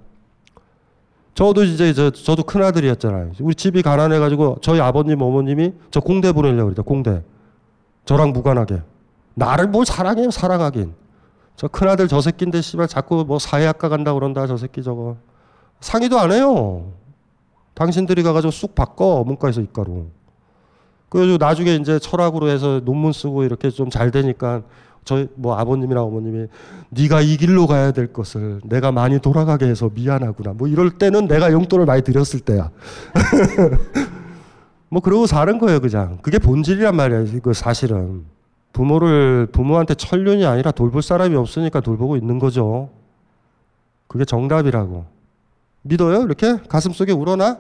[SPEAKER 4] 저도 이제 저, 저도 큰 아들이었잖아요. 우리 집이 가난해 가지고 저희 아버님 어머님이 저 공대 보내려고 그랬다. 공대. 저랑 무관하게. 나를 뭘 사랑해요, 사랑하긴. 저 큰아들 저 새끼인데 씨발 자꾸 뭐 사회학과 간다 그런다 저 새끼 저거. 상의도 안 해요. 당신들이 가가지고 쑥 바꿔 문과에서 이과로. 그래가지고 나중에 이제 철학으로 해서 논문 쓰고 이렇게 좀 잘 되니까 저희 뭐 아버님이나 어머님이 네가 이 길로 가야 될 것을 내가 많이 돌아가게 해서 미안하구나. 뭐 이럴 때는 내가 용돈을 많이 드렸을 때야. 뭐 그러고 사는 거예요, 그냥. 그게 본질이란 말이야, 그 사실은. 부모를 부모한테 천륜이 아니라 돌볼 사람이 없으니까 돌보고 있는 거죠. 그게 정답이라고. 믿어요? 이렇게 가슴 속에 우러나?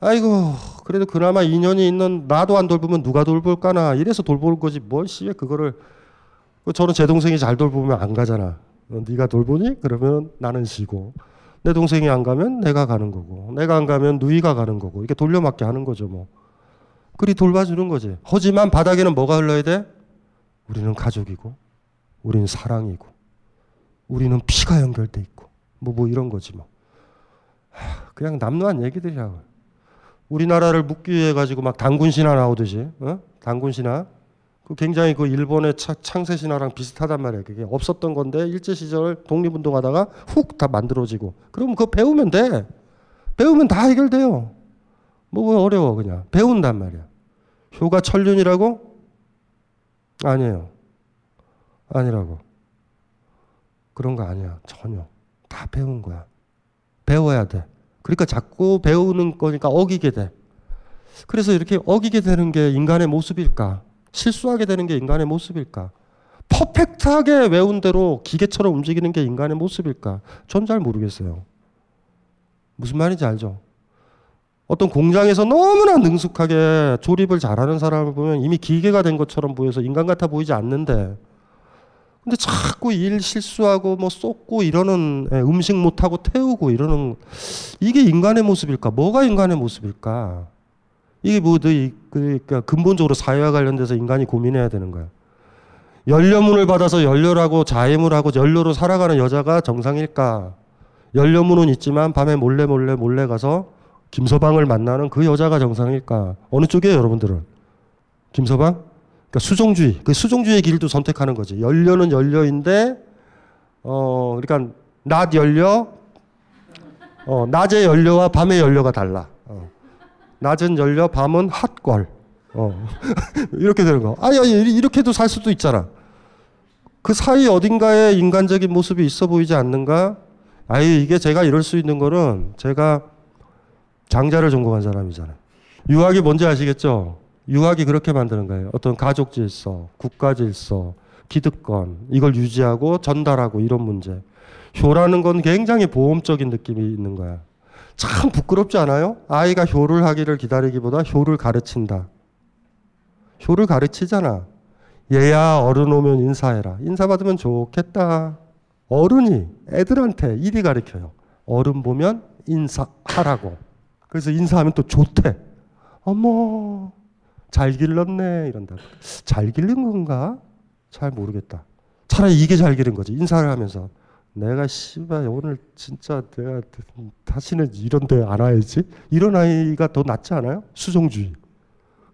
[SPEAKER 4] 아이고 그래도 그나마 인연이 있는 나도 안 돌보면 누가 돌볼까나 이래서 돌볼 거지 뭘 씨에 그거를 저는 제 동생이 잘 돌보면 안 가잖아. 어, 네가 돌보니 그러면 나는 쉬고 내 동생이 안 가면 내가 가는 거고 내가 안 가면 누이가 가는 거고 이렇게 돌려막게 하는 거죠 뭐. 그리 돌봐주는 거지. 하지만 바닥에는 뭐가 흘러야 돼? 우리는 가족이고 우리는 사랑이고 우리는 피가 연결돼 있고 뭐뭐 뭐 이런 거지 뭐. 그냥 남루한 얘기들이라고. 우리나라를 묶기 위해 가지고 막 단군 신화 나오듯이 어? 단군 신화 그 굉장히 그 일본의 창세 신화랑 비슷하단 말이에요. 그게 없었던 건데 일제 시절 독립운동하다가 훅 다 만들어지고 그럼 그거 배우면 돼. 배우면 다 해결돼요. 뭐 어려워 그냥 배운단 말이야. 효가 천륜이라고? 아니에요. 아니라고. 그런 거 아니야 전혀 다 배운 거야. 배워야 돼. 그러니까 자꾸 배우는 거니까 어기게 돼. 그래서 이렇게 어기게 되는 게 인간의 모습일까? 실수하게 되는 게 인간의 모습일까? 퍼펙트하게 외운 대로 기계처럼 움직이는 게 인간의 모습일까? 전 잘 모르겠어요. 무슨 말인지 알죠? 어떤 공장에서 너무나 능숙하게 조립을 잘하는 사람을 보면 이미 기계가 된 것처럼 보여서 인간 같아 보이지 않는데 근데 자꾸 일 실수하고 뭐 쏟고 이러는 예, 음식 못하고 태우고 이러는 이게 인간의 모습일까? 뭐가 인간의 모습일까? 이게 뭐 그러니까 근본적으로 사회와 관련돼서 인간이 고민해야 되는 거야. 연료문을 받아서 연료라고 자해물 하고 연료로 살아가는 여자가 정상일까? 연료문은 있지만 밤에 몰래 몰래 몰래 가서 김서방을 만나는 그 여자가 정상일까? 어느 쪽이에요, 여러분들은? 김서방? 그러니까 수종주의. 그 수종주의 길도 선택하는 거지. 연료는 연료인데, 어, 그러니까 낮 연료, 어, 낮의 연료와 밤의 연료가 달라. 어. 낮은 연료, 밤은 핫걸. 어. 이렇게 되는 거. 아니, 아니, 이렇게도 살 수도 있잖아. 그 사이 어딘가에 인간적인 모습이 있어 보이지 않는가? 아유, 이게 제가 이럴 수 있는 거는 제가 장자를 전공한 사람이잖아요. 유학이 뭔지 아시겠죠? 유학이 그렇게 만드는 거예요. 어떤 가족 질서, 국가 질서, 기득권, 이걸 유지하고 전달하고 이런 문제. 효라는 건 굉장히 보험적인 느낌이 있는 거야. 참 부끄럽지 않아요? 아이가 효를 하기를 기다리기보다 효를 가르친다. 효를 가르치잖아. 얘야 어른 오면 인사해라. 인사받으면 좋겠다. 어른이 애들한테 이리 가르쳐요. 어른 보면 인사하라고. 그래서 인사하면 또 좋대. 어머, 잘 길렀네. 이런다. 잘 기른 건가? 잘 모르겠다. 차라리 이게 잘 기른 거지. 인사를 하면서. 내가 씨발 오늘 진짜 내가 다시는 이런 데 안 와야지. 이런 아이가 더 낫지 않아요? 수종주의.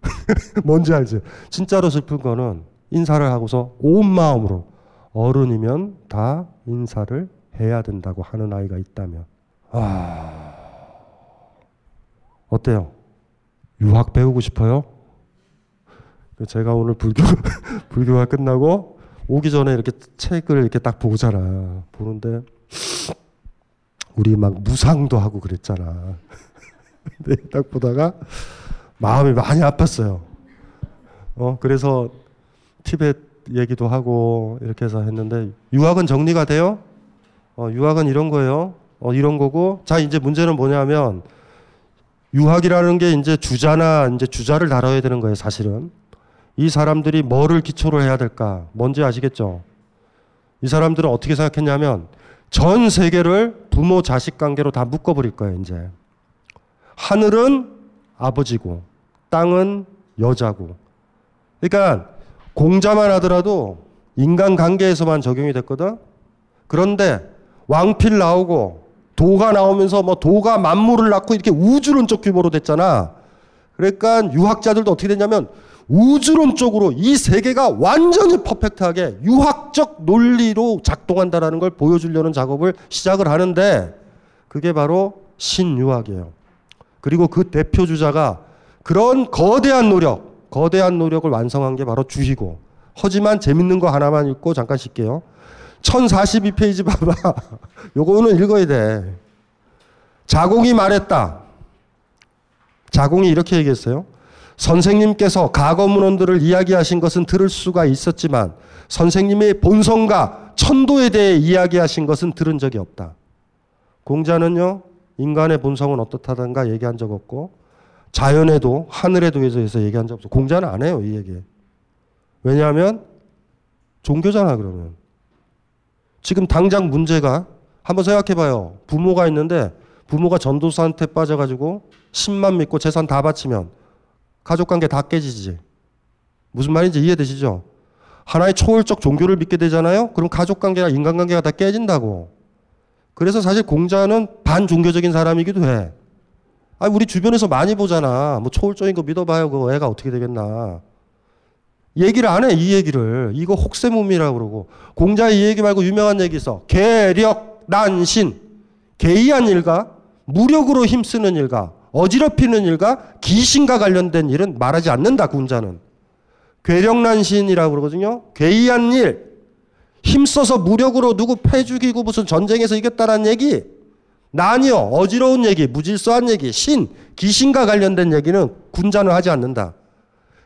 [SPEAKER 4] 뭔지 알지? 진짜로 슬픈 거는 인사를 하고서 온 마음으로 어른이면 다 인사를 해야 된다고 하는 아이가 있다면. 아. 어때요? 유학 배우고 싶어요? 제가 오늘 불교, 불교가 끝나고 오기 전에 이렇게 책을 이렇게 딱 보잖아. 보는데, 우리 막 무상도 하고 그랬잖아. 근데 딱 보다가 마음이 많이 아팠어요. 어, 그래서 티벳 얘기도 하고 이렇게 해서 했는데, 유학은 정리가 돼요? 어, 유학은 이런 거예요. 어, 이런 거고. 자, 이제 문제는 뭐냐면, 유학이라는 게 이제 주자나 이제 주자를 다뤄야 되는 거예요, 사실은. 이 사람들이 뭐를 기초로 해야 될까? 뭔지 아시겠죠? 이 사람들은 어떻게 생각했냐면 전 세계를 부모 자식 관계로 다 묶어버릴 거예요, 이제. 하늘은 아버지고, 땅은 여자고. 그러니까 공자만 하더라도 인간 관계에서만 적용이 됐거든? 그런데 왕필 나오고 도가 나오면서 뭐 도가 만물을 낳고 이렇게 우주론적 규모로 됐잖아. 그러니까 유학자들도 어떻게 됐냐면 우주론적으로 이 세계가 완전히 퍼펙트하게 유학적 논리로 작동한다라는 걸 보여주려는 작업을 시작을 하는데 그게 바로 신유학이에요. 그리고 그 대표 주자가 그런 거대한 노력, 거대한 노력을 완성한 게 바로 주희고. 하지만 재밌는 거 하나만 읽고 잠깐 쉴게요. 1042페이지 봐봐. 요거는 읽어야 돼. 자공이 말했다. 자공이 이렇게 얘기했어요. 선생님께서 과거 문헌들을 이야기하신 것은 들을 수가 있었지만 선생님의 본성과 천도에 대해 이야기하신 것은 들은 적이 없다. 공자는요, 인간의 본성은 어떻다든가 얘기한 적 없고 자연에도 하늘에도 대해서 얘기한 적 없어. 공자는 안 해요, 이 얘기. 왜냐하면 종교잖아, 그러면. 지금 당장 문제가 한번 생각해 봐요. 부모가 있는데 부모가 전도사한테 빠져가지고 10만 믿고 재산 다 바치면 가족 관계 다 깨지지. 무슨 말인지 이해되시죠? 하나의 초월적 종교를 믿게 되잖아요? 그럼 가족 관계나 인간 관계가 다 깨진다고. 그래서 사실 공자는 반종교적인 사람이기도 해. 아, 우리 주변에서 많이 보잖아. 뭐 초월적인 거 믿어봐요. 그 애가 어떻게 되겠나. 얘기를 안 해, 이 얘기를. 이거 혹세무미라고 그러고. 공자의 이 얘기 말고 유명한 얘기 있어. 계력, 난신. 개의한 일과 무력으로 힘쓰는 일과 어지럽히는 일과 귀신과 관련된 일은 말하지 않는다, 군자는. 괴력난 신이라고 그러거든요. 괴이한 일, 힘써서 무력으로 누구 패 죽이고 무슨 전쟁에서 이겼다라는 얘기 난이요, 어지러운 얘기, 무질서한 얘기, 신, 귀신과 관련된 얘기는 군자는 하지 않는다.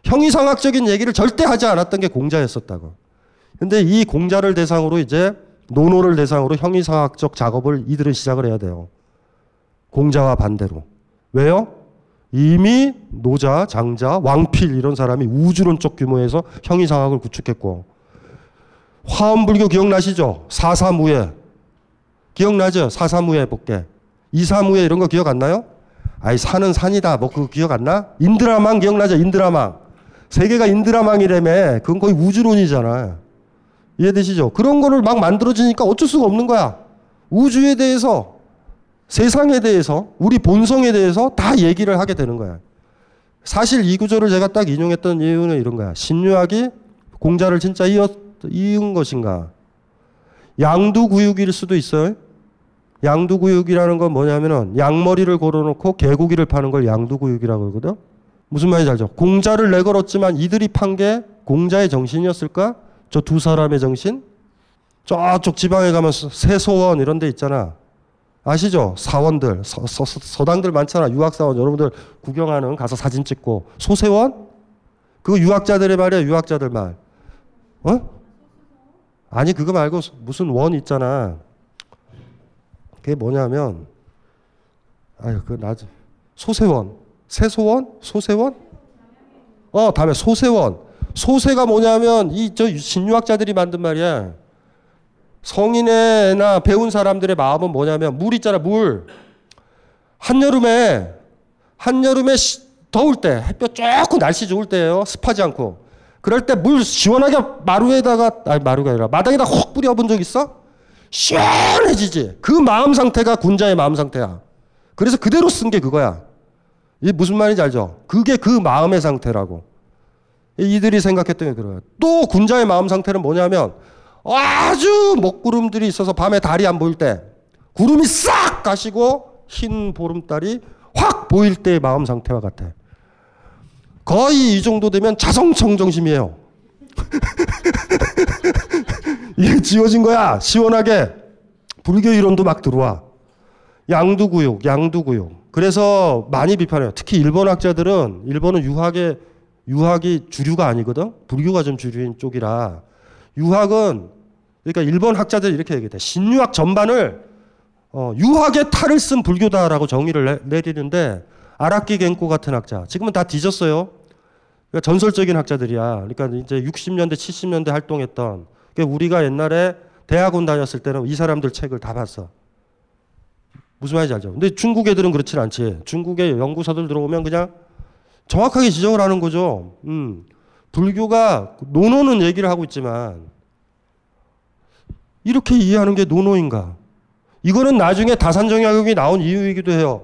[SPEAKER 4] 형이상학적인 얘기를 절대 하지 않았던 게 공자였었다고. 근데 이 공자를 대상으로 이제 논어를 대상으로 형이상학적 작업을 이들은 시작을 해야 돼요. 공자와 반대로. 왜요? 이미 노자, 장자, 왕필 이런 사람이 우주론적 규모에서 형이상학을 구축했고 화엄불교 기억나시죠? 사사무애 기억나죠? 사사무애 법계 이사무애 이런 거 기억 안 나요? 아이 산은 산이다 뭐 그거 기억 안 나? 인드라망 기억나죠? 인드라망 세계가 인드라망이라며 그건 거의 우주론이잖아 이해되시죠? 그런 거를 막 만들어지니까 어쩔 수가 없는 거야 우주에 대해서 세상에 대해서 우리 본성에 대해서 다 얘기를 하게 되는 거야. 사실 이 구조를 제가 딱 인용했던 이유는 이런 거야. 신유학이 공자를 진짜 이은 것인가? 양두구육일 수도 있어요. 양두구육이라는 건 뭐냐면은 양머리를 걸어놓고 개고기를 파는 걸 양두구육이라고 그러거든. 무슨 말인지 알죠? 공자를 내걸었지만 이들이 판 게 공자의 정신이었을까? 저 두 사람의 정신? 저쪽 지방에 가면 세소원 이런 데 있잖아. 아시죠? 사원들, 서, 서, 서 당들 많잖아. 유학사원 여러분들 구경하는 가서 사진 찍고 소세원? 그거 유학자들의 말이야. 유학자들 말. 어? 아니 그거 말고 무슨 원 있잖아. 그게 뭐냐면 아유 그 나중 소세원, 세소원, 소세원? 어 다음에 소세원. 소세가 뭐냐면 이 저 신유학자들이 만든 말이야. 성인이나 배운 사람들의 마음은 뭐냐면 물 있잖아 물. 한여름에 한여름에 시, 더울 때 햇볕 조금 날씨 좋을 때예요. 습하지 않고. 그럴 때 물 시원하게 마루에다가 아니 마루가 아니라 마당에다 훅 뿌려본 적 있어? 시원해지지. 그 마음 상태가 군자의 마음 상태야. 그래서 그대로 쓴 게 그거야. 이 무슨 말인지 알죠? 그게 그 마음의 상태라고. 이들이 생각했던 게 그거야. 또 군자의 마음 상태는 뭐냐면 아주 먹구름들이 있어서 밤에 달이 안 보일 때 구름이 싹 가시고 흰 보름달이 확 보일 때의 마음 상태와 같아. 거의 이 정도 되면 자성청정심이에요. 이게 지워진 거야. 시원하게. 불교 이론도 막 들어와. 양두구육, 양두구육. 그래서 많이 비판해요. 특히 일본 학자들은 일본은 유학의 유학이 주류가 아니거든. 불교가 좀 주류인 쪽이라 유학은 그러니까 일본 학자들이 이렇게 얘기해. 신유학 전반을 어, 유학의 탈을 쓴 불교다라고 정의를 내, 리는데 아라키 겐코 같은 학자 지금은 다 뒤졌어요. 그러니까 전설적인 학자들이야. 그러니까 이제 60년대 70년대 활동했던 그러니까 우리가 옛날에 대학원 다녔을 때는 이 사람들 책을 다 봤어. 무슨 말인지 알죠? 근데 중국 애들은 그렇진 않지. 중국의 연구사들 들어오면 그냥 정확하게 지적을 하는 거죠. 음, 불교가 노노는 얘기를 하고 있지만 이렇게 이해하는 게 노노인가? 이거는 나중에 다산정약용이 나온 이유이기도 해요.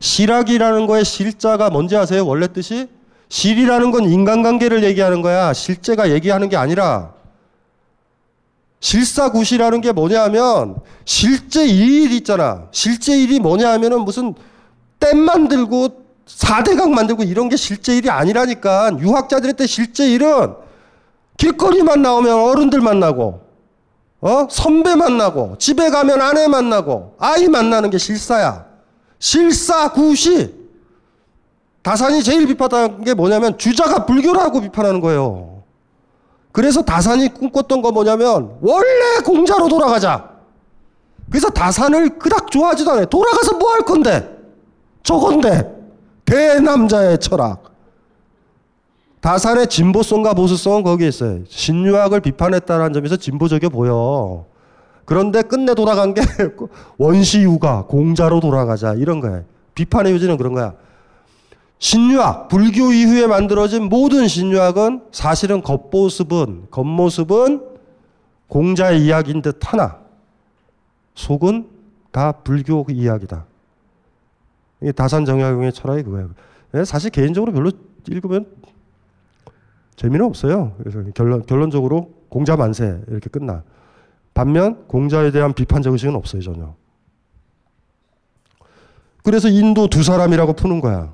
[SPEAKER 4] 실학이라는 거의 실자가 뭔지 아세요? 원래 뜻이? 실이라는 건 인간관계를 얘기하는 거야. 실제가 얘기하는 게 아니라. 실사구시라는 게 뭐냐면 실제 일 있잖아. 실제 일이 뭐냐 하면은 무슨 댐 만들고 사대강 만들고 이런 게 실제 일이 아니라니까. 유학자들의 때 실제 일은 길거리만 나오면 어른들 만나고 어? 선배 만나고, 집에 가면 아내 만나고, 아이 만나는 게 실사야. 실사구시. 다산이 제일 비판한 게 뭐냐면 주자가 불교라고 비판하는 거예요. 그래서 다산이 꿈꿨던 거 뭐냐면 원래 공자로 돌아가자. 그래서 다산을 그닥 좋아하지도 않아요. 돌아가서 뭐 할 건데? 저건데. 대남자의 철학. 다산의 진보성과 보수성은 거기에 있어요. 신유학을 비판했다는 점에서 진보적이 보여. 그런데 끝내 돌아간 게 원시유가 공자로 돌아가자 이런 거예요. 비판의 요지는 그런 거야. 신유학, 불교 이후에 만들어진 모든 신유학은 사실은 겉모습은 겉모습은 공자의 이야기인 듯 하나 속은 다 불교 이야기다. 이게 다산 정약용의 철학이 그거예요. 사실 개인적으로 별로 읽으면 재미는 없어요. 그래서 결론, 결론적으로 공자 만세 이렇게 끝나. 반면 공자에 대한 비판적 의식은 없어요 전혀. 그래서 인도 두 사람이라고 푸는 거야.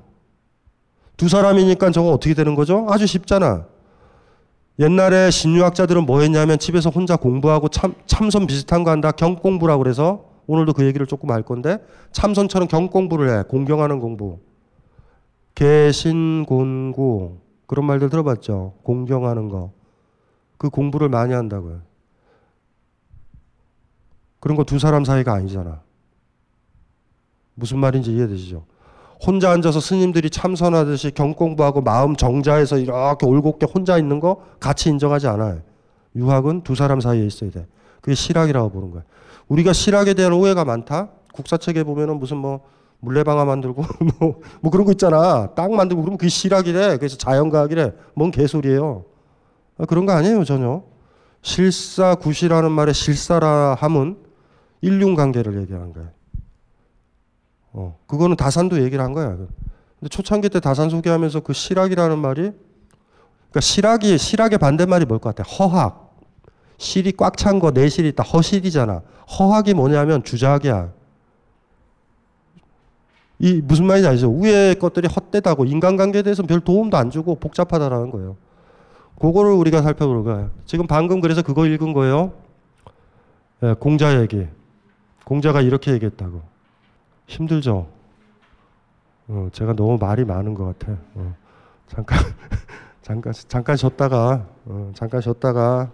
[SPEAKER 4] 두 사람이니까 저거 어떻게 되는 거죠? 아주 쉽잖아. 옛날에 신유학자들은 뭐 했냐면 집에서 혼자 공부하고 참, 참선 비슷한 거 한다. 경공부라고 그래서 오늘도 그 얘기를 조금 할 건데 참선처럼 경 공부를 해. 공경하는 공부. 개신곤구 그런 말들 들어봤죠. 공경하는 거. 그 공부를 많이 한다고요. 그런 거 두 사람 사이가 아니잖아. 무슨 말인지 이해되시죠? 혼자 앉아서 스님들이 참선하듯이 경공부하고 마음 정자에서 이렇게 올곧게 혼자 있는 거 같이 인정하지 않아요. 유학은 두 사람 사이에 있어야 돼. 그게 실학이라고 보는 거야. 우리가 실학에 대한 오해가 많다. 국사책에 보면은 무슨 뭐 물레방아 만들고 뭐, 뭐 그런 거 있잖아. 땅 만들고 그러면 그게 실학이래. 그래서 자연과학이래. 뭔 개소리예요. 아, 그런 거 아니에요 전혀. 실사 구시라는 말에 실사라 함은 인륜관계를 얘기하는 거예요. 어, 그거는 다산도 얘기를 한 거야. 근데 초창기 때 다산 소개하면서 그 실학이라는 말이, 그러니까 실학이, 실학의 반대말이 뭘 것 같아? 허학. 실이 꽉 찬 거, 내실이 있다. 허실이잖아. 허학이 뭐냐면 주작이야. 이 무슨 말인지 아시죠? 위의 것들이 헛되다고 인간관계에 대해서는 별 도움도 안 주고 복잡하다라는 거예요. 그거를 우리가 거예요. 지금 방금 그래서 그거 읽은 거예요. 예, 공자 얘기. 공자가 이렇게 얘기했다고. 힘들죠. 어, 제가 너무 말이 많은 것 같아. 어, 잠깐, 잠깐, 잠깐 쉬었다가, 어, 잠깐 쉬었다가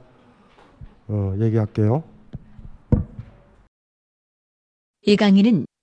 [SPEAKER 4] 어, 얘기할게요.
[SPEAKER 3] 이 강의는